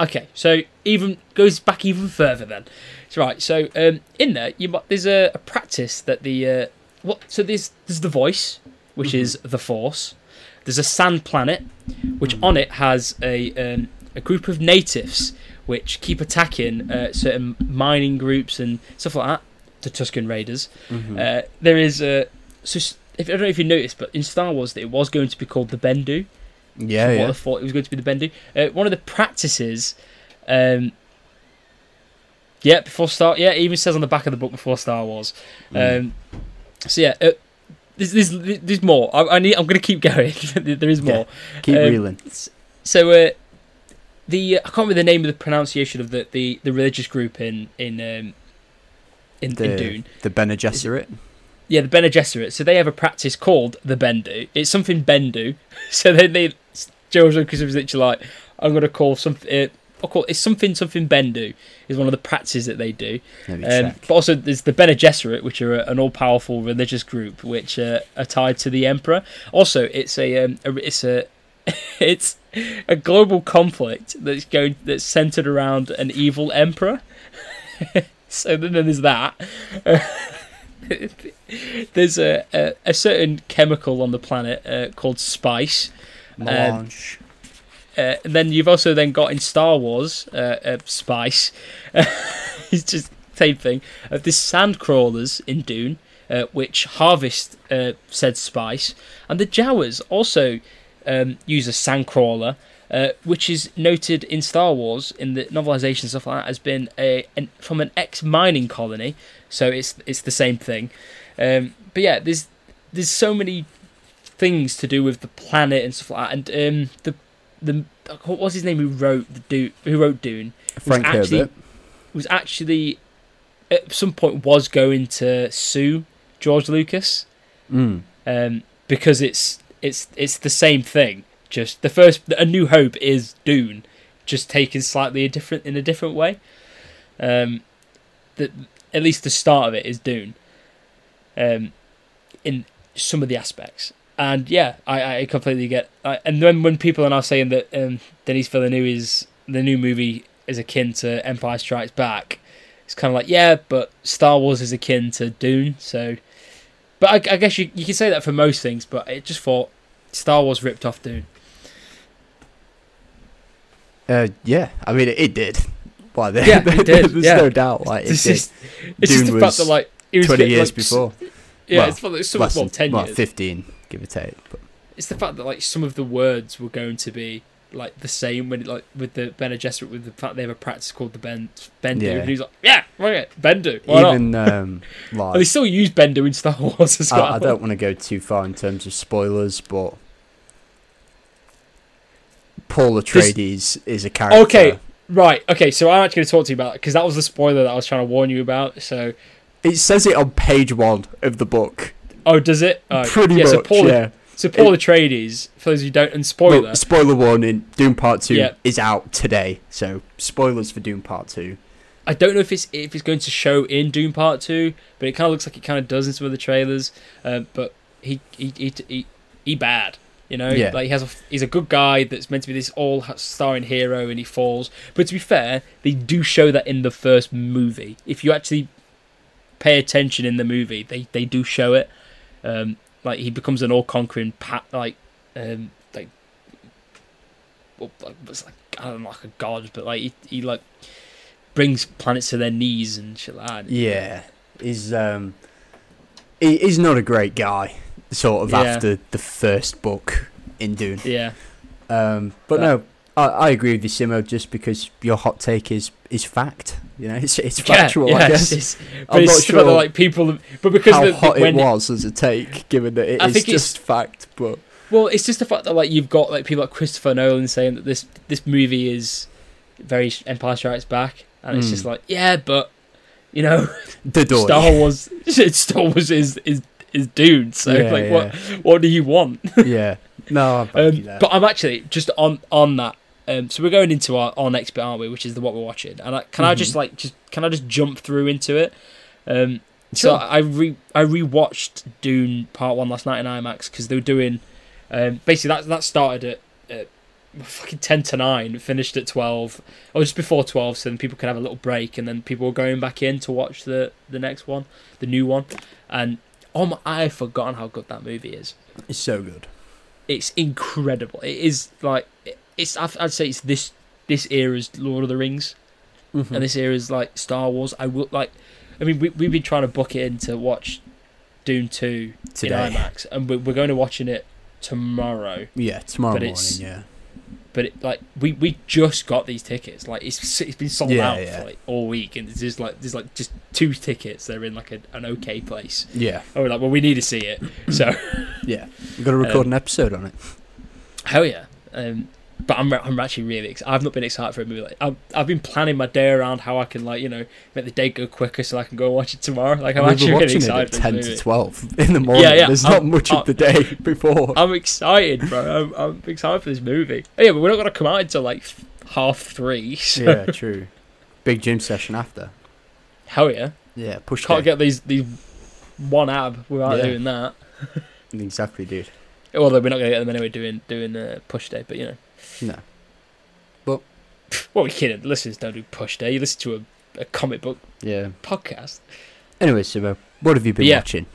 Okay, so even goes back even further then. So right. So um, in there, you might, there's a, a practice that the uh, what? So there's there's the voice, which is the force. There's a sand planet, which on it has a um, a group of natives which keep attacking uh, certain mining groups and stuff like that. The Tusken Raiders. Uh, there is a so if, I don't know if you noticed, but in Star Wars, it was going to be called the Bendu Yeah, what yeah. I thought it was going to be the Bendu. Uh, one of the practices, um, yeah, before Star, yeah, it even says on the back of the book before Star Wars. Mm. Um, so yeah, uh, there's, there's there's more. I, I need. I'm going to keep going. there is more. Keep um, reeling. So uh, the I can't remember the name of the pronunciation of the, the, the religious group in in um, in, in The Dune. the Bene Gesserit. Yeah, the Bene Gesserit. So they have a practice called the Bendu. It's something Bendu. So they they George Lucas was literally like, I'm gonna call something. Uh, I'll call it's something something Bendu is one of the practices that they do. Um, but also there's the Bene Gesserit, which are a- an all-powerful religious group which uh, are tied to the emperor. Also, it's a, um, a it's a it's a global conflict that's going that's centered around an evil emperor. so then there's that. there's a, a a certain chemical on the planet uh, called spice. Melange. Uh, and then you've also then got in Star Wars, uh, uh, Spice. it's just same thing. Uh, there's sand crawlers in Dune, uh, which harvest uh, said spice, and the Jawas also um, use a sand crawler, uh, which is noted in Star Wars in the novelization and stuff like that has been a an, from an ex mining colony. So it's it's the same thing. Um, but yeah, there's there's so many things to do with the planet and stuff like that, and um, the the what was his name who wrote the Dune, who wrote Dune Frank actually- Herbert. was actually at some point was going to sue George Lucas Mm. um, because it's it's it's the same thing. Just the first, A New Hope is Dune, just taken slightly a different in a different way. Um, the at least the start of it is Dune. Um, in some of the aspects, and yeah, I, I completely get. I, and then when people are now saying that um, Denis Villeneuve is the new movie is akin to Empire Strikes Back, it's kind of like yeah, but Star Wars is akin to Dune, so. But I, I guess you you can say that for most things, but it just thought Star Wars ripped off Dune. Uh, yeah, I mean it, it did. Why? Yeah, it did, There's yeah. no doubt. Like it It's did. just, it's just the fact was that like it was Twenty like, years s- before. Yeah, Well, it's like some, well, than- ten well, years. fifteen, give or take. But It's the fact that like some of the words were going to be like the same when like with the Bene Gesserit with the fact they have a practice called the Ben Bendu, Yeah. and he's like, yeah, right, Bendu. Why not? even um, And they still use Bendu in Star Wars as well. I, I don't want to go too far in terms of spoilers, but Paul Atreides is a character. Okay, right. Okay, so I'm actually going to talk to you about because that was the spoiler that I was trying to warn you about. So, It says it on page one of the book. oh, does it? Oh, Pretty yeah, much, So Paul, yeah. so Paul Atreides, for those who don't, and spoiler. Well, spoiler warning: Dune Part Two Yeah. is out today, so spoilers for Dune Part Two. I don't know if it's if it's going to show in Dune Part Two, but it kind of looks like it kind of does in some of the trailers. Um, but he he, he he he bad, you know. Yeah. Like he has a he's a good guy that's meant to be this all starring hero, and he falls. But to be fair, they do show that in the first movie. If you actually pay attention in the movie, they they do show it. Um, like he becomes an all conquering pat like um like well, like, it's like I don't know like a god, but like he, he like brings planets to their knees and shit like that. Yeah, he's um, he, he's not a great guy. Sort of Yeah. after the first book in Dune. Yeah. Um, but But- no, I, I agree with you, Simo. Just because your hot take is is fact, you know, it's it's factual. yeah, I it's- guess. it's- but I'm it's not sure like people, but because how the, hot it was as a take, given that it I is it's- just fact. But well, it's just the fact that like you've got like people like Christopher Nolan saying that this this movie is very Empire Strikes Back, and it's Mm. just like yeah, but you know, the door. Star Wars, Star Wars is is is Dune. So Yeah, like, yeah. what what do you want? yeah. No, I'm Um, but I'm actually just on on that. Um, so we're going into our, our next bit, aren't we? Which is the what we're watching. And I, can I just like just can I just jump through into it? Um, so Sure. I re I rewatched Dune Part One last night in IMAX because they were doing um, basically that that started at, fucking ten to nine, finished at twelve or just before twelve, so then people could have a little break, and then people were going back in to watch the the next one, the new one, and oh my, I've forgotten how good that movie is it's so good. it's incredible. It is like it's. I'd say it's this this era's Lord of the Rings, Mhm. and this era's like Star Wars. I will like. I mean, we we've been trying to book it in to watch Dune two Today. in IMAX, and we're, we're going to watching it tomorrow. Yeah, tomorrow But morning. it's- Yeah. But it, like we we just got these tickets. Like it's it's been sold Yeah, out yeah. for like all week, and it's just like there's like just two tickets. They're in like a, an okay place. Yeah. And we're like, well, we need to see it. So Yeah. We've got to record an episode on it. Hell yeah. Um, but I'm I'm actually really excited. I've not been excited for a movie. Like I've I've been planning my day around how I can like you know make the day go quicker so I can go and watch it tomorrow. Like I'm we actually really watching it at excited ten to twelve in the morning. yeah. yeah. There's I'm- not much I'm- of the day before. I'm excited, bro. I'm, I'm excited for this movie. Oh, yeah, but we're not gonna come out until like half three. So. yeah, true. Big gym session after. Hell yeah. Yeah, push Can't day. get these these one ab without Yeah. doing that. Exactly, dude. Although we're not gonna get them anyway doing doing uh, push day, but you know. No. But what are we kidding? Listeners don't do push day. You listen to a, a comic book Yeah. podcast. Anyway, Simo, what have you been Yeah. watching?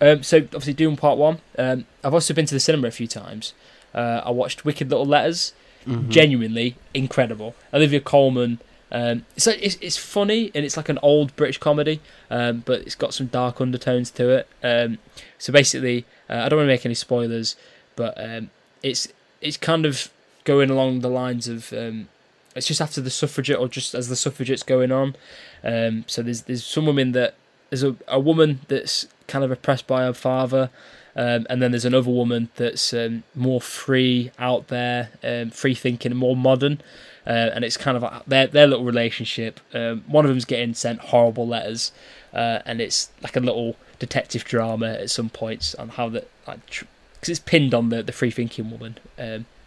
Um, so obviously Dune Part One. Um, I've also been to the cinema a few times. Uh, I watched Wicked Little Letters. Mhm. Genuinely incredible. Olivia Colman. Um, it's like it's, it's funny and it's like an old British comedy, um, but it's got some dark undertones to it. Um, so basically, uh, I don't want to make any spoilers, but um, it's it's kind of going along the lines of um, it's just after the suffragette or just as the suffragette's going on. Um, so there's there's some women that there's a, a woman that's kind of oppressed by her father, Um, and then there's another woman that's um, more free out there, um, free thinking, and more modern. Uh, and it's kind of like their their little relationship. Um, one of them's getting sent horrible letters, uh, and it's like a little detective drama at some points on how that like because it's pinned on the the free thinking woman.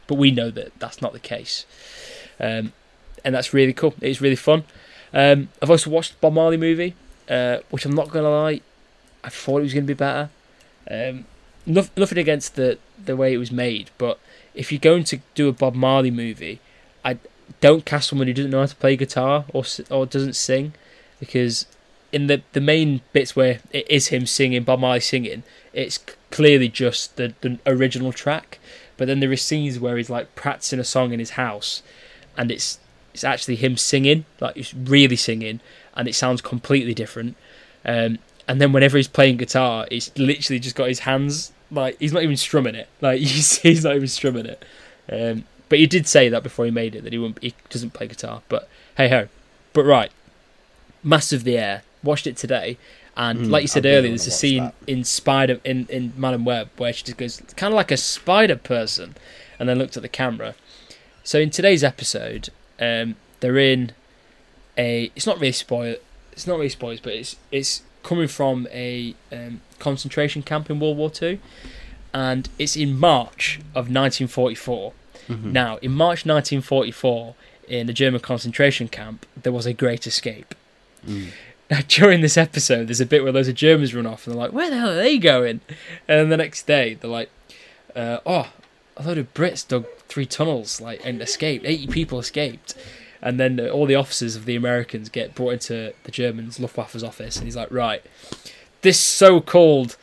But we know that that's not the case, um, and that's really cool. It's really fun. Um, I've also watched the Bob Marley movie, uh, which I'm not gonna lie, I thought it was gonna be better. Um, nothing, nothing against the the way it was made, but if you're going to do a Bob Marley movie, I don't cast someone who doesn't know how to play guitar or or doesn't sing, because in the the main bits where it is him singing, Bob Marley singing, it's clearly just the, the original track. But then there are scenes where he's like practicing a song in his house, and it's it's actually him singing, like he's really singing, and it sounds completely different. Um, and then whenever he's playing guitar, it's literally just got his hands like he's not even strumming it. Like he's he's not even strumming it. Um, but he did say that before he made it that he won't he doesn't play guitar. But hey ho. But right, Master of the Air. Watched it today, and Mm, like you said I really earlier, there's a scene that. in Spider in in Madam Web where she just goes kind of like a spider person, and then looked at the camera. So in today's episode, um, they're in a. It's not really spoil. It's not really spoilers, but it's it's coming from a um, concentration camp in World War Two, and it's in March of 1944. Mhm. Now, in March 1944, in a German concentration camp, there was a Great Escape. Mm. Now, during this episode, there's a bit where loads of Germans run off and they're like, "Where the hell are they going?" And the next day, they're like, uh, "Oh, a load of Brits dug three tunnels, like, and escaped. Eighty people escaped." And then all the officers of the Americans get brought into the Germans' Luftwaffe's office, and he's like, "Right, this so-called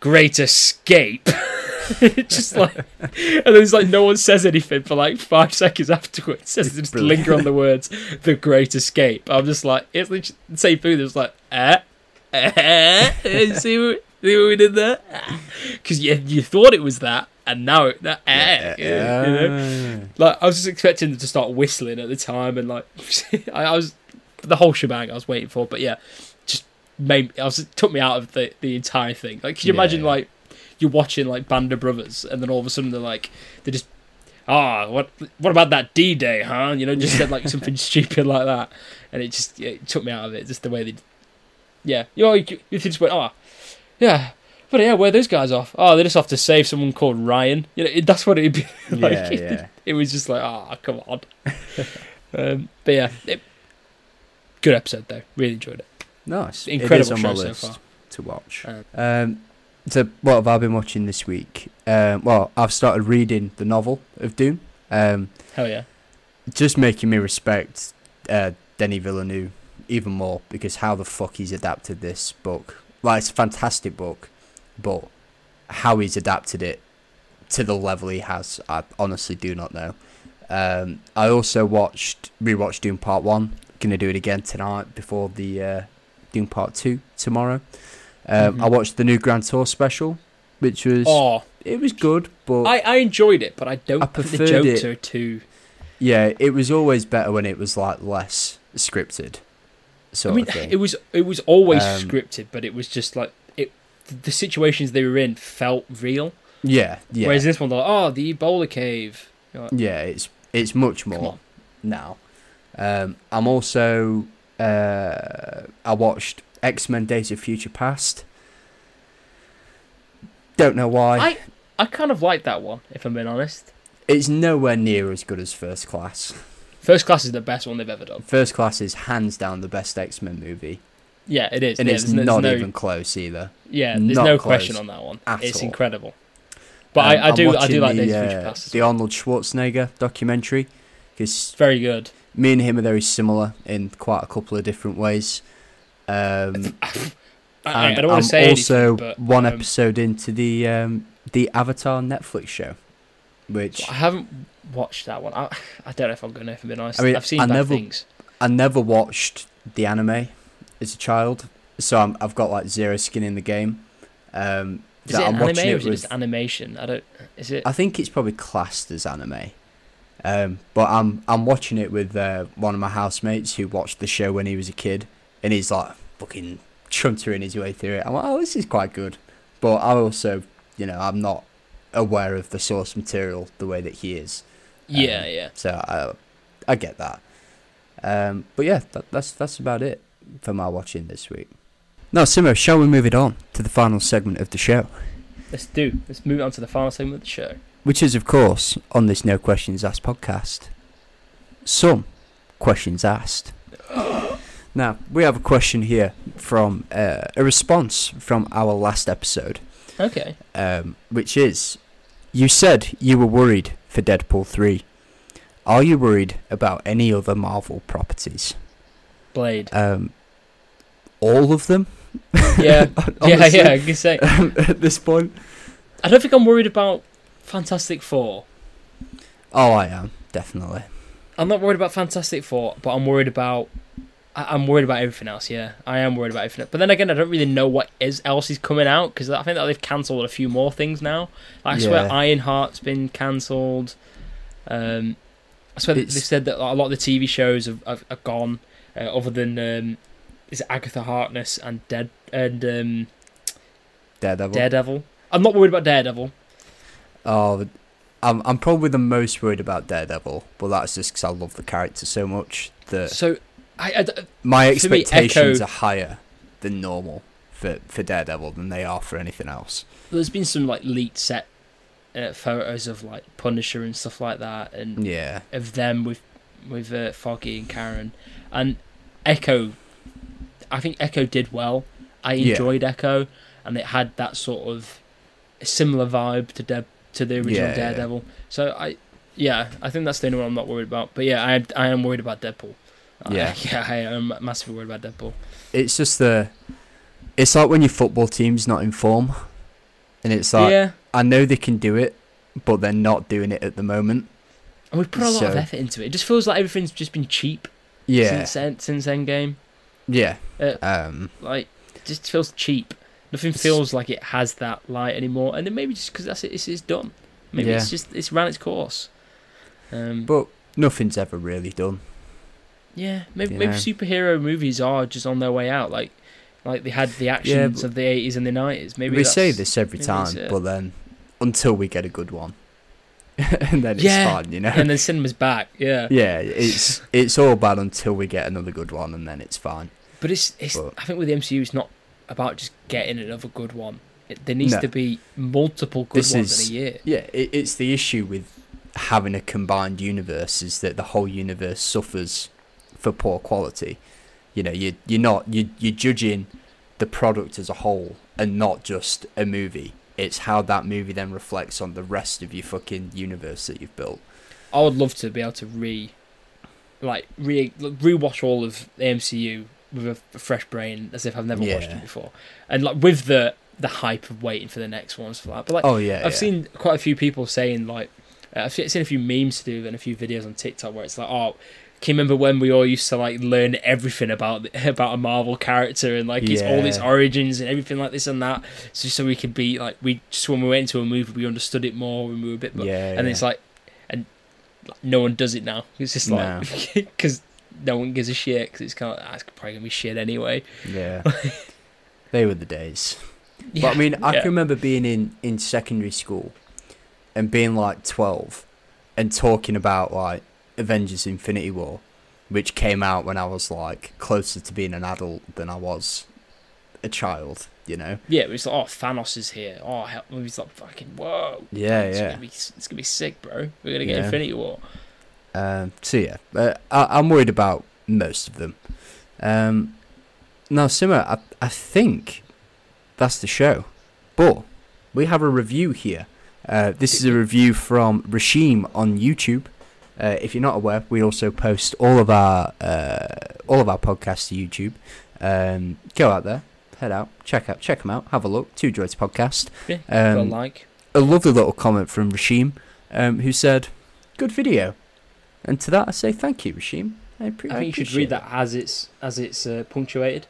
Great Escape." just like, and then it's like no one says anything for like five seconds afterwards. They just brilliant. linger on the words "the Great Escape." I'm just like, it's literally the same thing. It's like, eh, eh, eh, see what, see what we did there? Because you you thought it was that, and now it, that, eh, you know? Like I was just expecting them to start whistling at the time, and like I, I was the whole shebang I was waiting for. But yeah, just made I was it took me out of the the entire thing. Like, could you Yeah, imagine yeah. like you're watching like Band of Brothers, and then all of a sudden they're like they just ah what what about that D Day, huh? You know, just said like something stupid like that, and it just it took me out of it. Just the way they, yeah, you know, you, you just went oh yeah. But yeah, where are those guys off? Oh, they're just off to save someone called Ryan. You know, it, that's what it'd be like. yeah, yeah. It was just like, ah, come on. um, but yeah, it, good episode though. Really enjoyed it. Nice. Incredible it is on my show so far. to watch. Um, Um, so what have I been watching this week? Um, well, I've started reading the novel of Dune. Um, Hell yeah. just making me respect uh, Denis Villeneuve even more because how the fuck he's adapted this book. Like it's a fantastic book, but how he's adapted it to the level he has, I honestly do not know. Um, I also watched rewatched Dune Part One. Gonna do it again tonight before the uh, Dune Part Two tomorrow. Um, Mhm. I watched the new Grand Tour special, which was Oh, it was good, but I, I enjoyed it, but I don't I think the preferred jokes it- are too. yeah, it was always better when it was like less scripted, sort I mean, of thing. it was it was always Um, scripted, but it was just like it. The situations they were in felt real. yeah, yeah, Whereas this one, like, oh, the Ebola cave. Like, yeah. It's it's much more now. Um, I'm also uh, I watched X Men: Days of Future Past. Don't know why. I I kind of like that one, if I'm being honest. It's nowhere near as good as First Class. First Class is the best one they've ever done. First Class is hands down the best X Men movie, Yeah, it is. and yeah, it's there's not there's no- even close either. Yeah, there's not no question on that one. It's all. incredible. But Um, I, I do I do like the, Days of Future uh, Past. as the well. Arnold Schwarzenegger documentary It's very good. me and him are very similar in quite a couple of different ways. Um, I, I don't want I'm to say also anything, but one um, episode into the um, the Avatar Netflix show, which I haven't watched that one. I, I don't know if I'm going to, if I'm being honest. I mean, I've seen I bad never- things. I never watched the anime as a child, so I'm, I've got like zero skin in the game. Um, Is it I'm an watching anime or it is it with- just animation? I don't. Is it? I think it's probably classed as anime. Um, but I'm I'm watching it with uh, one of my housemates who watched the show when he was a kid, and he's like fucking chuntering his way through it. I'm like, oh, this is quite good. But I also you know, I'm not aware of the source material the way that he is. Yeah, Um, yeah. So I, I get that. Um, but yeah, that, that's that's about it for my watching this week. Now, Simo, shall we move it on to the final segment of the show, Let's do. Let's move on to the final segment of the show. which is, of course, on this No Questions Asked podcast. Some questions asked. now, we have a question here from uh, a response from our last episode, Okay. um, which is You said you were worried for Deadpool 3. Are you worried about any other Marvel properties? Blade. Um, all of them? Yeah. yeah, yeah. I can say. at this point? I don't think I'm worried about Fantastic Four. Oh, I am, definitely. I'm not worried about Fantastic Four, but I'm worried about. I- I'm worried about everything else. Yeah, I am worried about everything. Else. But then again, I don't really know what is else is coming out because I think that they've cancelled a few more things now. Like, I swear, Yeah. Ironheart's been cancelled. Um, I swear It's- they've said that a lot of the TV shows have, have, are gone, uh, other than um, is it Agatha Harkness and Dead and um, Daredevil. Daredevil. I'm not worried about Daredevil. Oh, I'm I'm probably the most worried about Daredevil, but that's just because I love the character so much that So I, I my for me, expectations Echo- are higher than normal for for Daredevil than they are for anything else. there's been some like leaked set uh, photos of like Punisher and stuff like that, and Yeah, of them with with uh, Foggy and Karen and Echo. I think Echo did well. I Yeah. enjoyed Echo, and it had that sort of similar vibe to Deb to the original Yeah, yeah. Daredevil. So I, yeah, I think that's the only one I'm not worried about. But yeah, I I am worried about Deadpool. I- Yeah. yeah, I am massively worried about Deadpool. it's just the. It's like when your football team's not in form, and it's like yeah, I know they can do it, but they're not doing it at the moment. and we've put a lot of effort into it. It just feels like everything's just been cheap Yeah, since since Endgame. yeah. Uh, Um, like it just feels cheap. Nothing feels like it has that light anymore. And then maybe just because that's it, it's, it's done. Maybe it's just it's ran its course. Um, but nothing's ever really done. Yeah, maybe you maybe superhero movies are just on their way out. Like like they had the actions but- of the eighties and the nineties. Maybe we say this every time, but then until we get a good one, and then it's Yeah. fine, you know. and then cinema's back. Yeah, yeah, it's it's all bad until we get another good one, and then it's fine. but it's it's. But- I think with the MCU, it's not about just getting another good one. It, there needs No. to be multiple good This ones is- in a year. Yeah, it, it's the issue with having a combined universe is that the whole universe suffers for poor quality. You know, you you're not you you're judging the product as a whole and not just a movie. It's how that movie then reflects on the rest of your fucking universe that you've built. I would love to be able to re, like re rewatch all of the MCU with a fresh brain, as if I've never watched it before, and like with the the hype of waiting for the next ones for that. But like, oh yeah, I've yeah. seen quite a few people saying like, uh, I've seen a few memes to do and a few videos on TikTok where it's like, oh. Can you remember when we all used to like learn everything about about a Marvel character and like its all its origins and everything like this and that, so so we could be like we just when we went into a movie we understood it more when we were a bit more yeah, and yeah. it's like, and like, no one does it now. It's just like because no one gives a shit because it's kind of ah, that's probably gonna be shit anyway. yeah, they were the days. Yeah, But I mean, I yeah. can remember being in in secondary school and being like twelve and talking about like Avengers: Infinity War, which came out when I was like closer to being an adult than I was a child. You know? yeah, it was like, oh, Thanos is here. Oh, hell, like fucking whoa. Yeah, it's yeah. Gonna be, it's gonna be sick, bro. We're gonna get Yeah. Infinity War. Um, so yeah, uh, I, I'm worried about most of them. Um, now, Simmer, I, I think that's the show, but we have a review here. Uh, this is a review from Rashim on YouTube. Uh, if you're not aware, we also post all of our uh, all of our podcasts to YouTube. Um, go out there, head out, check out, check them out, have a look. Two Droids podcast. Yeah, got a Um, like. a lovely little comment from Rashim, um, who said, "Good video," and to that I say thank you, Rashim. I, I think you should read that as it's as it's uh, punctuated.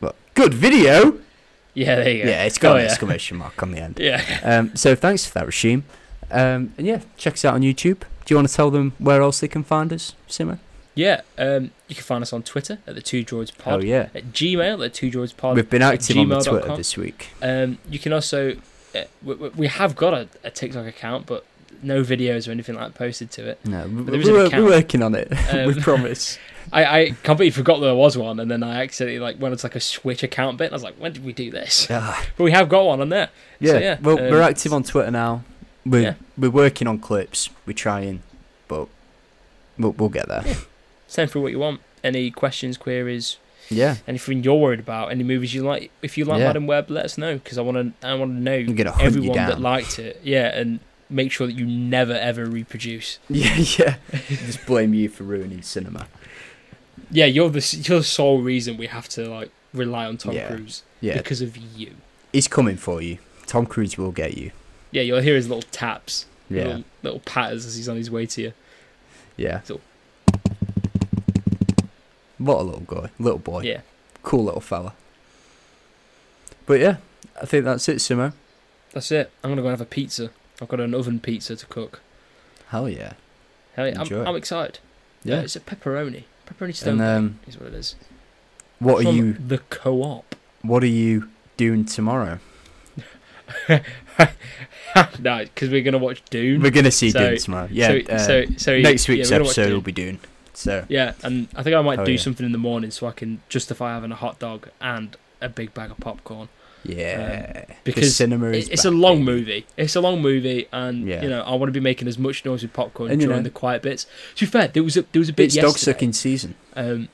But good video. Yeah, there you go. Yeah, it's got Oh, an yeah. exclamation mark on the end. Yeah. Um, so thanks for that, Rashim. Um, and yeah, check us out on YouTube. Do you want to tell them where else they can find us, Simmer? Yeah, um, you can find us on Twitter at the Two Droids Pod. Oh yeah. At Gmail at Two Droids Pod. We've been active on. Twitter this week. Um, you can also uh, we, we- we have got a, a TikTok account, but no videos or anything like that posted to it. No, we- there is an we're, we're working on it. we Um, promise. I, I completely forgot there was one, and then I accidentally like went into like a Switch account bit. And I was like, when did we do this? Ah, But we have got one on there. yeah. So, yeah, Well, we're um, active on Twitter now. We're Yeah. we're working on clips. We're trying, but we'll, we'll get there. Send through what you want. Any questions, queries, Yeah. anything you're worried about, any movies you like. If you like Yeah. Madam Web, let us know because I want to. I want to know everyone that liked it. Yeah, and make sure that you never ever reproduce. Yeah, yeah. Just blame you for ruining cinema. Yeah, you're the you're the sole reason we have to like rely on Tom Yeah. Cruise Yeah, because of you. he's coming for you. Tom Cruise will get you. Yeah, you'll hear his little taps, Yeah, little, little patters as he's on his way to you. yeah. So- What a little guy, little boy, Yeah, cool little fella. But yeah, I think that's it, Simo. that's it. I'm gonna go and have a pizza. I've got an oven pizza to cook. Hell yeah, Hell yeah, Enjoy. I'm, I'm excited. Yeah, yeah. it's a pepperoni. Pepperoni stone And um, is what it is. what are you? The co-op. What are you doing tomorrow? no, because we're gonna watch Dune. We're gonna see So- Dune tomorrow. Yeah, so, uh, so, so next week's watch episode will be Dune. So Yeah, and I think I might Oh, do yeah. something in the morning so I can justify having a hot dog and a big bag of popcorn. yeah, the because cinema is It- It's a long baby. movie. It's a long movie, and Yeah. you know I want to be making as much noise with popcorn And, you during know- the quiet bits. To be fair, there was a there was a bit It's dog sucking season. Um,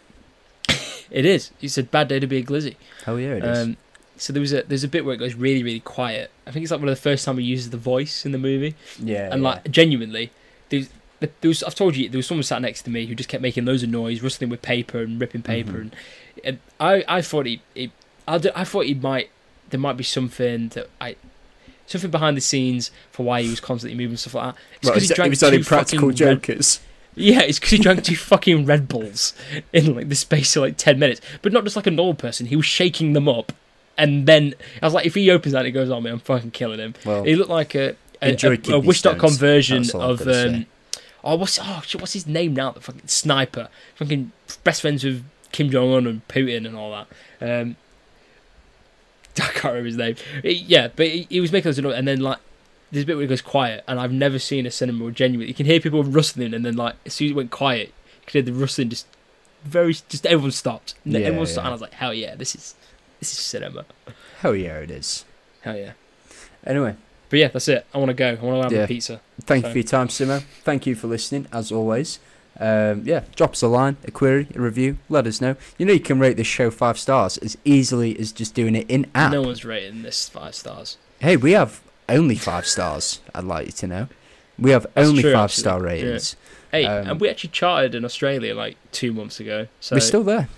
it is. It's a bad day to be a glizzy. Hell yeah, it is. So there was a there's a bit where it goes really really quiet. I think it's like one of the first time he uses the voice in the movie, yeah, and yeah. like genuinely, there's there was I've told you there was someone sat next to me who just kept making loads of noise, rustling with paper and ripping paper, Mhm. and, and I I thought he, he I, d- I thought he might there might be something that I something behind the scenes for why he was constantly moving stuff like that. It's Right, 'cause it's- he drank two practical fucking Red- yeah, it's because he drank two fucking Red Bulls in like the space of like ten minutes, but not just like a normal person. He was shaking them up, and then I was like, if he opens that, and he goes on me, I'm fucking killing him. Well, He looked like a a, a, a Wish.com version That's all I've of um, oh what's oh shit, what's his name now? The fucking sniper, fucking best friends with Kim Jong Un and Putin and all that. Um, I can't remember his name. He- yeah, but he, he was making those and then like there's a bit where it goes quiet, and I've never seen a cinema genuinely you can hear people rustling, and then like as soon as it went quiet, you could hear the rustling just very just everyone stopped. Yeah, everyone stopped, yeah. and I was like, hell yeah, this is this is cinema. hell yeah, it is. Hell yeah. Anyway, But yeah, that's it. I want to go. I want to have Yeah. a pizza. thank you for your time, Simo. Thank you for listening, as always. Um, yeah, drop us a line, a query, a review. Let us know. You know you can rate this show five stars as easily as just doing it in app. No one's rating this five stars. Hey, we have only five stars. I'd like you to know. We have That's only true, five actually. star Yeah. ratings. Hey, Um, and we actually charted in Australia like two months ago. So We're still there.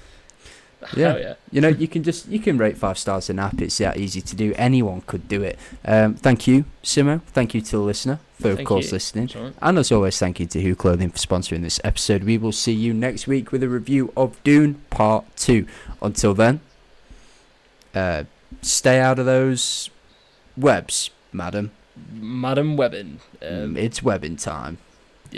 Yeah. yeah. You know, you can just you can rate five stars in app. It's that easy to do. Anyone could do it. Um, thank you, Simo. Thank you to the listener for, of course, you. listening. And as always, thank you to Who Clothing for sponsoring this episode. We will see you next week with a review of Dune Part 2. Until then, uh, stay out of those webs, madam. Madam Webbin. Um, it's webbing time.